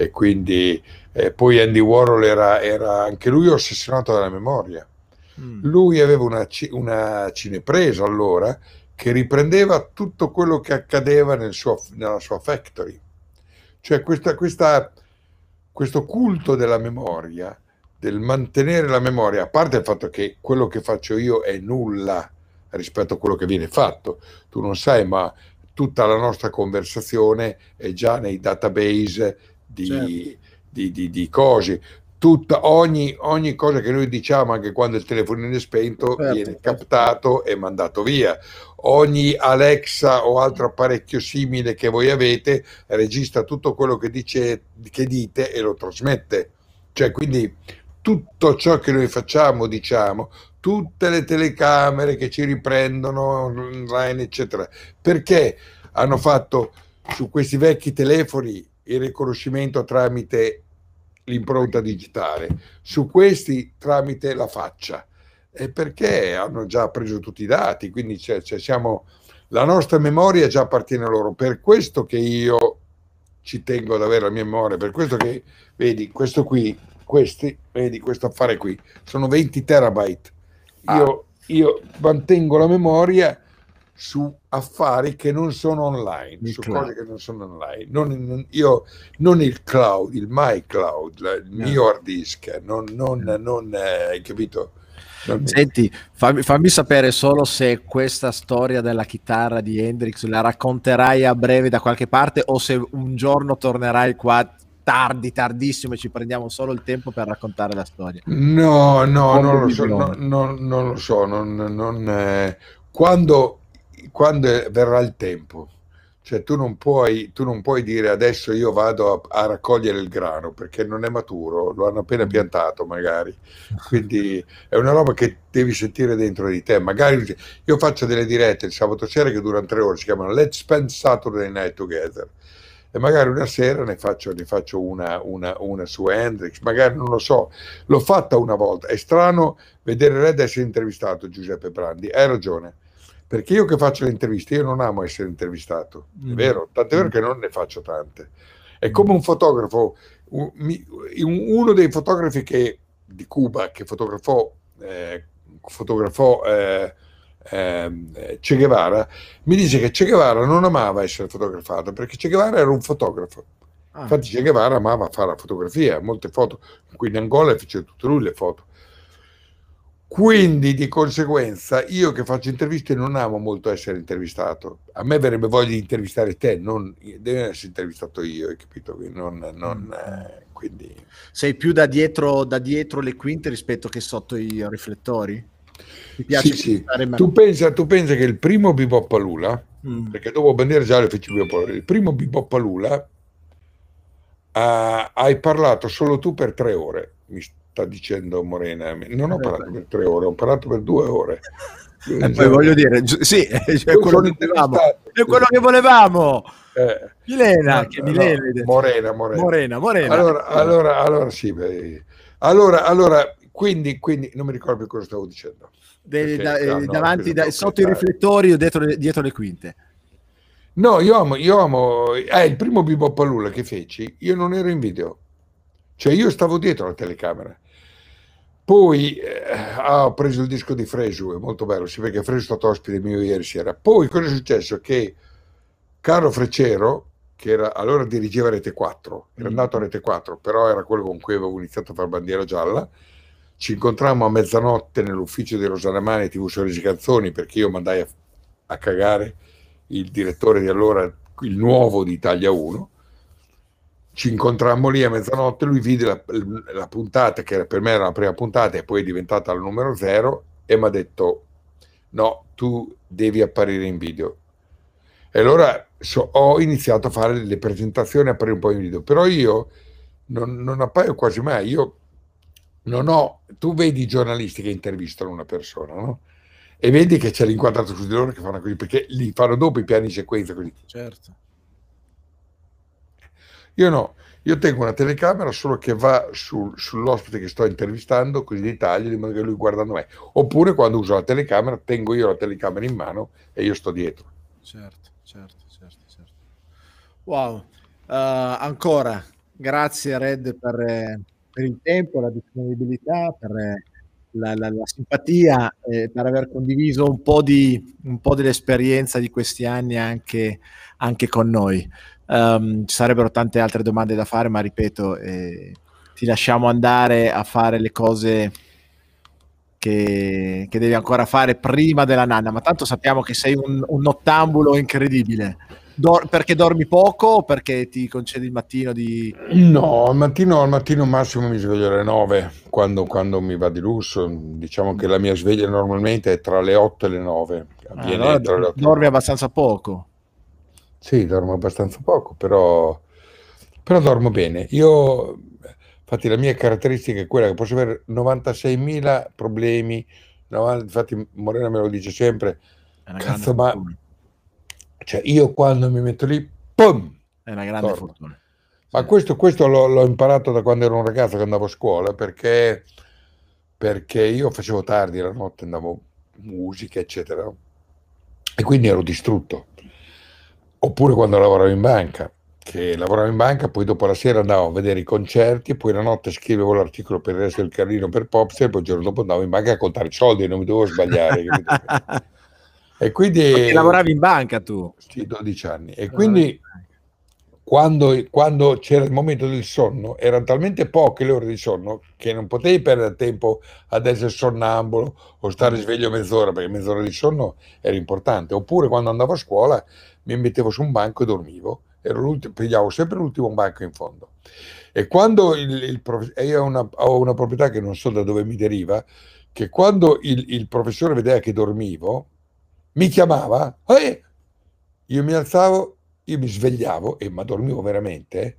e quindi eh, poi Andy Warhol era, era, anche lui ossessionato dalla memoria. Mm. Lui aveva una, una cinepresa allora che riprendeva tutto quello che accadeva nel suo, nella sua factory. Cioè questa, questa, questo culto della memoria, del mantenere la memoria, a parte il fatto che quello che faccio io è nulla rispetto a quello che viene fatto. Tu non sai, ma tutta la nostra conversazione è già nei database di, certo. Di, di, di cose. Tutta, ogni, ogni, cosa che noi diciamo, anche quando il telefonino è spento, certo. viene certo. captato e mandato via. Ogni Alexa o altro apparecchio simile che voi avete registra tutto quello che, dice, che dite e lo trasmette. Cioè, quindi tutto ciò che noi facciamo, diciamo, tutte le telecamere che ci riprendono online, eccetera, perché hanno fatto su questi vecchi telefoni il riconoscimento tramite l'impronta digitale, su questi tramite la faccia, e perché hanno già preso tutti i dati, quindi c'è, c'è siamo, la nostra memoria già appartiene a loro, per questo che io ci tengo ad avere la mia memoria, per questo che, vedi, questo qui, questi, vedi, questo affare qui, sono 20 terabyte, io, ah. io mantengo la memoria su affari che non sono online, il su cloud. cose che non sono online. Non, non, io, non il cloud, il my cloud, il no. mio hard disk, non, non, non eh, hai capito? Senti, fammi, fammi, sapere solo se questa storia della chitarra di Hendrix la racconterai a breve da qualche parte o se un giorno tornerai qua tardi, tardissimo e ci prendiamo solo il tempo per raccontare la storia. No, no, non lo, so, no, no, non lo so, non, non, eh, quando quando verrà il tempo. Cioè tu non puoi, tu non puoi dire adesso io vado a, a, raccogliere il grano perché non è maturo, lo hanno appena mm. piantato magari. Quindi è una roba che devi sentire dentro di te. Magari io faccio delle dirette il sabato sera che durano tre ore, si chiamano Let's Spend Saturday Night Together. E magari una sera ne faccio, ne faccio una, una, una, su Hendrix, magari non lo so, l'ho fatta una volta. È strano vedere Red essere intervistato Giuseppe Brandi, hai ragione perché io che faccio le interviste, io non amo essere intervistato, mm. è vero, tant'è vero mm. che non ne faccio tante. È come un fotografo, uno dei fotografi che, di Cuba che fotografò, eh, fotografò eh, eh, Che Guevara, mi dice che Che Guevara non amava essere fotografato perché Che Guevara era un fotografo. Ah. Infatti Che Guevara amava fare la fotografia, molte foto, qui in Angola fece tutte lui le foto. Quindi di conseguenza io che faccio interviste non amo molto essere intervistato. A me verrebbe voglia di intervistare te, non deve essere intervistato io, hai capito? Non, non, mm. eh, quindi... Sei più da dietro, da dietro, le quinte rispetto che sotto i riflettori? Ti piace sì, sì. Tu, pensa, tu pensa che il primo Biboppalula, mm. perché dopo Bandiera Gialla feci Biboppalula, il primo Biboppalula uh, hai parlato solo tu per tre ore. Mi, sta dicendo Morena. Non ho eh, parlato per tre ore, ho parlato per due ore. E eh, poi voglio dire, sì, cioè quello, che volevamo, è quello che volevamo. Eh, Milena, no, che Milena no, Morena, Morena, Morena, Morena. Allora, allora, allora sì, beh. allora, allora quindi, quindi non mi ricordo più cosa stavo dicendo. De, da, eh, no, davanti, da, sotto i riflettori o dietro le, dietro le quinte? No, io amo, io amo eh, il primo Bibopalula che feci, io non ero in video, cioè io stavo dietro la telecamera. Poi eh, ho preso il disco di Fresu, è molto bello, vede che Fresu è stato ospite mio ieri sera. Poi cosa è successo? Che Carlo Freccero, che era, allora dirigeva Rete 4, era mm. andato a Rete 4, però era quello con cui avevo iniziato a fare bandiera gialla, ci incontrammo a mezzanotte nell'ufficio di Rosana Mani TV Sorrisi Canzoni perché io mandai a, a cagare il direttore di allora, il nuovo di Italia 1. Ci incontrammo lì a mezzanotte, lui vide la, la puntata che per me era la prima puntata e poi è diventata la numero zero e mi ha detto no, tu devi apparire in video. E allora so, ho iniziato a fare le presentazioni, a apparire un po' in video, però io non, non appaio quasi mai, io non ho, tu vedi i giornalisti che intervistano una persona, no? E vedi che c'è l'inquadrato su di loro che fanno così, perché li fanno dopo i piani di sequenza così. Certo. Io no, io tengo una telecamera solo che va sul, sull'ospite che sto intervistando, così di taglio, di modo che lui guardando me. Oppure quando uso la telecamera, tengo io la telecamera in mano e io sto dietro. Certo, certo, certo, certo. Wow. Uh, ancora, grazie Red per... Per il tempo, la disponibilità, per la, la, la simpatia, eh, per aver condiviso un po', di, un po' dell'esperienza di questi anni anche, anche con noi. Um, ci sarebbero tante altre domande da fare, ma ripeto, eh, ti lasciamo andare a fare le cose che, che, devi ancora fare prima della nanna, ma tanto sappiamo che sei un, un nottambulo incredibile. Dor- perché dormi poco o perché ti concedi il mattino di... No, al mattino, al mattino massimo mi sveglio alle 9 quando, quando, mi va di lusso. Diciamo che la mia sveglia normalmente è tra le 8 e le 9. Ah, allora, tra le 8 dormi abbastanza poco. Sì, dormo abbastanza poco, però, però dormo bene. Io, infatti la mia caratteristica è quella che posso avere 96.000 problemi. infatti Morena me lo dice sempre. Cazzo, ma... Fortuna cioè io quando mi metto lì, pum! È una grande torno. fortuna. Ma questo, questo l'ho, l'ho, imparato da quando ero un ragazzo che andavo a scuola, perché, perché io facevo tardi la notte, andavo musica, eccetera, e quindi ero distrutto. Oppure quando lavoravo in banca, che lavoravo in banca, poi dopo la sera andavo a vedere i concerti, poi la notte scrivevo l'articolo per il resto del Carlino per Popster, poi il giorno dopo andavo in banca a contare i soldi e non mi dovevo sbagliare. E quindi... Perché lavoravi in banca tu? Sì, 12 anni. E quindi quando, quando, c'era il momento del sonno, erano talmente poche le ore di sonno che non potevi perdere tempo ad essere sonnambulo o stare mm. sveglio mezz'ora, perché mezz'ora di sonno era importante. Oppure quando andavo a scuola mi mettevo su un banco e dormivo. pigliavo sempre l'ultimo banco in fondo. E quando il, il e io ho una, ho una, proprietà che non so da dove mi deriva, che quando il, il professore vedeva che dormivo, mi chiamava, eh! io mi alzavo, io mi svegliavo, e ma dormivo veramente,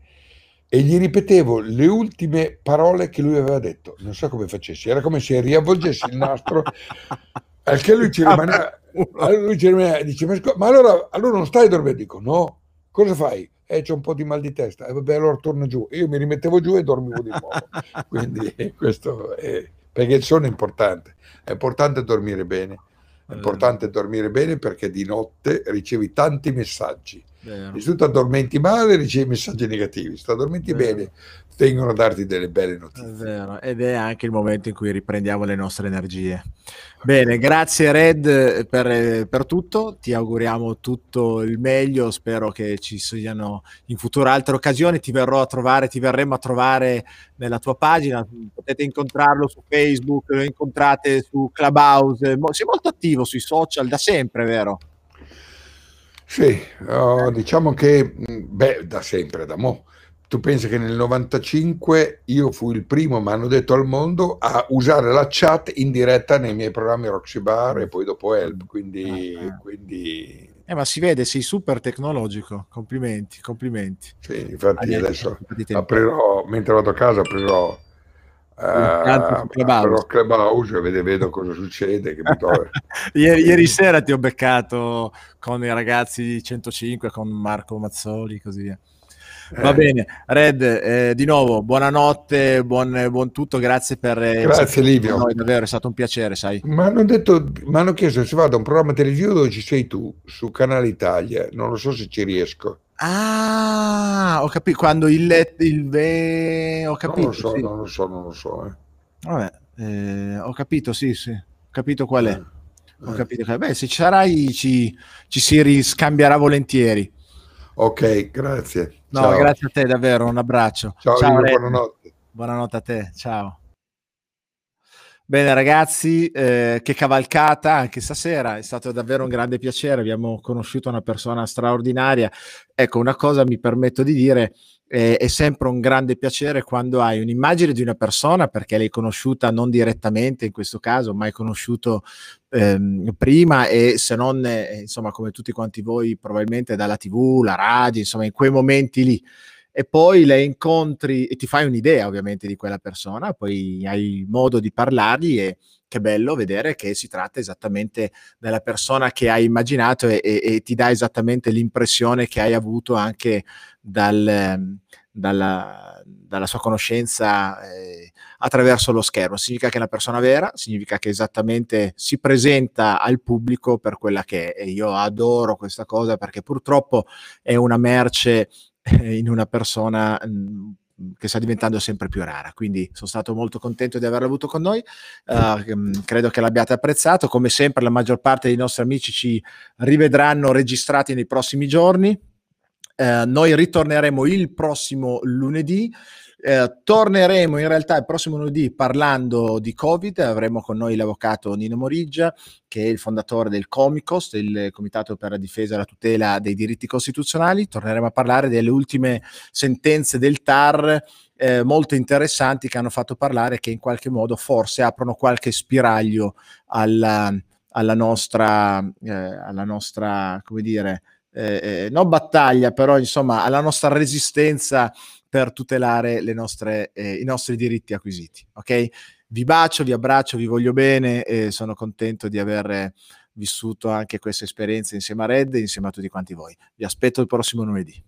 e gli ripetevo le ultime parole che lui aveva detto. Non so come facessi, era come se riavvolgessi il nastro, al che lui ci rimaneva, lui ci rimaneva dice, ma, ma allora, allora, non stai dormendo? Dico, no, cosa fai? Eh, c'è un po' di mal di testa, e vabbè, allora torno giù. Io mi rimettevo giù e dormivo di nuovo. Quindi questo è, perché il sonno è importante, è importante dormire bene è importante dormire bene perché di notte ricevi tanti messaggi. E se tu ti addormenti male ricevi messaggi negativi, se ti addormenti Vero. bene vengono a darti delle belle notizie. È Ed è anche il momento in cui riprendiamo le nostre energie. Bene, grazie Red per, per, tutto, ti auguriamo tutto il meglio, spero che ci siano in futuro altre occasioni, ti verrò a trovare, ti verremo a trovare nella tua pagina, potete incontrarlo su Facebook, lo incontrate su Clubhouse, sei molto attivo sui social da sempre, vero? Sì, oh, diciamo che, beh, da sempre, da mo' tu pensi che nel 95 io fui il primo, mi hanno detto al mondo, a usare la chat in diretta nei miei programmi Roxy Bar e poi dopo Help, quindi... Ah, ah. quindi... Eh, ma si vede, sei super tecnologico, complimenti, complimenti. Sì, infatti adesso aprirò, mentre vado a casa aprirò Uh, Clubhouse. Clubhouse e vedo, vedo cosa succede. ieri, ieri, sera ti ho beccato con i ragazzi di 105, con Marco Mazzoli, così via. Va bene, Red, eh, di nuovo, buonanotte, buon, buon tutto, grazie per... Eh, grazie Livio. Noi, davvero, è stato un piacere, sai. Mi hanno, detto, mi hanno chiesto se vado a un programma televisivo dove ci sei tu, su Canale Italia, non lo so se ci riesco. Ah, ho capito, quando il... il ve... ho capito. Non lo so, sì. non lo so, non lo so. Eh. Vabbè, eh, ho capito, sì, sì, ho capito qual è. Eh. Ho capito che, beh, se ci sarai ci, ci si riscambierà volentieri. Ok, grazie. No, ciao. grazie a te davvero, un abbraccio. Ciao, ciao buonanotte. Buonanotte a te, ciao. Bene ragazzi, eh, che cavalcata anche stasera, è stato davvero un grande piacere, abbiamo conosciuto una persona straordinaria. Ecco, una cosa mi permetto di dire, eh, è sempre un grande piacere quando hai un'immagine di una persona perché l'hai conosciuta non direttamente in questo caso, ma hai conosciuto ehm, prima e se non, eh, insomma, come tutti quanti voi, probabilmente dalla TV, la radio, insomma, in quei momenti lì. E poi le incontri e ti fai un'idea ovviamente di quella persona, poi hai modo di parlargli e che bello vedere che si tratta esattamente della persona che hai immaginato e, e, e ti dà esattamente l'impressione che hai avuto anche dal, dalla, dalla, sua conoscenza eh, attraverso lo schermo. Significa che è una persona vera, significa che esattamente si presenta al pubblico per quella che è. E io adoro questa cosa perché purtroppo è una merce in una persona mm, che sta diventando sempre più rara. Quindi sono stato molto contento di averla avuto con noi. Uh, credo che l'abbiate apprezzato. Come sempre, la maggior parte dei nostri amici ci rivedranno registrati nei prossimi giorni. Uh, noi ritorneremo il prossimo lunedì. Eh, torneremo in realtà il prossimo lunedì parlando di Covid, avremo con noi l'avvocato Nino Moriggia, che è il fondatore del Comicos, del Comitato per la difesa e la tutela dei diritti costituzionali. Torneremo a parlare delle ultime sentenze del TAR eh, molto interessanti che hanno fatto parlare che in qualche modo forse aprono qualche spiraglio alla, alla nostra, eh, alla nostra, come dire, eh, eh non battaglia, però insomma alla nostra resistenza per tutelare nostre, eh, i nostri diritti acquisiti. Ok? Vi bacio, vi abbraccio, vi voglio bene e sono contento di aver vissuto anche questa esperienza insieme a Red e insieme a tutti quanti voi. Vi aspetto il prossimo lunedì.